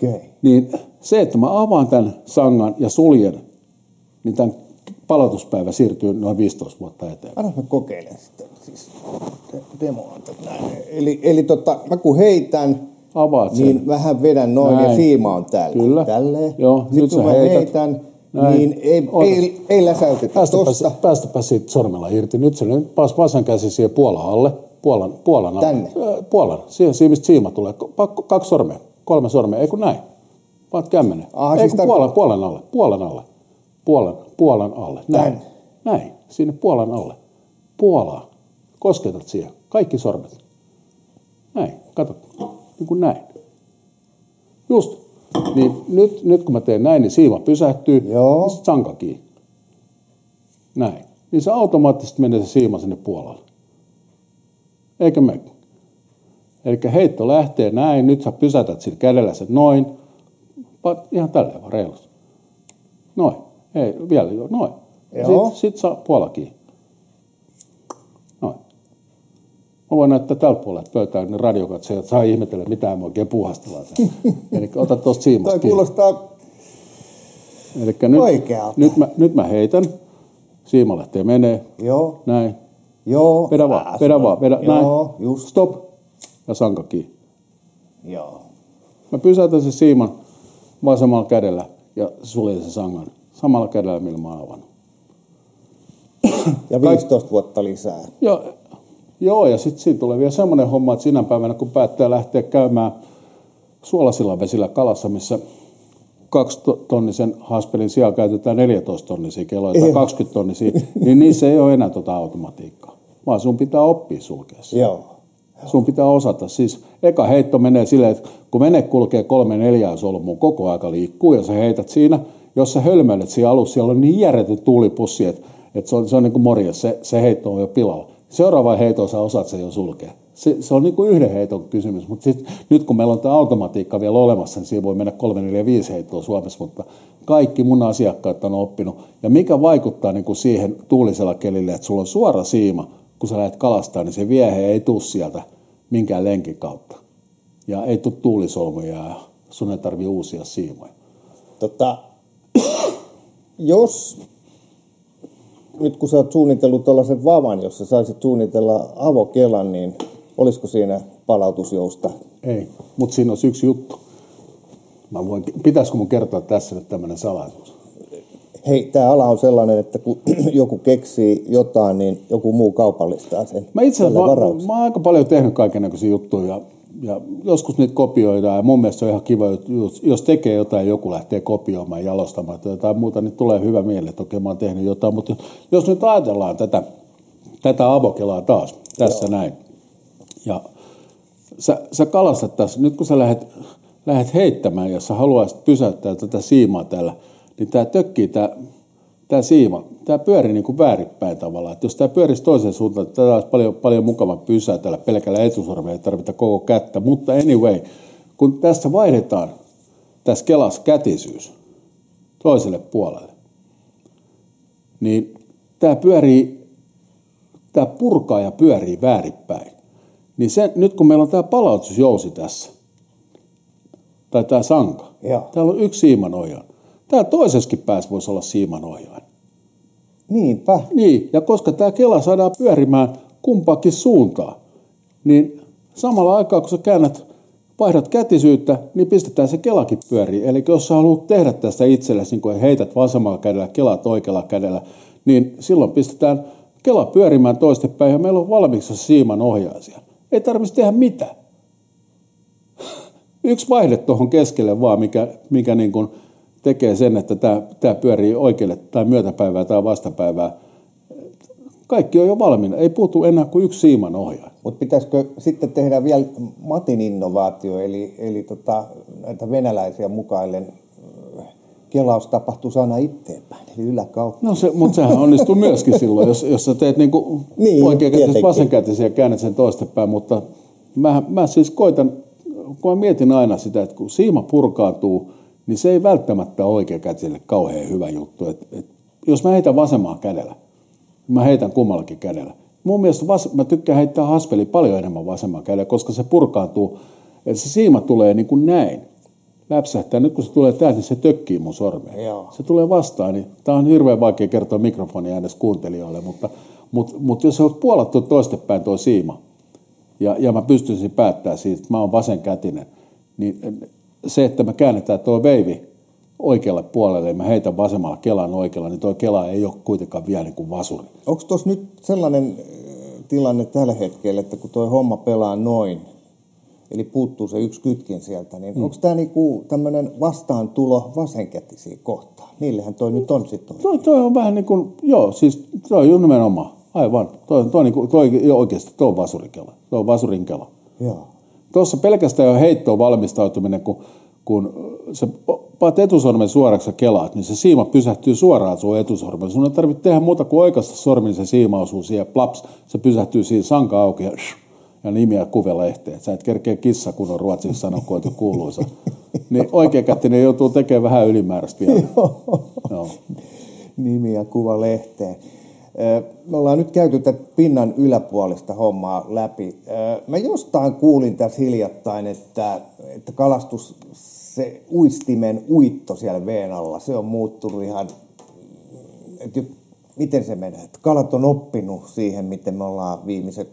Okay. Niin se, että mä avaan tämän sangan ja suljen, niin tämän palautuspäivä siirtyy noin 15 vuotta eteenpäin. Anna mä kokeilen sitten. Siis demoan näin. Eli, eli tota, mä kun heitän, Avaat niin sen. vähän vedän noin näin. ja siima on täällä. Kyllä. Tälleen. Joo, Sitten nyt kun mä heität. heitän, näin. Niin ei, ei, ei läsäytetä päästäpä, tosta. Päästäpä siitä sormella irti. Nyt se nyt pas vasen käsi siihen puolan alle. Puolan, puolan alle. Tänne? Puolan. Siihen, siihen mistä siima tulee. Kaksi sormea. Kolme sormea. Ei kun näin. Vaat kämmenen. Aha, Ei siis kun tar- puolan, puolan alle. Puolan alle. Puolan, puolan alle. Näin. Tänne. Näin. Sinne puolan alle. Puolaa. Kosketat siihen. Kaikki sormet. Näin. Kato. Niin kuin näin. Just. Niin nyt, nyt kun mä teen näin, niin siima pysähtyy, Joo. ja sitten sanka kiinni. Näin. Niin se automaattisesti menee se siima sinne puolelle. Eikä me. Eli heitto lähtee näin, nyt sä pysätät sillä kädellä sen noin, ihan tälleen vaan reilusti. Noin. Ei, vielä jo, noin. Sitten sit saa puolella kiinni. Noin. Mä voin näyttää tällä puolella pöytää, niin radiokatsojat saa ihmetellä, mitä me oikein puhastellaan. [laughs] Eli ota tuosta siimasta Toi kuulostaa Elikkä nyt, Oikealta. nyt, mä, nyt mä heitän. Siimalehteen menee. Joo, Näin. joo. Vedä vaan, Ää, vedä vaan, vedä, Joo, näin. just. Stop. Ja sanka kiinni. Joo. Mä pysäytän sen siiman vasemmalla kädellä ja suljen sen sangan. Samalla kädellä, millä mä avannut. Ja 15 vuotta lisää. Ja, joo, ja sitten siinä tulee vielä semmoinen homma, että sinä päivänä, kun päättää lähteä käymään suolasilla vesillä kalassa, missä 2 tonnisen haspelin sijaan käytetään 14 tonnisia keloja tai Joo. 20 tonnisia, niin niissä ei ole enää tuota automatiikkaa, vaan sun pitää oppia sulkea. Joo. Sun pitää osata. Siis eka heitto menee silleen, että kun vene kulkee kolme neljää solmua, koko aika liikkuu ja sä heität siinä, jos sä hölmöilet siinä alussa, siellä on niin järjetön tuulipussi, että, että se on, se on niin kuin morjes, se, se heitto on jo pilalla. Seuraava heitto sä osaat sen jo sulkea. Se, se on niin kuin yhden heiton kysymys, mutta sit, nyt kun meillä on tämä automatiikka vielä olemassa, niin siinä voi mennä kolme, neljä, viisi heittoa Suomessa, mutta kaikki mun asiakkaat on oppinut. Ja mikä vaikuttaa niin kuin siihen tuulisella kelille, että sulla on suora siima, kun sä lähdet kalastaa, niin se viehe ei tuu sieltä minkään lenkin kautta. Ja ei tule tuulisolmuja ja sun ei tarvi uusia siimoja. Tota, jos nyt kun sä oot suunnitellut tällaisen vavan, jos sä saisit suunnitella avokelan, niin olisiko siinä palautusjousta? Ei, mutta siinä on yksi juttu. Mä voin, pitäisikö mun kertoa tässä nyt tämmöinen salaisuus? Hei, tämä ala on sellainen, että kun [clears throat] joku keksii jotain, niin joku muu kaupallistaa sen. Mä itse asiassa, mä, mä oon aika paljon tehnyt kaikenlaisia juttuja ja, ja joskus niitä kopioidaan ja mun mielestä se on ihan kiva, jos, jos tekee jotain ja joku lähtee kopioimaan, jalostamaan tai jotain muuta, niin tulee hyvä mieli, että okei mä oon tehnyt jotain, mutta jos nyt ajatellaan tätä, tätä avokelaa taas, tässä Joo. näin, ja sä, sä kalastat tässä, nyt kun sä lähdet, lähdet heittämään, jos sä haluaisit pysäyttää tätä siimaa täällä, niin tämä tökkii tämä tämä siima, tämä pyörii niin kuin väärinpäin tavallaan. Että jos tämä pyörisi toiseen suuntaan, niin tätä olisi paljon, paljon mukavampi pysäytellä pelkällä etusormella, ei tarvita koko kättä. Mutta anyway, kun tässä vaihdetaan tässä kelas kätisyys toiselle puolelle, niin tämä pyörii, tämä purkaa ja pyörii väärinpäin. Niin se, nyt kun meillä on tämä palautusjousi tässä, tai tämä sanka, Joo. täällä on yksi siimanohjaan. Täällä toisessakin päässä voisi olla siimanohjaan. Niinpä. Niin, ja koska tämä kela saadaan pyörimään kumpaakin suuntaan, niin samalla aikaa kun sä käännät, vaihdat kätisyyttä, niin pistetään se kelakin pyöriin. Eli jos sä haluat tehdä tästä itsellesi, niin kun heität vasemmalla kädellä, kelat oikealla kädellä, niin silloin pistetään kela pyörimään toistepäin ja meillä on valmiiksi siiman ohjaaja siellä. Ei tarvitsisi tehdä mitään. Yksi vaihde tuohon keskelle vaan, mikä, mikä niin kuin tekee sen, että tämä, tämä pyörii oikealle tai myötäpäivää tai vastapäivää. Kaikki on jo valmiina. Ei puutu enää kuin yksi siiman ohjaaja. Mutta pitäisikö sitten tehdä vielä Matin innovaatio, eli, eli tota, näitä venäläisiä mukaillen äh, kelaus tapahtuu aina iteenpäin, eli yläkautta. No se, mutta sehän onnistuu [laughs] myöskin silloin, jos, jos sä teet niinku Niin, tietenkin. vasenkätisiä ja käännät sen toistepäin, mutta mä, mä siis koitan, kun mä mietin aina sitä, että kun siima purkaantuu, niin se ei välttämättä ole oikeakätiselle kauhean hyvä juttu. Et, et, jos mä heitän vasemmalla kädellä, mä heitän kummallakin kädellä. Mun mielestä vas, mä tykkään heittää haspeli paljon enemmän vasemmalla kädellä, koska se purkaantuu, että se siima tulee niin kuin näin. Läpsähtää. Nyt kun se tulee täältä, niin se tökkii mun sormeen. Joo. Se tulee vastaan, niin tämä on hirveän vaikea kertoa mikrofonia edes kuuntelijoille, mutta, mutta, mutta jos se on puolattu toistepäin tuo siima, ja, ja mä pystyisin päättämään siitä, että mä oon vasenkätinen, niin se, että me käännetään tuo veivi oikealle puolelle ja mä heitän vasemmalla kelan oikealla, niin tuo kela ei ole kuitenkaan vielä niin kuin vasuri. Onko tuossa nyt sellainen äh, tilanne tällä hetkellä, että kun tuo homma pelaa noin, eli puuttuu se yksi kytkin sieltä, niin mm. onko tämä niinku tämmöinen vastaantulo vasenkätisiä kohtaan? Niillähän toi nyt on sitten. Toi, toi on vähän niin kuin, joo, siis toi on nimenomaan, aivan. Toi, toi, niin kuin, toi oikeasti, toi on vasurikela, toi on vasurin kela. Joo. Tuossa pelkästään jo heittoon valmistautuminen, kun, kun sä paat etusormen suoraksi ja kelaat, niin se siima pysähtyy suoraan sun etusormen. Sun ei tarvitse tehdä muuta kuin oikasta sormin, se siima osuu siihen, plaps, se pysähtyy siinä sanka auki ja, ja nimiä kuvelehteen. Sä et kerkeä kissa, kun on ruotsiksi sanokoitu kuuluisa. [laughs] Niin oikeakätinen joutuu tekemään vähän ylimääräistä vielä. [laughs] Joo. Nimi ja kuva lehteen. Me ollaan nyt käyty tätä pinnan yläpuolista hommaa läpi. Mä jostain kuulin tässä hiljattain, että, että kalastus, se uistimen uitto siellä veen alla, se on muuttunut ihan, että miten se menee? Että kalat on oppinut siihen, miten me ollaan viimeiset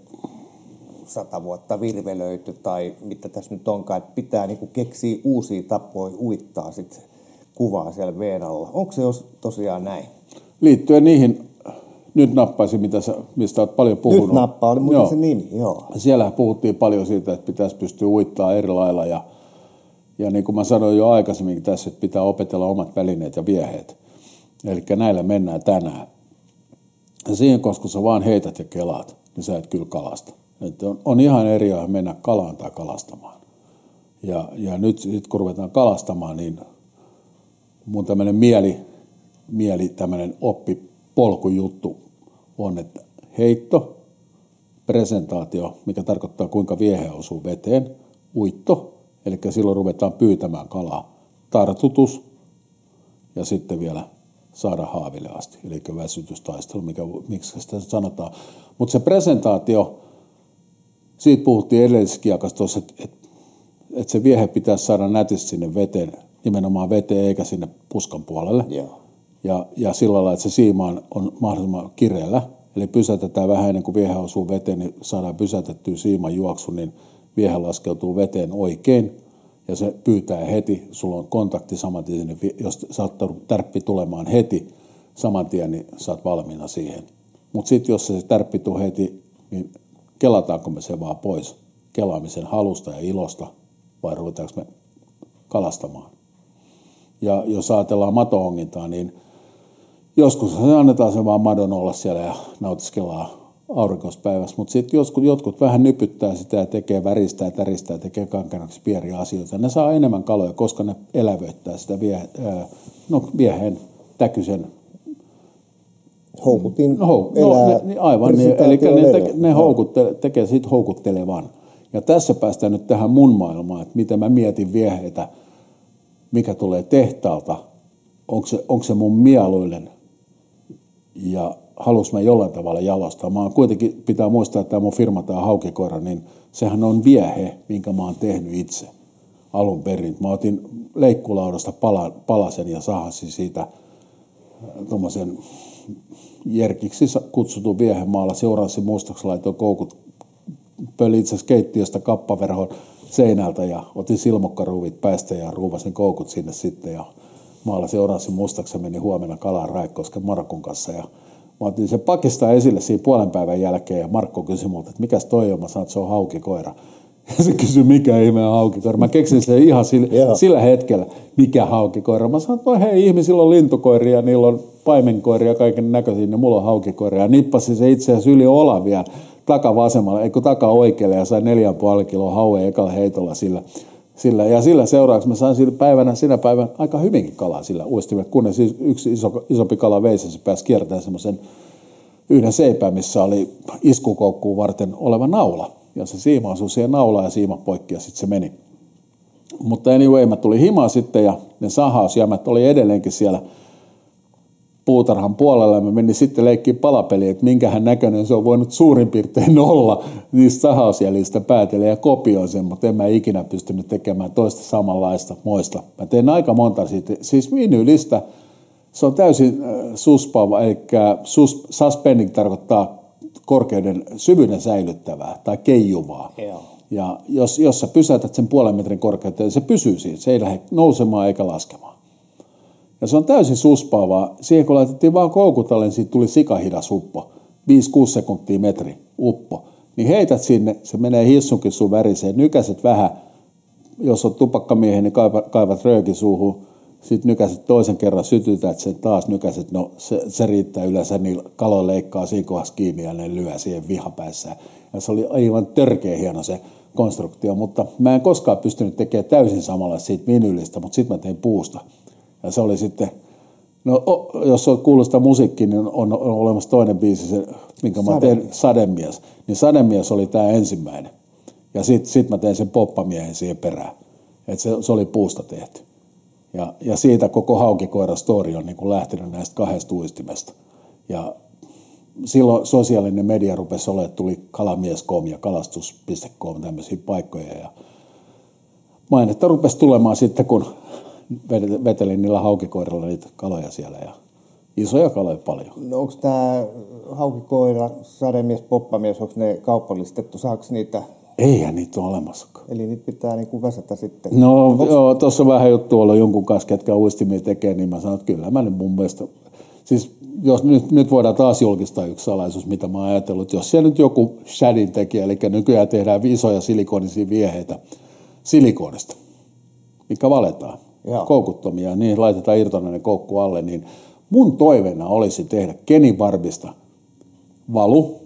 sata vuotta virvelöity tai mitä tässä nyt onkaan, että pitää niin keksiä uusia tapoja uittaa sit kuvaa siellä veen alla. Onko se tosiaan näin? Liittyen niihin nyt nappaisin, mitä sä, mistä olet paljon puhunut. Nyt nappaa, oli muuten joo. se nimi, joo. Siellä puhuttiin paljon siitä, että pitäisi pystyä uittaa eri lailla ja, ja niin kuin mä sanoin jo aikaisemmin tässä, että pitää opetella omat välineet ja vieheet. Eli näillä mennään tänään. Ja siihen, koska sä vaan heität ja kelaat, niin sä et kyllä kalasta. Että on, on ihan eri asia mennä kalaan tai kalastamaan. Ja, ja nyt sit, kun ruvetaan kalastamaan, niin mun tämmöinen mieli, mieli tämmöinen oppipolkujuttu on, että heitto, presentaatio, mikä tarkoittaa kuinka viehe osuu veteen, uitto, eli silloin ruvetaan pyytämään kalaa, tartutus ja sitten vielä saada haaville asti, eli väsytystaistelu, mikä, miksi sitä sanotaan. Mutta se presentaatio, siitä puhuttiin edellisessä että, että, että se viehe pitäisi saada nätisti sinne veteen, nimenomaan veteen eikä sinne puskan puolelle. Joo. Ja, ja sillä lailla, että se siima on, on mahdollisimman kireellä, eli pysäytetään vähän ennen kuin viehe osuu veteen, niin saadaan pysäytettyä siiman juoksu, niin viehe laskeutuu veteen oikein, ja se pyytää heti, sulla on kontakti saman tien, niin jos saattaa tärppi tulemaan heti saman tien, niin saat valmiina siihen. Mutta sitten jos se tärppi tulee heti, niin kelataanko me se vaan pois kelaamisen halusta ja ilosta, vai ruvetaanko me kalastamaan. Ja jos ajatellaan matoongintaa, niin joskus annetaan se vaan madon olla siellä ja nautiskellaan aurinkoispäivässä, mutta sitten jotkut, jotkut vähän nypyttää sitä ja tekee väristä ja täristä ja tekee kankanaksi pieniä asioita. Ne saa enemmän kaloja, koska ne elävöittää sitä vie, no, viehen täkysen houkutin no, hou, no, ne, niin aivan, niin, eli ne, te, ne houkuttele, tekee siitä houkuttelevan. Ja tässä päästään nyt tähän mun maailmaan, että miten mä mietin vieheitä, mikä tulee tehtaalta, onko se, onko se mun mieluinen ja halus mä jollain tavalla jalostaa. Mä kuitenkin pitää muistaa, että tämä mun firma, tämä Haukikoira, niin sehän on viehe, minkä mä oon tehnyt itse alun perin. Mä otin leikkulaudasta pala, palasen ja sahasin siitä äh, tuommoisen jerkiksi kutsutun viehen maalla. Seuraasi muistoksi laitoin koukut pöli itse keittiöstä kappaverhon seinältä ja otin silmokkaruuvit päästä ja ruuvasin koukut sinne sitten ja maalla seuraasi mustaksi meni huomenna kalaan Raikkosken Markun kanssa ja Mä otin sen pakista esille siinä puolen päivän jälkeen ja Markko kysyi multa, että mikäs toi on? Mä sanoin, että se on haukikoira. Ja se kysyi, mikä ihme on haukikoira. Mä keksin sen ihan sillä, sillä hetkellä, mikä haukikoira. Mä sanoin, että no hei, ihmisillä on lintukoiria, niillä on paimenkoiria, kaiken näköisiä, niin mulla on haukikoira. Ja nippasin se itse asiassa yli olavia taka vasemmalla, eikö taka oikealle ja sai 4,5 kiloa haue ekalla heitolla sillä. Sillä, ja sillä seuraavaksi mä sain sillä päivänä, sinä päivänä aika hyvinkin kalaa sillä uistimella, kunnes yksi iso, isompi kala veisi, se pääsi kiertämään semmoisen yhden seipään, missä oli iskukoukkuun varten oleva naula. Ja se siima osui siihen naulaan ja siima poikki ja sitten se meni. Mutta anyway, mä tuli himaa sitten ja ne sahausjämät oli edelleenkin siellä – puutarhan puolella. Mä menin sitten leikkiin palapeliin, että minkähän näköinen se on voinut suurin piirtein [laughs] olla niistä sahausjäljistä päätellä ja kopioin sen, mutta en mä ikinä pystynyt tekemään toista samanlaista moista. Mä tein aika monta siitä, siis vinylistä, se on täysin äh, suspaava, eli sus, suspending tarkoittaa korkeuden syvyyden säilyttävää tai keijuvaa. Joo. Ja jos, jos sä pysäytät sen puolen metrin korkeuteen, se pysyy siinä, se ei lähde nousemaan eikä laskemaan. Ja se on täysin suspaavaa. Siihen kun laitettiin vaan koukutalle, niin siitä tuli sikahidas uppo. 5-6 sekuntia metri uppo. Niin heität sinne, se menee hissunkin sun väriseen, nykäset vähän. Jos on tupakkamiehen, niin kaivat, kaivat röökin suuhun. Sitten nykäset toisen kerran, sytytät sen taas nykäset. No se, se riittää yleensä, niin kalo leikkaa siinä kohdassa kiinni ja ne lyö siihen vihapäissään. Ja se oli aivan törkeä hieno se konstruktio, mutta mä en koskaan pystynyt tekemään täysin samalla siitä vinylistä, mutta sitten mä tein puusta. Ja se oli sitten, no jos on kuullut sitä musiikkia, niin on, on olemassa toinen biisi, se, minkä Sade. mä tein, Sademies. Niin Sademies oli tämä ensimmäinen. Ja sitten sit mä tein sen poppamiehen siihen perään. Että se, se oli puusta tehty. Ja, ja siitä koko haukikoira story on niin kuin lähtenyt näistä kahdesta uistimesta. Ja silloin sosiaalinen media rupesi olemaan, että tuli kalamies.com ja kalastus.com tämmöisiä paikkoja ja mainetta rupesi tulemaan sitten, kun vetelin niillä haukikoirilla niitä kaloja siellä ja isoja kaloja paljon. No onko tämä haukikoira, sademies, poppamies, onko ne kaupallistettu? Saako niitä Eihän niitä ole olemassakaan. Eli niitä pitää niin kuin väsätä sitten. No Onks... joo, tuossa vähän juttu olla jonkun kanssa, ketkä uistimia tekee, niin mä sanon, että kyllä mä nyt mun mielestä, siis jos nyt, nyt voidaan taas julkistaa yksi salaisuus, mitä mä oon ajatellut, jos siellä nyt joku shadin tekijä, eli nykyään tehdään isoja silikonisia vieheitä silikonista, mikä valetaan, Joo. koukuttomia, niin laitetaan irtonainen koukku alle, niin mun toiveena olisi tehdä Barbista valu,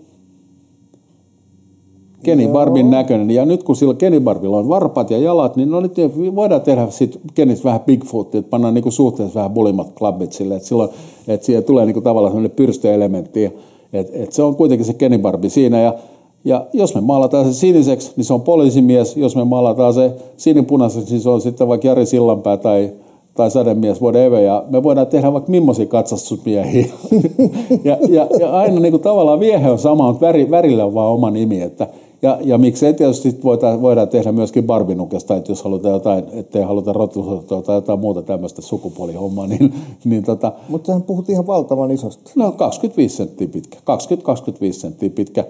Kenny Barbin näköinen. Ja nyt kun sillä Kenny Barbilla on varpat ja jalat, niin no nyt voidaan tehdä sit Kennis vähän Bigfoot, että pannaan niinku suhteessa vähän bulimmat klubit sille, että silloin, että siihen tulee niinku tavallaan sellainen pyrstöelementti. Että et se on kuitenkin se Kenny Barbi siinä ja ja jos me maalataan se siniseksi, niin se on poliisimies. Jos me maalataan se sinipunaiseksi, niin se on sitten vaikka Jari Sillanpää tai, tai sademies, whatever. Ja me voidaan tehdä vaikka millaisia katsastusmiehiä. [laughs] ja, ja, ja, aina niin kuin tavallaan viehe on sama, mutta väri, värillä on vaan oma nimi. Että, ja, ja miksei tietysti voidaan, voidaan tehdä myöskin barbinukesta, että jos halutaan jotain, ettei haluta rotusottaa tai jotain muuta tämmöistä sukupuolihommaa, niin, niin tota... Mutta sehän puhut ihan valtavan isosta. No 25 senttiä pitkä, 20-25 senttiä pitkä.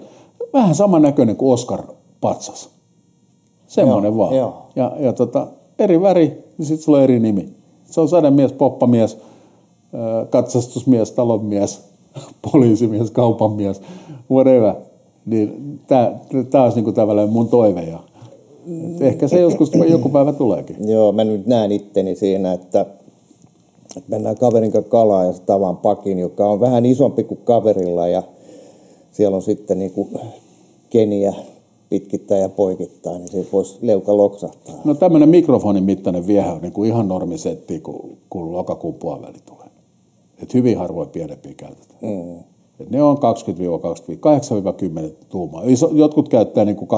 Vähän samannäköinen kuin Oscar patsas. Semmoinen vaan. Joo. Ja, ja tota, eri väri, niin sitten sulla on eri nimi. Se on sademies, poppamies, katsastusmies, talonmies, [laughs] poliisimies, kaupanmies, whatever niin tämä olisi niinku tavallaan mun toive. Ja, ehkä se joskus joku päivä tuleekin. Joo, mä nyt näen itteni siinä, että, mennään kaverin kanssa kalaa ja tavan pakin, joka on vähän isompi kuin kaverilla ja siellä on sitten niin kuin keniä pitkittää ja poikittaa, niin se voisi leuka loksahtaa. No tämmöinen mikrofonin mittainen viehe on niin kuin ihan normisetti, kun, kun lokakuun puoliväli tulee. Et hyvin harvoin pienempiä käytetään. Mm. Et ne on 20-20, 8-10 tuumaa. Jotkut käyttää niin kuin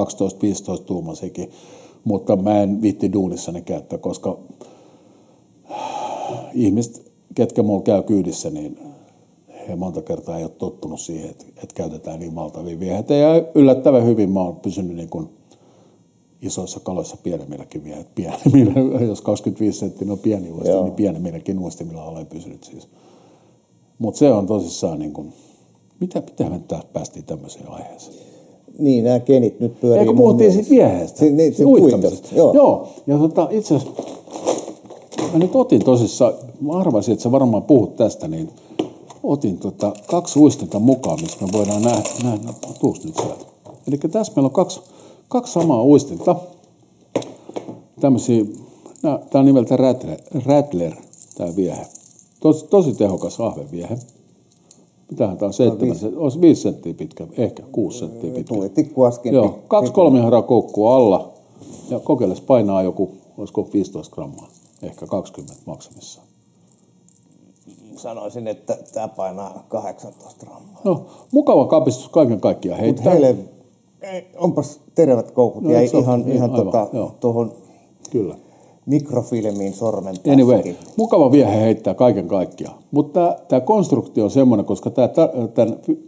12-15 tuumasikin, mutta mä en vitti duunissa ne käyttää, koska ihmiset, ketkä mulla käy kyydissä, niin he monta kertaa ei ole tottunut siihen, että, että käytetään niin valtavia vieheitä. Ja yllättävän hyvin mä oon pysynyt niin kuin isoissa kaloissa pienemmilläkin viehet. Pienemmillä, [laughs] jos 25 senttiä on pieni uisti, niin pienemmilläkin uistimilla olen pysynyt siis. Mutta se on tosissaan niin kuin, mitä pitää me taas päästiin tämmöiseen aiheeseen? Niin, nämä genit nyt pyörii. Eikö puhuttiin siitä vieheestä? Si, niin, si, joo. joo. Ja tota, itse asiassa mä nyt otin tosissaan, mä arvasin, että sä varmaan puhut tästä, niin otin tota, kaksi uistinta mukaan, missä me voidaan nähdä, nähdä no, tuus nyt sieltä. Eli tässä meillä on kaksi, kaksi samaa uistinta. Tämmöisiä, tämä on nimeltä Rattler, Rattler tämä viehe. Tosi, tosi tehokas ahveviehe. Mitähän tämä on? Seitsemän, no, olisi viisi senttiä pitkä, ehkä kuusi senttiä pitkä. Tuli tikku äsken. Joo, kaksi kolme koukkua alla ja kokeilles painaa joku, olisiko 15 grammaa, ehkä 20 maksamissa. Sanoisin, että tämä painaa 18 grammaa. No, mukava kapistus kaiken kaikkiaan heittää. Heille, onpas tervät koukut no, ja ihan, ihan tota, tuohon Kyllä mikrofilmiin sormen tässäkin. Anyway, mukava viehe heittää kaiken kaikkiaan. Mutta tämä konstruktio on semmoinen, koska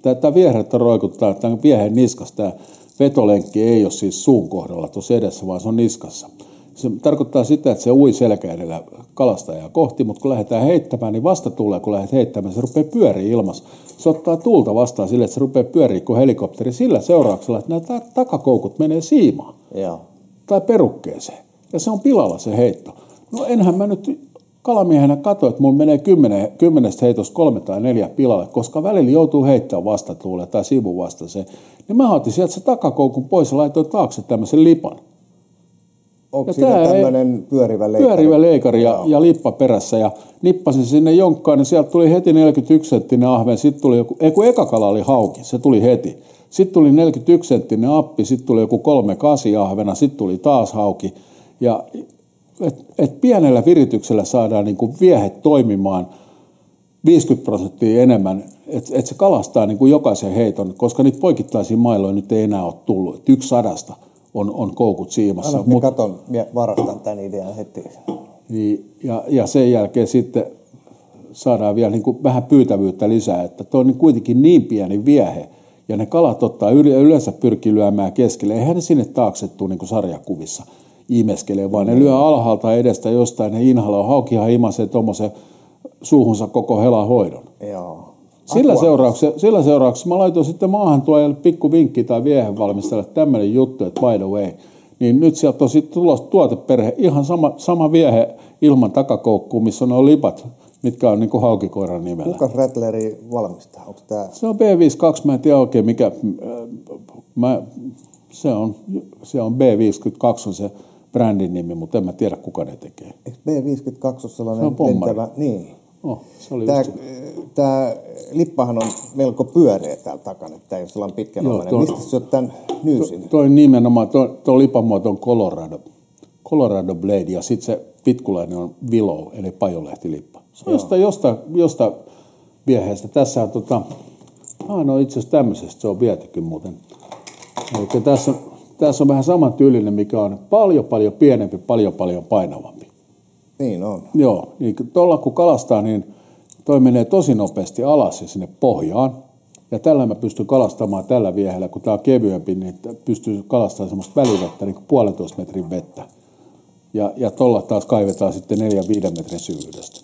tämä viehettä roikuttaa tämän viehen niskassa. Tämä vetolenkki ei ole siis suun kohdalla tuossa edessä, vaan se on niskassa. Se tarkoittaa sitä, että se ui selkä edellä kalastajaa kohti, mutta kun lähdetään heittämään, niin vasta tulee, kun lähdet heittämään, se rupeaa pyöriä ilmassa. Se ottaa tuulta vastaan sille, että se rupeaa pyöriä kuin helikopteri sillä seurauksella, että nämä takakoukut menee siimaan. Joo. Tai perukkeeseen ja se on pilalla se heitto. No enhän mä nyt kalamiehenä katso, että mulla menee kymmenen, kymmenestä heitosta kolme tai neljä pilalle, koska välillä joutuu heittämään vastatuulle tai sivun vastaseen. Niin mä otin sieltä se takakoukun pois ja laitoin taakse tämmöisen lipan. Onko ja siinä tämmöinen pyörivä leikari? Pyörivä leikari ja, ja lippa perässä ja nippasin sinne jonkkaan, niin sieltä tuli heti 41 senttinen ahven, sitten tuli joku, ei kun eka kala oli hauki, se tuli heti. Sitten tuli 41 senttinen appi, sitten tuli joku kolme kasi ahvena, sitten tuli taas hauki. Ja et, et pienellä virityksellä saadaan niin kuin viehet toimimaan 50 prosenttia enemmän, että et se kalastaa niin kuin jokaisen heiton, koska niitä poikittaisia mailoja nyt ei enää ole tullut. Et yksi sadasta on, on koukut siimassa. Anna, Mut, katon, varastan tämän idean heti. Niin, ja, ja sen jälkeen sitten saadaan vielä niin kuin vähän pyytävyyttä lisää, että tuo on niin kuitenkin niin pieni viehe, ja ne kalat ottaa yleensä pyrkii lyömään keskelle. Eihän ne sinne taakse tule niin kuin sarjakuvissa ihmeskelee, vaan ne lyö alhaalta edestä jostain, ne inhaloi. Haukihan imasee tuommoisen suuhunsa koko helahoidon. Joo. Sillä seurauksessa, sillä seurauksessa mä laitoin sitten maahan tuojalle pikku vinkki tai viehen valmistajalle tämmöinen juttu, että by the way, niin nyt sieltä on sitten tulos tuoteperhe, ihan sama, sama viehe ilman takakoukkuu, missä on nuo lipat, mitkä on niin kuin haukikoiran nimellä. Kuka Rattleri valmistaa? Onko tämä? Se on B52, mä en tiedä oikein mikä, mä, se, on, se on B52 on se brändin nimi, mutta en mä tiedä kuka ne tekee. Eikö B52 ole sellainen Se on pommari. lentävä? Niin. Oh, se oli Tämä, just, tämä lippahan on melko pyöreä täällä takana, että tämä ole sellainen pitkänalainen. Joo, Mistä sä oot tämän nyysin? toi nimenomaan, tuo, tuo lipamuoto on Colorado, Colorado Blade ja sitten se pitkulainen on Willow, eli pajolehtilippa. Se on jostain, jostain, jostain vieheestä. Tässä on tota, ah, no itse asiassa tämmöisestä se on vietykin muuten. Eli tässä, on- tässä on vähän saman tyylinen, mikä on paljon paljon pienempi, paljon paljon painavampi. Niin on. Joo, niin tuolla kun kalastaa, niin toi menee tosi nopeasti alas ja sinne pohjaan. Ja tällä mä pystyn kalastamaan tällä viehellä, kun tämä on kevyempi, niin pystyy kalastamaan semmoista välivettä, niin kuin puolentoista metrin vettä. Ja, ja tuolla taas kaivetaan sitten neljän viiden metrin syvyydestä.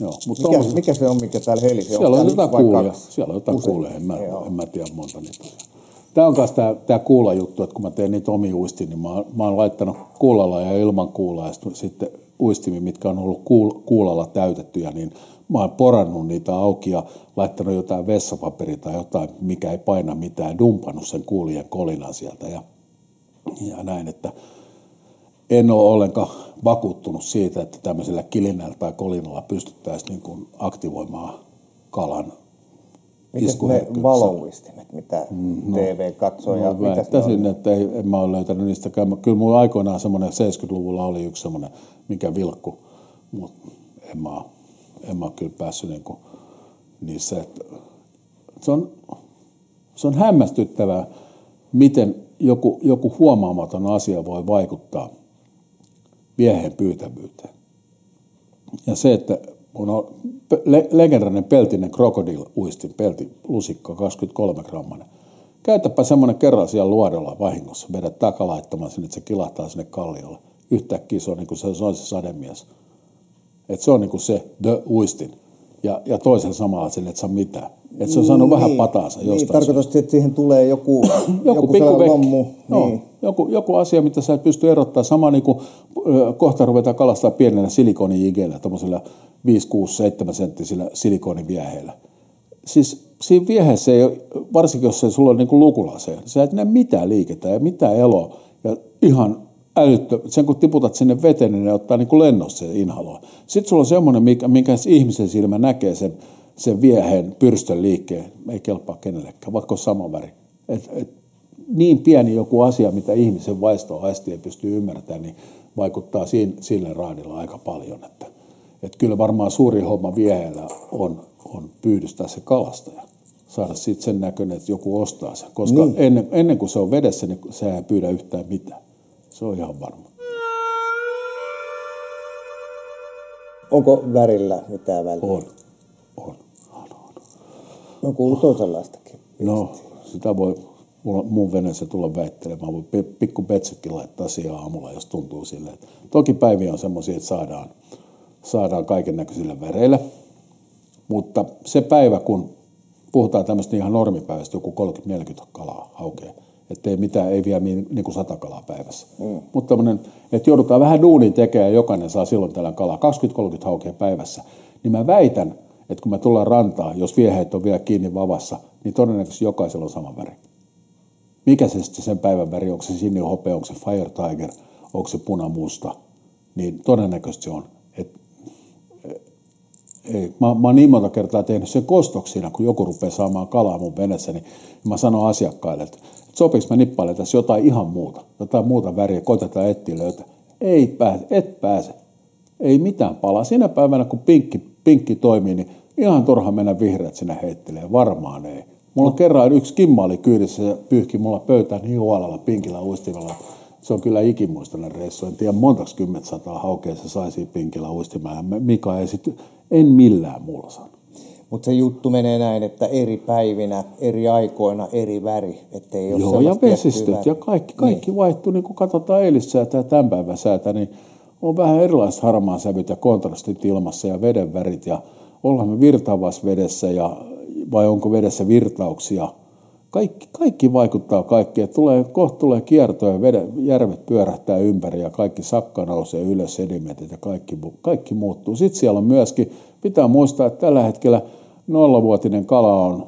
Joo, mutta Mikä, mikä se on, mikä täällä helisi? siellä on täällä jotain kuulia. Siellä on jotain kuulia, en mä, Joo. en mä tiedä monta niitä. Tämä on myös tämä, tämä kuulajuttu, että kun mä teen niitä omia uistin, niin mä, mä oon laittanut kuulalla ja ilman kuulaa ja sit- sitten uistimi, mitkä on ollut kuul, kuulalla täytettyjä, niin mä oon porannut niitä auki ja laittanut jotain vessapaperia tai jotain, mikä ei paina mitään, dumpannut sen kuulien kolinan sieltä. Ja, ja näin, että en ole ollenkaan vakuuttunut siitä, että tämmöisellä kilinällä tai kolinalla pystyttäisiin niin aktivoimaan kalan Mitäs ne valouistimet, mitä TV katsoo? ja Mä väittäisin, että ei, en mä ole löytänyt niistäkään. Kyllä mulla aikoinaan semmoinen 70-luvulla oli yksi semmoinen, mikä vilkku, mutta en mä, en mä kyllä päässyt niinku niissä. Että se, on, se on hämmästyttävää, miten joku, joku huomaamaton asia voi vaikuttaa viehen pyytävyyteen. Ja se, että kun on le- legendaarinen peltinen krokodil uistin, pelti lusikka 23 grammanen. Käytäpä semmoinen kerran siellä luodolla vahingossa, vedät takalaittoman sinne, että se kilahtaa sinne kalliolle. Yhtäkkiä se on niin kuin se, se on se sademies. Et se on niin kuin se the uistin. Ja, ja toisen samalla sille, et saa mitään. Et se on saanut vähän pataansa Niin, jostain. tarkoitus, että siihen tulee joku, [clears throat] joku, joku lommu. Joo, Niin. Joku, joku asia, mitä sä et pysty erottamaan. Sama niin kuin kohta ruvetaan kalastaa pienellä silikonijigeillä, tuommoisilla 5, 6, 7 senttisillä silikoniviehillä. Siis siinä vieheessä ei ole, varsinkin jos se sulla on niin kuin lukulase, sä et näe mitään liikettä ja mitään eloa. Ja ihan älyttö, sen kun tiputat sinne veteen, niin ne ottaa niin lennossa se inhaloa. Sitten sulla on semmoinen, mikä, minkä ihmisen silmä näkee sen, sen vieheen pyrstön liikkeen, ei kelpaa kenellekään, vaikka on sama väri. Et, et, niin pieni joku asia, mitä ihmisen vaisto aisti ei pysty ymmärtämään, niin vaikuttaa siinä, sille raadilla aika paljon. Että, että kyllä varmaan suuri homma vieheellä on, on pyydystää se kalastaja. Saada siitä sen näköinen, että joku ostaa sen. Koska Niin. ennen, ennen kuin se on vedessä, niin se ei pyydä yhtään mitään. Se on ihan varma. Onko värillä mitään väliä? On. On. on, on. Oon kuullut toisenlaistakin. No, sitä voi mulla, mun veneessä tulla väittelemään. Voi pi- pikku petsytkin laittaa siihen aamulla, jos tuntuu silleen. että- Toki päiviä on semmoisia, että saadaan, saadaan kaiken näköisillä väreillä. Mutta se päivä, kun puhutaan tämmöistä ihan normipäivästä, joku 30-40 kalaa haukee, että ei mitään, ei vielä niin, niin kuin 100 kalaa päivässä. Mm. Mutta tämmöinen, että joudutaan vähän duunin tekemään ja jokainen saa silloin tällä kalaa, 20-30 haukea päivässä, niin mä väitän, että kun me tullaan rantaan, jos vieheet on vielä kiinni vavassa, niin todennäköisesti jokaisella on sama väri. Mikä se sitten sen päivän väri, onko se sinihopea, onko se fire tiger, onko se punamusta, niin todennäköisesti se on. Et ei. Mä, mä oon niin monta kertaa tehnyt sen kostoksina, kun joku rupeaa saamaan kalaa mun veneessä, niin mä sanon asiakkaille, että, että sopiks mä nippailen tässä jotain ihan muuta, jotain muuta väriä, koitetaan etsiä löytää. Ei pääse, et pääse. Ei mitään palaa. Sinä päivänä, kun pinkki, pinkki toimii, niin ihan turha mennä vihreät sinä heittelee. Varmaan ei. Mulla on kerran yksi kimma oli kyydissä ja pyyhki mulla pöytään niin huolella pinkillä uistimella. se on kyllä ikimuistainen reissu. En tiedä montaks kymmentä sataa haukea se saisi pinkillä uistimään. Mika ei sit, en millään muulla sano. Mutta se juttu menee näin, että eri päivinä, eri aikoina eri väri. Ettei ole Joo, ja vesistöt ja kaikki, kaikki niin. vaihtuu. Niin kun katsotaan eilissäätä ja tämän päivän säätä, niin on vähän erilaiset harmaan sävyt ja kontrastit ilmassa ja veden värit. Ja ollaan me virtaavassa vedessä ja, vai onko vedessä virtauksia – kaikki, kaikki vaikuttaa kaikkeen. Tulee, kohta tulee kierto ja vedet, järvet pyörähtää ympäri ja kaikki sakka nousee ylös, sedimentit ja kaikki, kaikki muuttuu. Sitten siellä on myöskin, pitää muistaa, että tällä hetkellä nollavuotinen kala on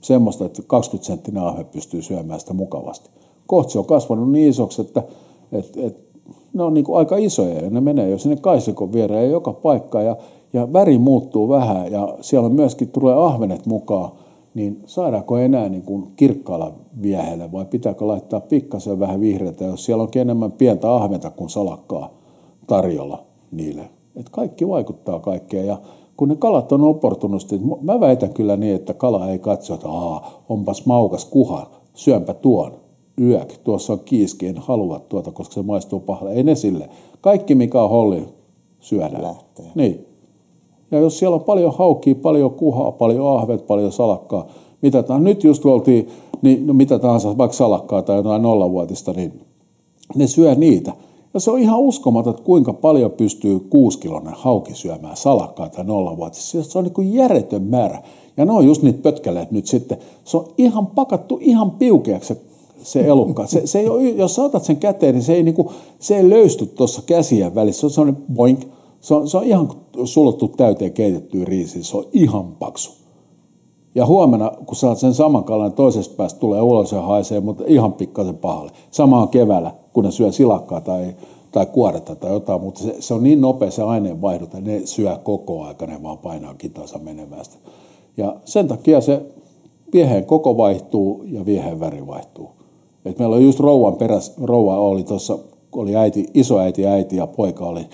semmoista, että 20 senttinen ahve pystyy syömään sitä mukavasti. Kohta se on kasvanut niin isoksi, että, että, että ne on niin kuin aika isoja ja ne menee jo sinne kaisikon viereen ja joka paikka ja, ja väri muuttuu vähän ja siellä on myöskin tulee ahvenet mukaan niin saadaanko enää niin kuin kirkkaalla viehelle vai pitääkö laittaa pikkasen vähän vihreätä, jos siellä on enemmän pientä ahventa kuin salakkaa tarjolla niille. Et kaikki vaikuttaa kaikkeen ja kun ne kalat on opportunisti, mä väitän kyllä niin, että kala ei katso, että Aa, onpas maukas kuha, syönpä tuon, yök, tuossa on kiiski, en halua tuota, koska se maistuu pahalle. Ei ne sille. Kaikki mikä on holli syödään. Lähtee. Niin. Ja jos siellä on paljon haukia, paljon kuhaa, paljon ahvet, paljon salakkaa, mitä tahansa, nyt just oltiin, niin no mitä tahansa, vaikka salakkaa tai jotain nollavuotista, niin ne syö niitä. Ja se on ihan uskomaton, että kuinka paljon pystyy kuuskilonen hauki syömään salakkaa tai nollavuotista. Se on niin kuin järjetön määrä. Ja ne on just niitä pötkeleet nyt sitten. Se on ihan pakattu ihan piukeaksi se, elukka. Se, se ei ole, jos sä otat sen käteen, niin se ei, niin kuin, se ei löysty tuossa käsien välissä. Se on sellainen boink, se on, se on ihan sulottu täyteen keitettyä riisiä, se on ihan paksu. Ja huomenna, kun saat sen saman kalan, toisesta päästä tulee ulos ja haisee, mutta ihan pikkasen pahalle. Sama on keväällä, kun ne syö silakkaa tai, tai kuoretta tai jotain, mutta se, se on niin nopea se aineenvaihdot, että ne syö koko aika, ne vaan painaa kitansa menevästä. Ja sen takia se vieheen koko vaihtuu ja vieheen väri vaihtuu. Et meillä on just rouvan perässä, rouva oli tuossa, oli äiti, isoäiti, äiti ja poika oli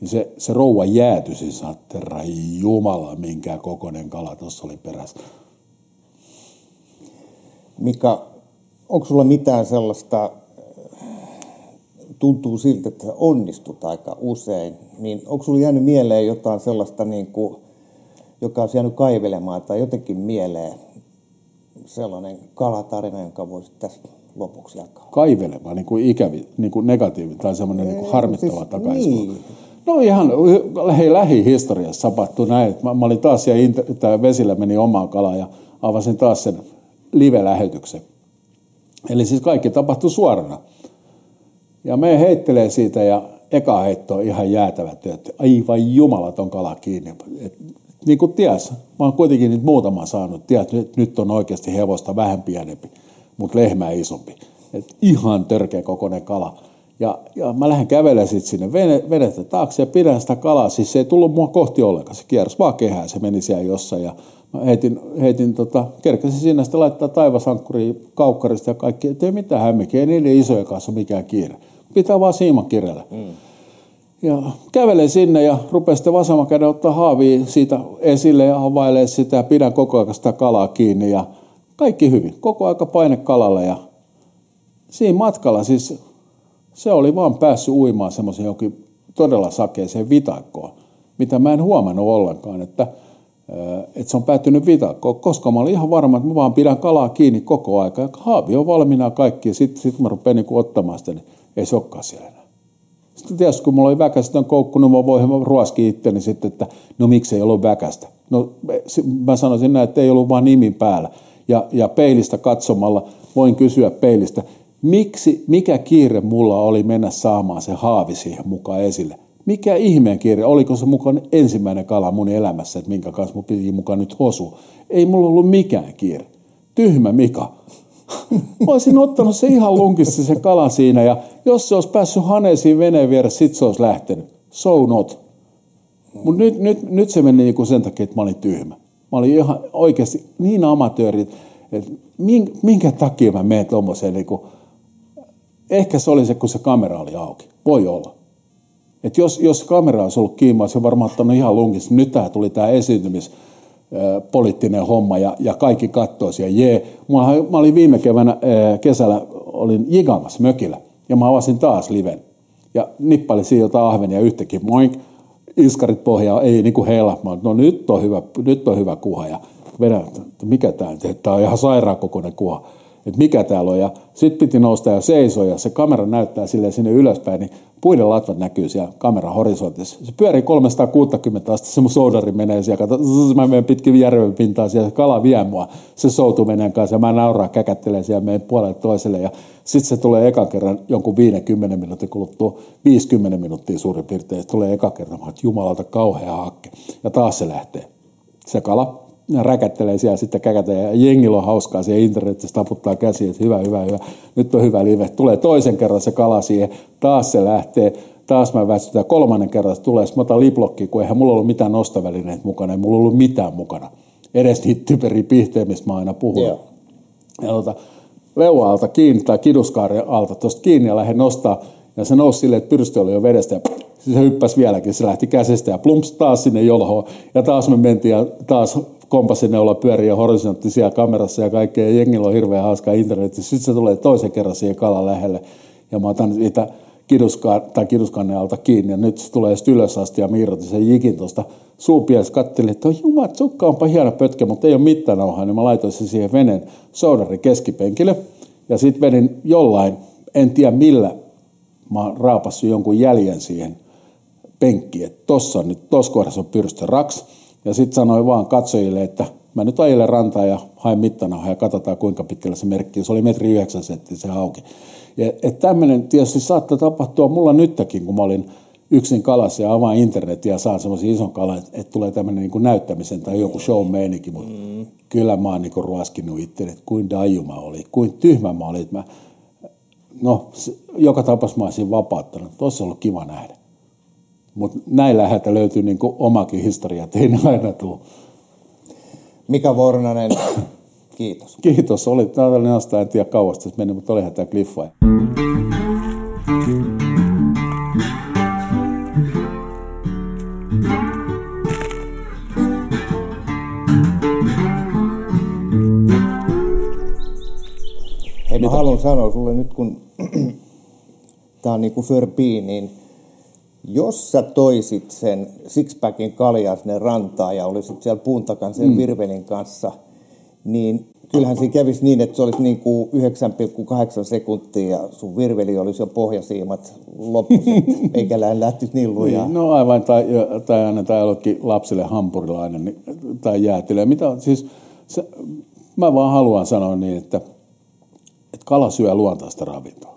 niin se, se rouva jäätyi, siis herra jumala, minkä kokoinen kala tuossa oli perässä. Mika, onko sulla mitään sellaista, tuntuu siltä, että onnistut aika usein, niin onko sulla jäänyt mieleen jotain sellaista, niin kuin, joka on jäänyt kaivelemaan tai jotenkin mieleen sellainen kalatarina, jonka voisit tässä lopuksi jakaa? Kaivelemaan, niin kuin ikävi, niin kuin negatiivi tai semmoinen niin kuin harmittava siis, takaisin. Niin. No ihan lähi, lähihistoriassa tapahtui näin. Mä, mä olin taas siellä, vesillä meni omaan kalaan ja avasin taas sen live-lähetyksen. Eli siis kaikki tapahtui suorana. Ja me heittelee siitä ja eka heitto on ihan jäätävä että aivan jumalaton kala kiinni. Et, niin kuin ties, mä oon kuitenkin nyt muutama saanut, tiedät, nyt, nyt on oikeasti hevosta vähän pienempi, mutta lehmä isompi. Et ihan törkeä kokoinen kala. Ja, ja mä lähden kävelemään sitten sinne venettä taakse ja pidän sitä kalaa. Siis se ei tullut mua kohti ollenkaan, se kiersi vaan kehää, se meni siellä jossain. Ja mä heitin, heitin tota, kerkäsin sinne sitten laittaa taivasankkuri kaukkarista ja kaikki. Ei tee mitään hämmikin, ei niiden isojen kanssa mikään kiire. Pitää vaan siiman kirjalla. Mm. Ja kävelen sinne ja rupean sitten vasemman käden ottaa haavia siitä esille ja havailee sitä ja pidän koko ajan sitä kalaa kiinni ja kaikki hyvin. Koko aika paine kalalle ja siinä matkalla siis se oli vaan päässyt uimaan semmoisen jokin todella sakeeseen vitakkoon, mitä mä en huomannut ollenkaan, että, että se on päättynyt vitakkoon, koska mä olin ihan varma, että mä vaan pidän kalaa kiinni koko aika. Haavi on valmiina kaikki ja sitten sit mä rupean niin ottamaan sitä, niin ei se olekaan siellä enää. Sitten tietysti kun mulla oli väkästä on koukkunut, mä voin ruoski itteni sitten, että no miksi ei ollut väkästä. No mä sanoisin näin, että ei ollut vaan nimi päällä. Ja, ja peilistä katsomalla voin kysyä peilistä, Miksi, mikä kiire mulla oli mennä saamaan se haavi siihen mukaan esille? Mikä ihmeen kiire? Oliko se mukaan ensimmäinen kala mun elämässä, että minkä kanssa mun piti mukaan nyt hosu? Ei mulla ollut mikään kiire. Tyhmä Mika. [laughs] Olisin ottanut se ihan lunkissa se kala siinä ja jos se olisi päässyt haneisiin veneen vieressä, sit se olisi lähtenyt. So not. Mutta nyt, nyt, nyt se meni niinku sen takia, että mä olin tyhmä. Mä olin ihan oikeasti niin amatööri, että minkä takia mä menen tuommoiseen niinku, Ehkä se oli se, kun se kamera oli auki. Voi olla. Et jos, jos kamera olisi ollut kiinni, olisi varmaan ottanut ihan lunkissa. Nyt tämä tuli tämä esiintymis poliittinen homma ja, ja kaikki kattoisi ja jee. Mä, mä olin viime keväänä kesällä olin jigaamassa mökillä Ja mä avasin taas liven. Ja nippali siinä jotain ahvenia yhtäkin. Moink, iskarit pohjaa, ei niin kuin heillä. Mä no nyt on hyvä, nyt on hyvä kuha. Ja vedän, mikä tämä on, tämä on ihan sairaan kokoinen kuha että mikä täällä on. Ja sitten piti nousta ja seisoa ja se kamera näyttää sille sinne ylöspäin, niin puiden latvat näkyy siellä kameran horisontissa. Se pyörii 360 astetta, se mun soudari menee siellä, kato, mä menen pitkin järven pintaan siellä, kala vie mua. Se soutuu menee kanssa ja mä nauraa käkättelen siellä meidän puolelle toiselle ja sitten se tulee eka kerran jonkun 50 minuutin kuluttua, 50 minuuttia suurin piirtein, tulee eka kerran, että jumalalta kauhea hakke. Ja taas se lähtee. Se kala räkättelee siellä sitten käkätä ja jengillä on hauskaa siellä internetissä, taputtaa käsiä, että hyvä, hyvä, hyvä, nyt on hyvä live. Tulee toisen kerran se kala siihen, taas se lähtee, taas mä väsytän, kolmannen kerran se tulee, mä otan liplokki, kun eihän mulla ollut mitään nostovälineitä mukana, ei mulla ollut mitään mukana. Edes niitä typeriä pihtejä, mistä mä aina puhun. Yeah. Ja tota, leualta kiinni tai kiduskaaren alta tuosta kiinni ja lähden nostaa, ja se nousi silleen, että pyrstö oli jo vedestä ja se hyppäsi vieläkin, se lähti käsistä ja plumps taas sinne jolhoon. Ja taas me mentiin ja taas kompassineula pyörii ja horisontti siellä kamerassa ja kaikkea. Ja jengillä on hirveän hauskaa internetissä. Sitten se tulee toisen kerran siihen kalan lähelle. Ja mä otan siitä kiduskaan, tai kiduskannen alta kiinni ja nyt se tulee sitten ylös asti ja miirrotin sen jikin tuosta suupies katselin, että jumat, sukka onpa hieno pötkä, mutta ei ole mittanauhaa, niin mä laitoin sen siihen veneen soudarin keskipenkille ja sitten vedin jollain, en tiedä millä, mä oon raapassut jonkun jäljen siihen penkkiin, että tossa on nyt, tossa kohdassa on pyrstö raks, ja sitten sanoin vaan katsojille, että mä nyt ajelen rantaa ja haen mittana ja katsotaan kuinka pitkällä se merkki. Se oli metri yhdeksän sentti se auki. Ja, että tämmöinen tietysti saattaa tapahtua mulla nytkin, kun mä olin yksin kalassa ja avaan internetin ja saan semmoisen ison kalan, että, että tulee tämmöinen niin näyttämisen tai joku show meininki, mutta mm. kyllä mä oon niin ruoskinut itse, että kuin daju mä olin, kuin tyhmä mä olin. Että mä, no, joka tapauksessa mä olisin vapauttanut. On ollut kiva nähdä. Mutta näin läheltä löytyy niin omakin historia, että ei ne aina tule. Mika Vornanen, [coughs] kiitos. Kiitos, oli tällainen asta, en tiedä kauasta se meni, mutta olihan tämä kliffa. Hei, mä haluan sanoa sulle nyt, kun [clears throat] tämä on niin kuin Förbi, niin jos sä toisit sen sixpackin kaljaa sinne rantaan ja olisit siellä puun takan sen mm. virvelin kanssa, niin kyllähän siinä kävisi niin, että se olisi niin kuin 9,8 sekuntia ja sun virveli olisi jo pohjasiimat lopussa, [laughs] eikä lähtisi niin lujaa. Niin, no aivan, tai, tai annetaan jollekin lapsille hampurilainen niin, tai jäätelö. Mitä, siis, se, mä vaan haluan sanoa niin, että, että kala syö luontaista ravintoa.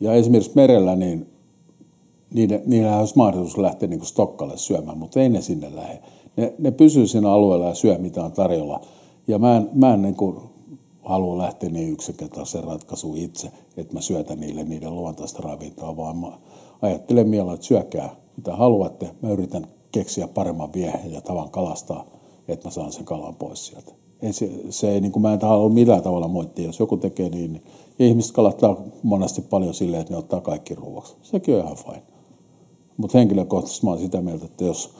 Ja esimerkiksi merellä niin niiden, niillä olisi mahdollisuus lähteä niin Stokkalle syömään, mutta ei ne sinne lähde. Ne, ne pysyy siinä alueella ja syö mitä on tarjolla. Ja mä en, mä en niin kuin halua lähteä niin yksinkertaisen ratkaisuun itse, että mä syötän niille niiden luontaista ravintoa, vaan mä ajattelen mielellä, että syökää mitä haluatte. Mä yritän keksiä paremman viehen ja tavan kalastaa, että mä saan sen kalan pois sieltä. Ei se, se ei, niin kuin mä en halua millään tavalla moittia. Jos joku tekee niin, niin ihmiset kalattaa monesti paljon silleen, että ne ottaa kaikki ruoaksi. Sekin on ihan fine. Mutta henkilökohtaisesti mä olen sitä mieltä, että jos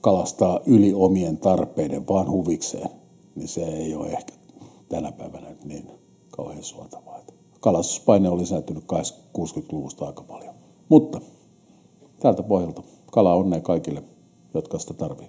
kalastaa yli omien tarpeiden vaan huvikseen, niin se ei ole ehkä tänä päivänä niin kauhean suotavaa. Kalastuspaine on lisääntynyt 60-luvusta aika paljon. Mutta tältä pohjalta kala onnea kaikille, jotka sitä tarvii.